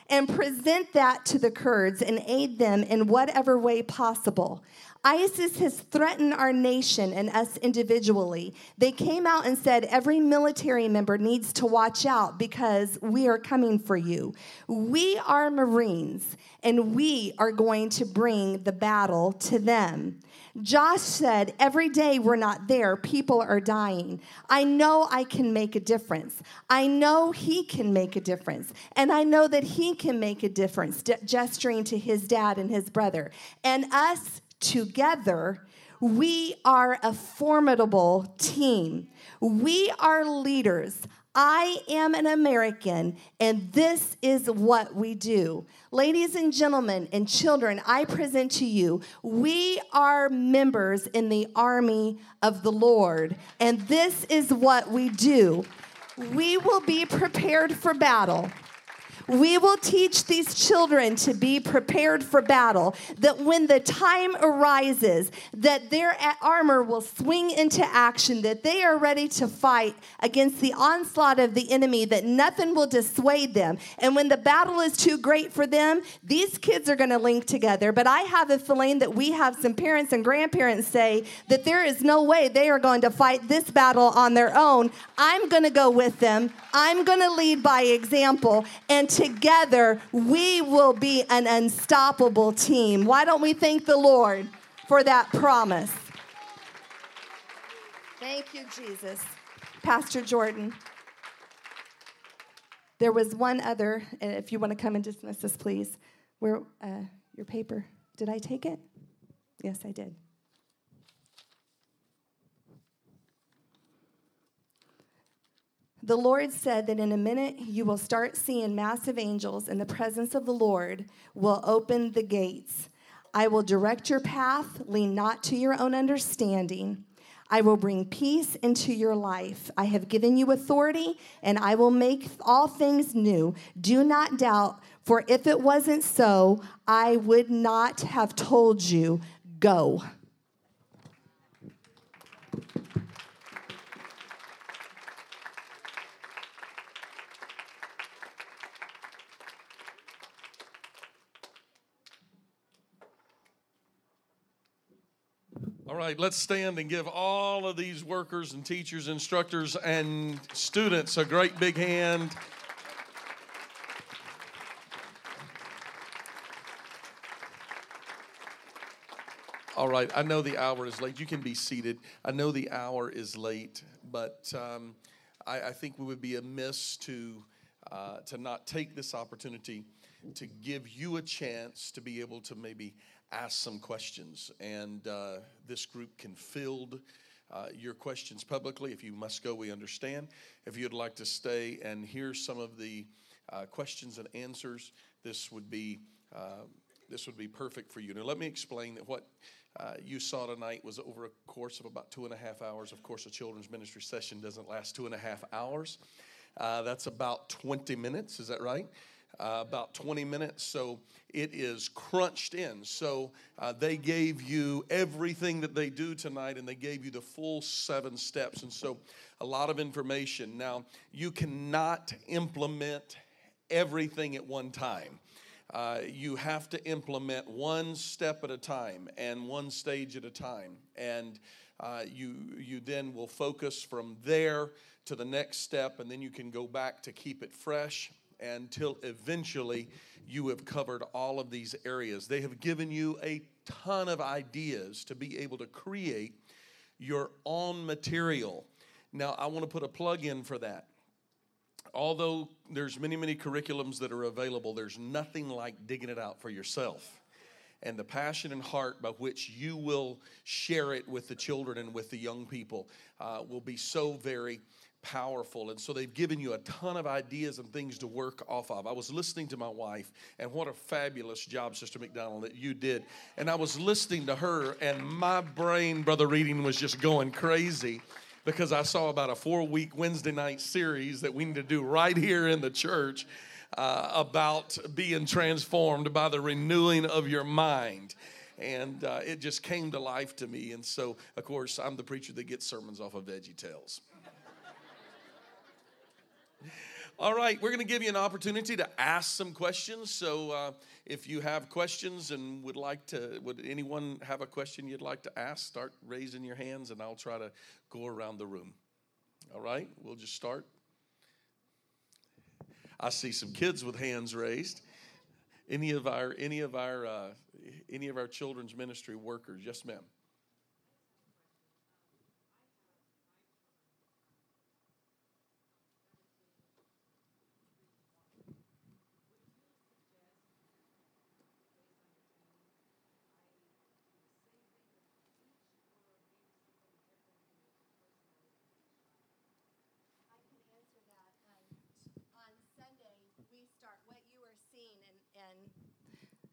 and present that to the Kurds and aid them in whatever way possible. ISIS has threatened our nation and us individually. They came out and said every military member needs to watch out because we are coming for you. We are Marines and we are going to bring the battle to them. Josh said, Every day we're not there, people are dying. I know I can make a difference. I know he can make a difference. And I know that he can make a difference, gesturing to his dad and his brother. And us together, we are a formidable team. We are leaders. I am an American, and this is what we do. Ladies and gentlemen and children, I present to you, we are members in the army of the Lord, and this is what we do. We will be prepared for battle. We will teach these children to be prepared for battle, that when the time arises, that their armor will swing into action, that they are ready to fight against the onslaught of the enemy, that nothing will dissuade them. And when the battle is too great for them, these kids are going to link together. But I have a feeling that we have some parents and grandparents say that there is no way they are going to fight this battle on their own. I'm going to go with them. I'm going to lead by example. And together we will be an unstoppable team. Why don't we thank the Lord for that promise? Thank you, Jesus. Pastor Jordan. There was one other, and if you want to come and dismiss us, please. Where uh, your paper? Did I take it? Yes, I did. The Lord said that in a minute you will start seeing massive angels, and the presence of the Lord will open the gates. I will direct your path, lean not to your own understanding. I will bring peace into your life. I have given you authority, and I will make all things new. Do not doubt, for if it wasn't so, I would not have told you, go. Right, let's stand and give all of these workers and teachers, instructors, and students a great big hand. All right, I know the hour is late. You can be seated. I know the hour is late, but um, I, I, think we would be amiss to uh, to not take this opportunity to give you a chance to be able to maybe ask some questions. And uh, this group can field uh, your questions publicly. If you must go, we understand. If you'd like to stay and hear some of the uh, questions and answers, this would be uh, this would be perfect for you. Now, let me explain that what uh, you saw tonight was over a course of about two and a half hours. Of course, a children's ministry session doesn't last two and a half hours. Uh, that's about 20 minutes, is that right? Uh, about 20 minutes. So it is crunched in. So uh, they gave you everything that they do tonight, and they gave you the full seven steps. And so a lot of information. Now, you cannot implement everything at one time. Uh, you have to implement one step at a time and one stage at a time. And uh, you, you then will focus from there to the next step, and then you can go back to keep it fresh until eventually you have covered all of these areas. They have given you a ton of ideas to be able to create your own material. Now, I want to put a plug in for that although there's many, many curriculums that are available, there's nothing like digging it out for yourself. And the passion and heart by which you will share it with the children and with the young people uh, will be so very powerful. And so they've given you a ton of ideas and things to work off of. I was listening to my wife, and what a fabulous job, Sister McDonald, that you did. And I was listening to her, and my brain, Brother Reading, was just going crazy because I saw about a four week Wednesday night series that we need to do right here in the church uh, about being transformed by the renewing of your mind. And uh, it just came to life to me. And so, of course, I'm the preacher that gets sermons off of Veggie Tales. All right, we're going to give you an opportunity to ask some questions. So, uh, if you have questions and would like to, would anyone have a question you'd like to ask? Start raising your hands, and I'll try to go around the room. All right, we'll just start. I see some kids with hands raised. Any of our, any of our, uh, any of our children's ministry workers? Yes, ma'am.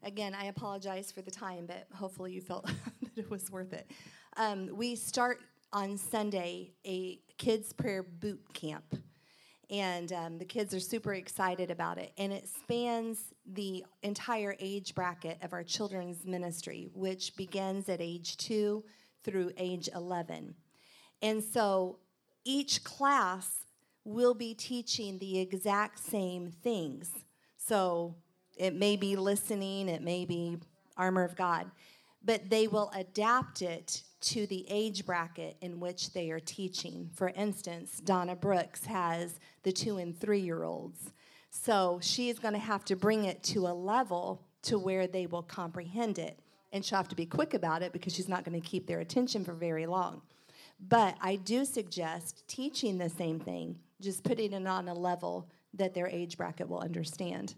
Again, I apologize for the time, but hopefully you felt that it was worth it. Um, we start on Sunday a kids' prayer boot camp. And um, the kids are super excited about it. And it spans the entire age bracket of our children's ministry, which begins at age two through age 11. And so each class will be teaching the exact same things. So it may be listening, it may be armor of God, but they will adapt it to the age bracket in which they are teaching. For instance, Donna Brooks has the two and three year olds. So she is going to have to bring it to a level to where they will comprehend it. And she'll have to be quick about it because she's not going to keep their attention for very long. But I do suggest teaching the same thing, just putting it on a level that their age bracket will understand.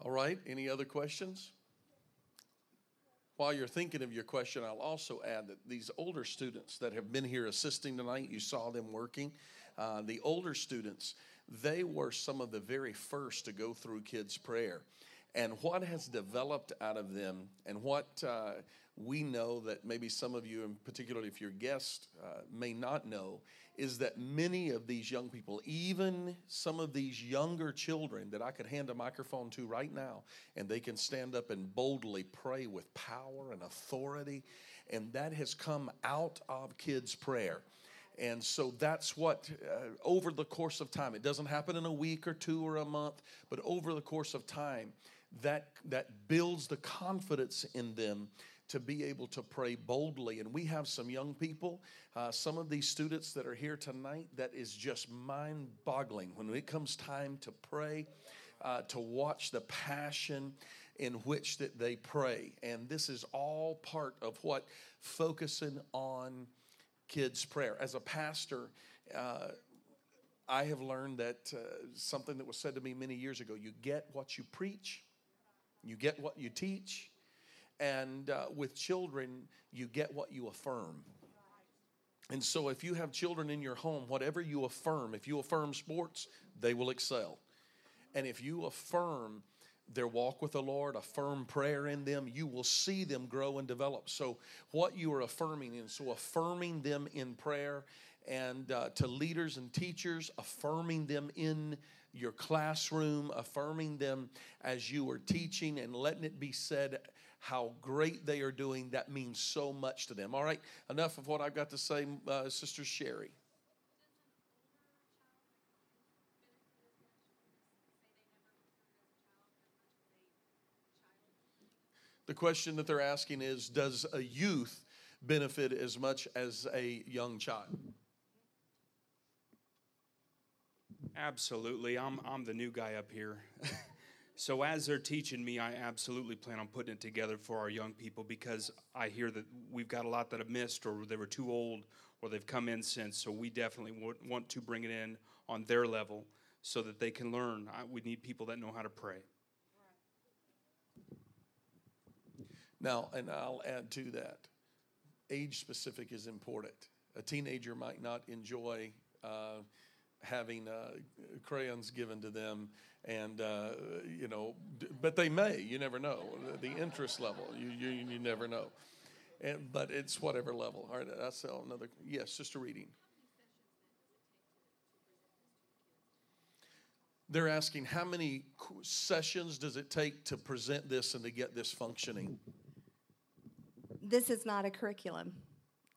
All right, any other questions? while you're thinking of your question, I'll also add that these older students that have been here assisting tonight, you saw them working. Uh, the older students, they were some of the very first to go through kids' prayer. And what has developed out of them, and what uh, we know that maybe some of you, and particularly if you're guests, uh, may not know, is that many of these young people, even some of these younger children that I could hand a microphone to right now, and they can stand up and boldly pray with power and authority, and that has come out of kids' prayer. And so that's what, uh, over the course of time, it doesn't happen in a week or two or a month, but over the course of time, that, that builds the confidence in them to be able to pray boldly. And we have some young people, uh, some of these students that are here tonight, that is just mind boggling when it comes time to pray, uh, to watch the passion in which that they pray. And this is all part of what focusing on kids' prayer. As a pastor, uh, I have learned that uh, something that was said to me many years ago you get what you preach, you get what you teach, and uh, with children, you get what you affirm. And so, if you have children in your home, whatever you affirm, if you affirm sports, they will excel. And if you affirm their walk with the Lord, affirm prayer in them, you will see them grow and develop. So, what you are affirming, and so affirming them in prayer, and uh, to leaders and teachers, affirming them in your classroom, affirming them as you are teaching, and letting it be said how great they are doing, that means so much to them. All right, enough of what I've got to say, uh, Sister Sherry. The question that they're asking is Does a youth benefit as much as a young child? Absolutely. I'm, I'm the new guy up here. so, as they're teaching me, I absolutely plan on putting it together for our young people because I hear that we've got a lot that have missed or they were too old or they've come in since. So, we definitely want to bring it in on their level so that they can learn. We need people that know how to pray. Now, and I'll add to that age specific is important. A teenager might not enjoy uh, having uh, crayons given to them, and uh, you know, but they may. You never know. The interest level, you you, you never know. And, but it's whatever level. All right, that's another. Yes, just a reading. They're asking how many sessions does it take to present this and to get this functioning? this is not a curriculum.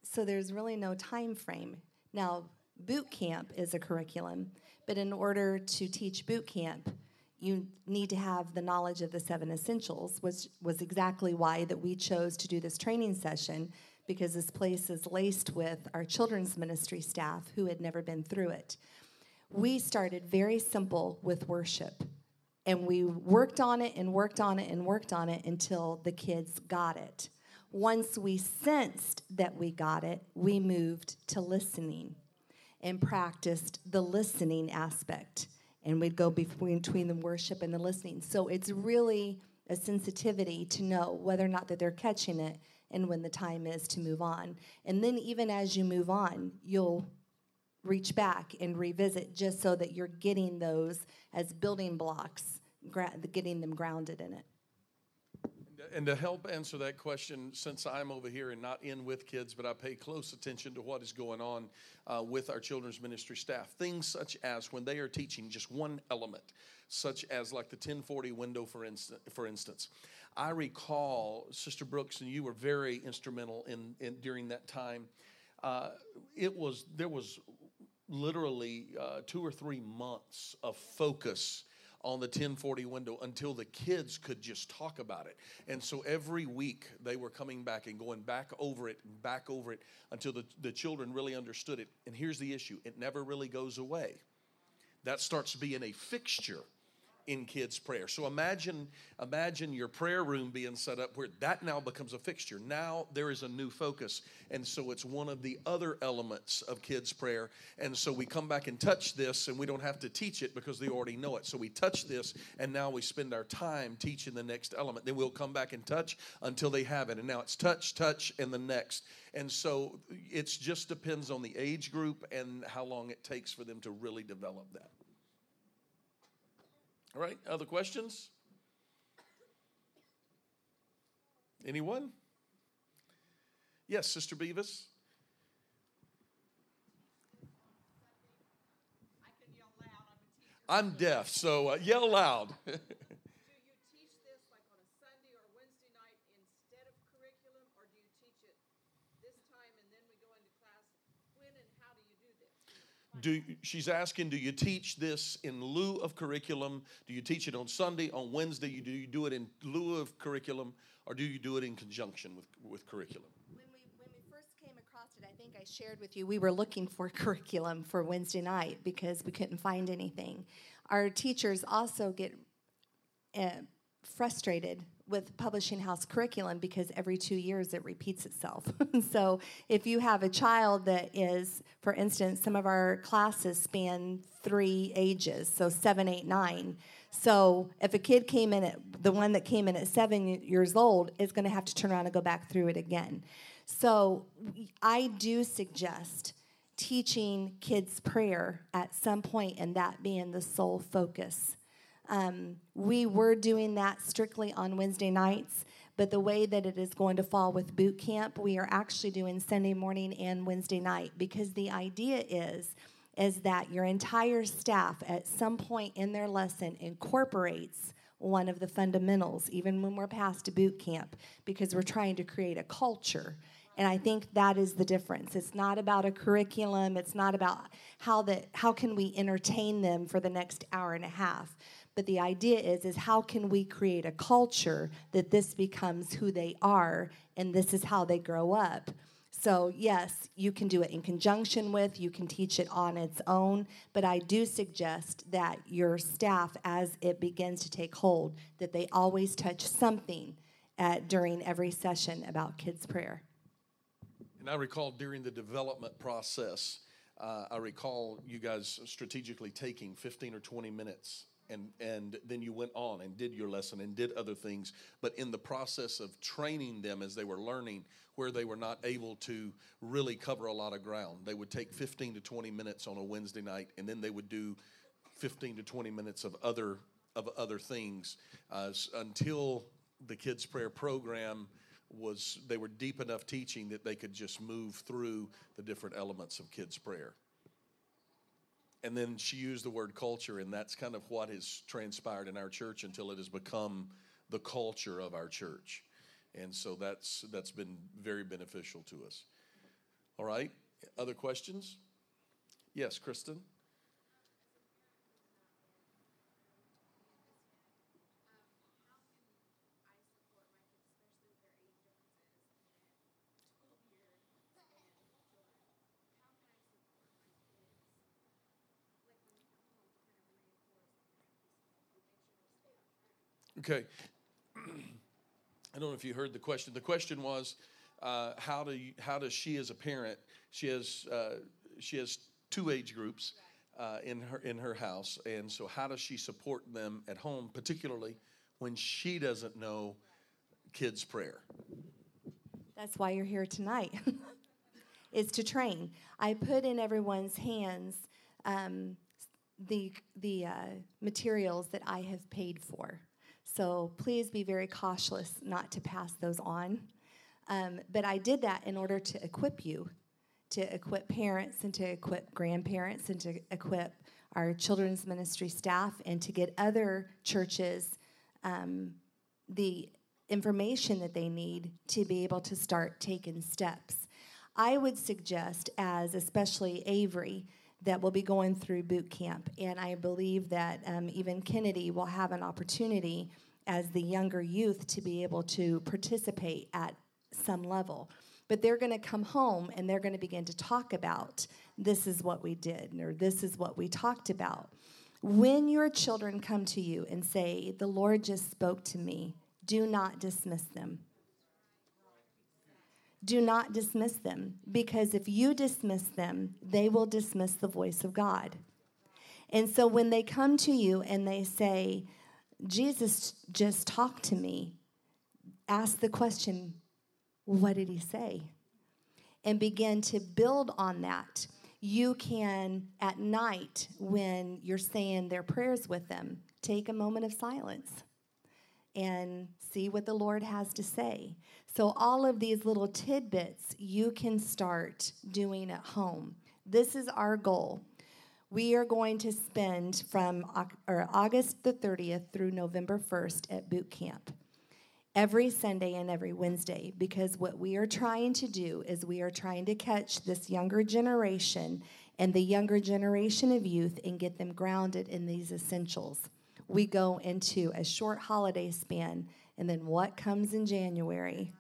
So there's really no time frame. Now, boot camp is a curriculum, but in order to teach boot camp, you need to have the knowledge of the seven essentials, which was exactly why that we chose to do this training session because this place is laced with our children's ministry staff who had never been through it. We started very simple with worship. And we worked on it and worked on it and worked on it until the kids got it. Once we sensed that we got it, we moved to listening and practiced the listening aspect. And we'd go between, between the worship and the listening. So it's really a sensitivity to know whether or not that they're catching it and when the time is to move on. And then even as you move on, you'll reach back and revisit just so that you're getting those as building blocks, getting them grounded in it and to help answer that question, since I'm over here and not in with kids, but I pay close attention to what is going on uh, with our children's ministry staff, things such as when they are teaching just one element, such as like the 1040 window, for, inst- for instance. I recall, Sister Brooks, and you were very instrumental in, in during that time. Uh, it was there was literally uh, two or three months of focus on the 1040 window until the kids could just talk about it. And so every week they were coming back and going back over it and back over it until the, the children really understood it. And here's the issue it never really goes away. That starts being a fixture in kids prayer. So imagine imagine your prayer room being set up where that now becomes a fixture. Now there is a new focus and so it's one of the other elements of kids prayer. And so we come back and touch this and we don't have to teach it because they already know it. So we touch this and now we spend our time teaching the next element. Then we'll come back and touch until they have it. And now it's touch touch and the next. And so it just depends on the age group and how long it takes for them to really develop that all right, other questions? Anyone? Yes, Sister Beavis? I'm deaf, so uh, yell loud. Do you teach this like on a Sunday or Wednesday night instead of curriculum, or do you teach it this time and then we go into class? When and how do you do this? Do she's asking do you teach this in lieu of curriculum? Do you teach it on sunday on wednesday? You do you do it in lieu of curriculum? Or do you do it in conjunction with, with curriculum? When we, first came across it, I think I shared with you, we were looking for curriculum for Wednesday night because we couldn't find anything. Our teachers also get uh, frustrated with publishing house curriculum because every two years it repeats itself. so if you have a child that is, for instance, some of our classes span three ages, so seven, eight, nine. So if a kid came in at the one that came in at seven years old is going to have to turn around and go back through it again. So I do suggest teaching kids prayer at some point and that being the sole focus. Um, we were doing that strictly on Wednesday nights, but the way that it is going to fall with boot camp, we are actually doing Sunday morning and Wednesday night because the idea is is that your entire staff at some point in their lesson incorporates one of the fundamentals, even when we're past a boot camp, because we're trying to create a culture. And I think that is the difference. It's not about a curriculum. It's not about how that how can we entertain them for the next hour and a half. But the idea is is how can we create a culture that this becomes who they are and this is how they grow up. So, yes, you can do it in conjunction with, you can teach it on its own, but I do suggest that your staff, as it begins to take hold, that they always touch something at, during every session about kids' prayer. And I recall during the development process, uh, I recall you guys strategically taking 15 or 20 minutes. And, and then you went on and did your lesson and did other things. But in the process of training them as they were learning, where they were not able to really cover a lot of ground, they would take 15 to 20 minutes on a Wednesday night, and then they would do 15 to 20 minutes of other of other things uh, until the kids prayer program was they were deep enough teaching that they could just move through the different elements of kids prayer and then she used the word culture and that's kind of what has transpired in our church until it has become the culture of our church. And so that's that's been very beneficial to us. All right other questions? Yes kristen Okay. I don't know if you heard the question. The question was, uh, how do you, how does she as a parent? She has uh, she has two age groups uh, in her in her house, and so how does she support them at home, particularly when she doesn't know kids' prayer? That's why you're here tonight, is to train. I put in everyone's hands um, the, the uh, materials that I have paid for. So please be very cautious not to pass those on. Um, but I did that in order to equip you, to equip parents and to equip grandparents and to equip our children's ministry staff and to get other churches um, the information that they need to be able to start taking steps. I would suggest, as especially Avery, that will be going through boot camp, and I believe that um, even Kennedy will have an opportunity as the younger youth to be able to participate at some level. But they're going to come home and they're going to begin to talk about this is what we did or this is what we talked about. When your children come to you and say, The Lord just spoke to me, do not dismiss them. Do not dismiss them, because if you dismiss them, they will dismiss the voice of God. And so when they come to you and they say, Jesus just talked to me, ask the question, What did he say? And begin to build on that. You can, at night, when you're saying their prayers with them, take a moment of silence and see what the Lord has to say. So, all of these little tidbits you can start doing at home. This is our goal. We are going to spend from August the 30th through November 1st at boot camp every Sunday and every Wednesday because what we are trying to do is we are trying to catch this younger generation and the younger generation of youth and get them grounded in these essentials. We go into a short holiday span, and then what comes in January?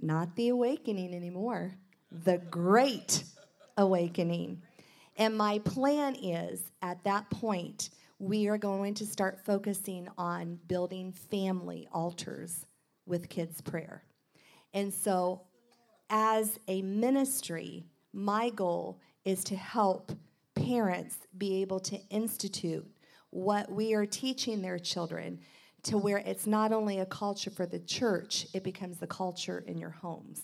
Not the awakening anymore, the great awakening. And my plan is at that point, we are going to start focusing on building family altars with kids' prayer. And so, as a ministry, my goal is to help parents be able to institute what we are teaching their children to where it's not only a culture for the church, it becomes the culture in your homes.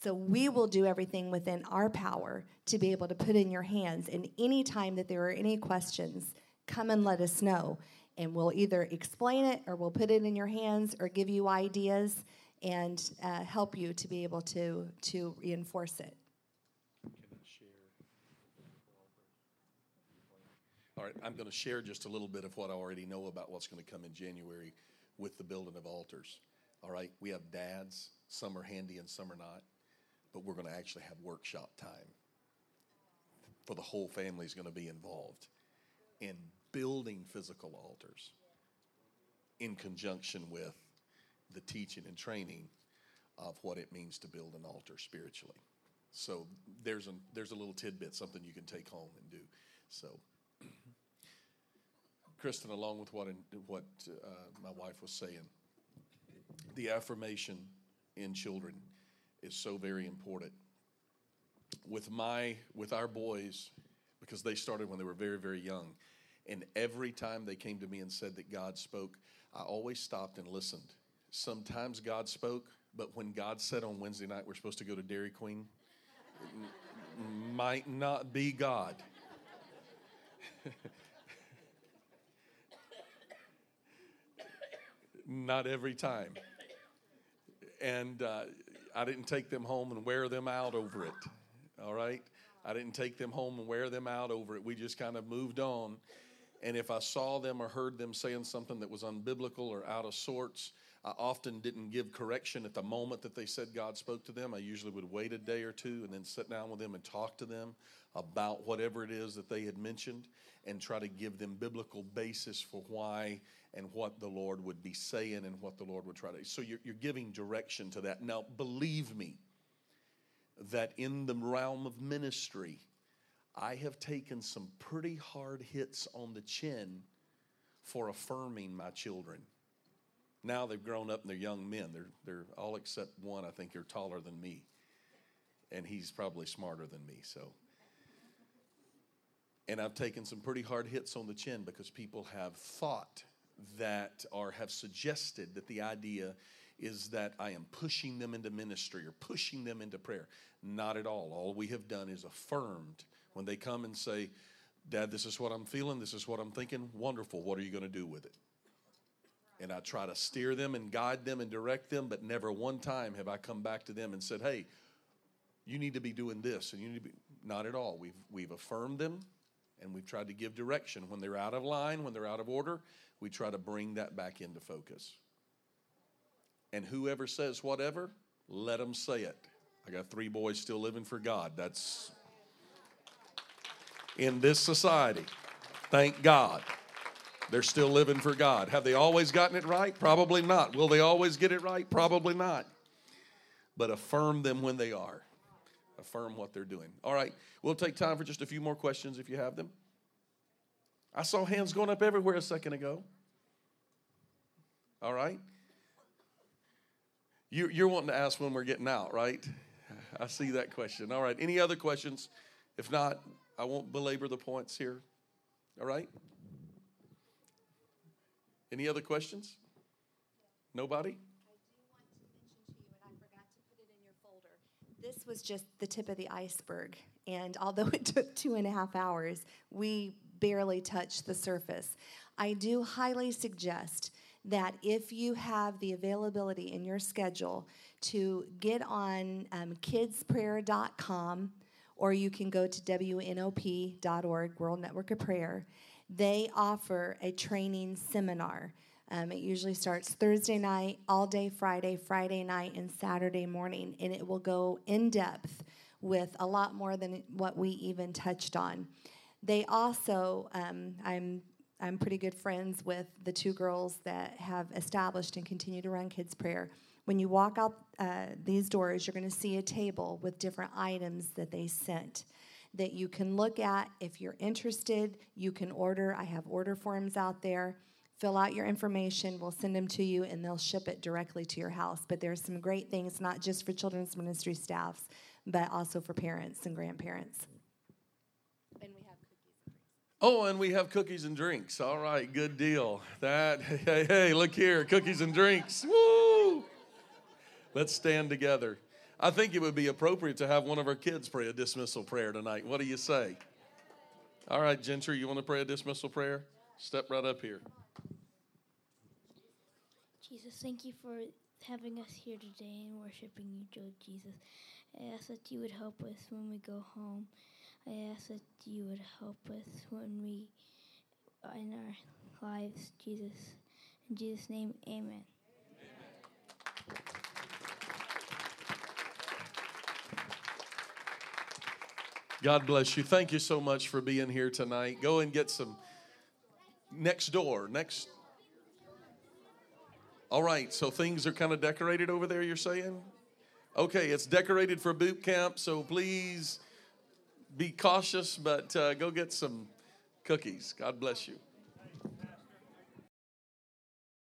So we will do everything within our power to be able to put in your hands. And anytime that there are any questions, come and let us know. And we'll either explain it or we'll put it in your hands or give you ideas and uh, help you to be able to, to reinforce it. All right, I'm going to share just a little bit of what I already know about what's going to come in January with the building of altars. All right, we have dads, some are handy and some are not, but we're going to actually have workshop time for the whole family is going to be involved in building physical altars in conjunction with the teaching and training of what it means to build an altar spiritually. So there's a there's a little tidbit, something you can take home and do. So Kristen, along with what what uh, my wife was saying, the affirmation in children is so very important. With my with our boys, because they started when they were very very young, and every time they came to me and said that God spoke, I always stopped and listened. Sometimes God spoke, but when God said on Wednesday night we're supposed to go to Dairy Queen, it might not be God. Not every time. And uh, I didn't take them home and wear them out over it. All right? I didn't take them home and wear them out over it. We just kind of moved on. And if I saw them or heard them saying something that was unbiblical or out of sorts, I often didn't give correction at the moment that they said God spoke to them. I usually would wait a day or two and then sit down with them and talk to them about whatever it is that they had mentioned and try to give them biblical basis for why and what the Lord would be saying and what the Lord would try to. So you're, you're giving direction to that. Now, believe me that in the realm of ministry, I have taken some pretty hard hits on the chin for affirming my children. Now they've grown up and they're young men. They're, they're all except one, I think, are taller than me. And he's probably smarter than me. So, and I've taken some pretty hard hits on the chin because people have thought that or have suggested that the idea is that I am pushing them into ministry or pushing them into prayer. Not at all. All we have done is affirmed when they come and say, Dad, this is what I'm feeling, this is what I'm thinking. Wonderful. What are you going to do with it? And I try to steer them and guide them and direct them, but never one time have I come back to them and said, Hey, you need to be doing this and you need to be not at all. We've we've affirmed them and we've tried to give direction. When they're out of line, when they're out of order, we try to bring that back into focus. And whoever says whatever, let them say it. I got three boys still living for God. That's in this society. Thank God. They're still living for God. Have they always gotten it right? Probably not. Will they always get it right? Probably not. But affirm them when they are. Affirm what they're doing. All right. We'll take time for just a few more questions if you have them. I saw hands going up everywhere a second ago. All right. You, you're wanting to ask when we're getting out, right? I see that question. All right. Any other questions? If not, I won't belabor the points here. All right. Any other questions? Nobody? This was just the tip of the iceberg. And although it took two and a half hours, we barely touched the surface. I do highly suggest that if you have the availability in your schedule to get on um, kidsprayer.com or you can go to WNOP.org, World Network of Prayer, they offer a training seminar. Um, it usually starts Thursday night, all day Friday, Friday night, and Saturday morning, and it will go in depth with a lot more than what we even touched on. They also, um, I'm I'm pretty good friends with the two girls that have established and continue to run Kids Prayer. When you walk out uh, these doors, you're going to see a table with different items that they sent that you can look at. If you're interested, you can order. I have order forms out there. Fill out your information, we'll send them to you, and they'll ship it directly to your house. But there's some great things, not just for children's ministry staffs, but also for parents and grandparents. And we have Oh, and we have cookies and drinks. All right, good deal. That hey, hey, hey, look here, cookies and drinks. Woo! Let's stand together. I think it would be appropriate to have one of our kids pray a dismissal prayer tonight. What do you say? All right, Gentry, you want to pray a dismissal prayer? Step right up here. Jesus, thank you for having us here today and worshiping you, Lord Jesus. I ask that you would help us when we go home. I ask that you would help us when we in our lives, Jesus. In Jesus' name, amen. God bless you. Thank you so much for being here tonight. Go and get some next door. Next. All right, so things are kind of decorated over there, you're saying? Okay, it's decorated for boot camp, so please be cautious, but uh, go get some cookies. God bless you.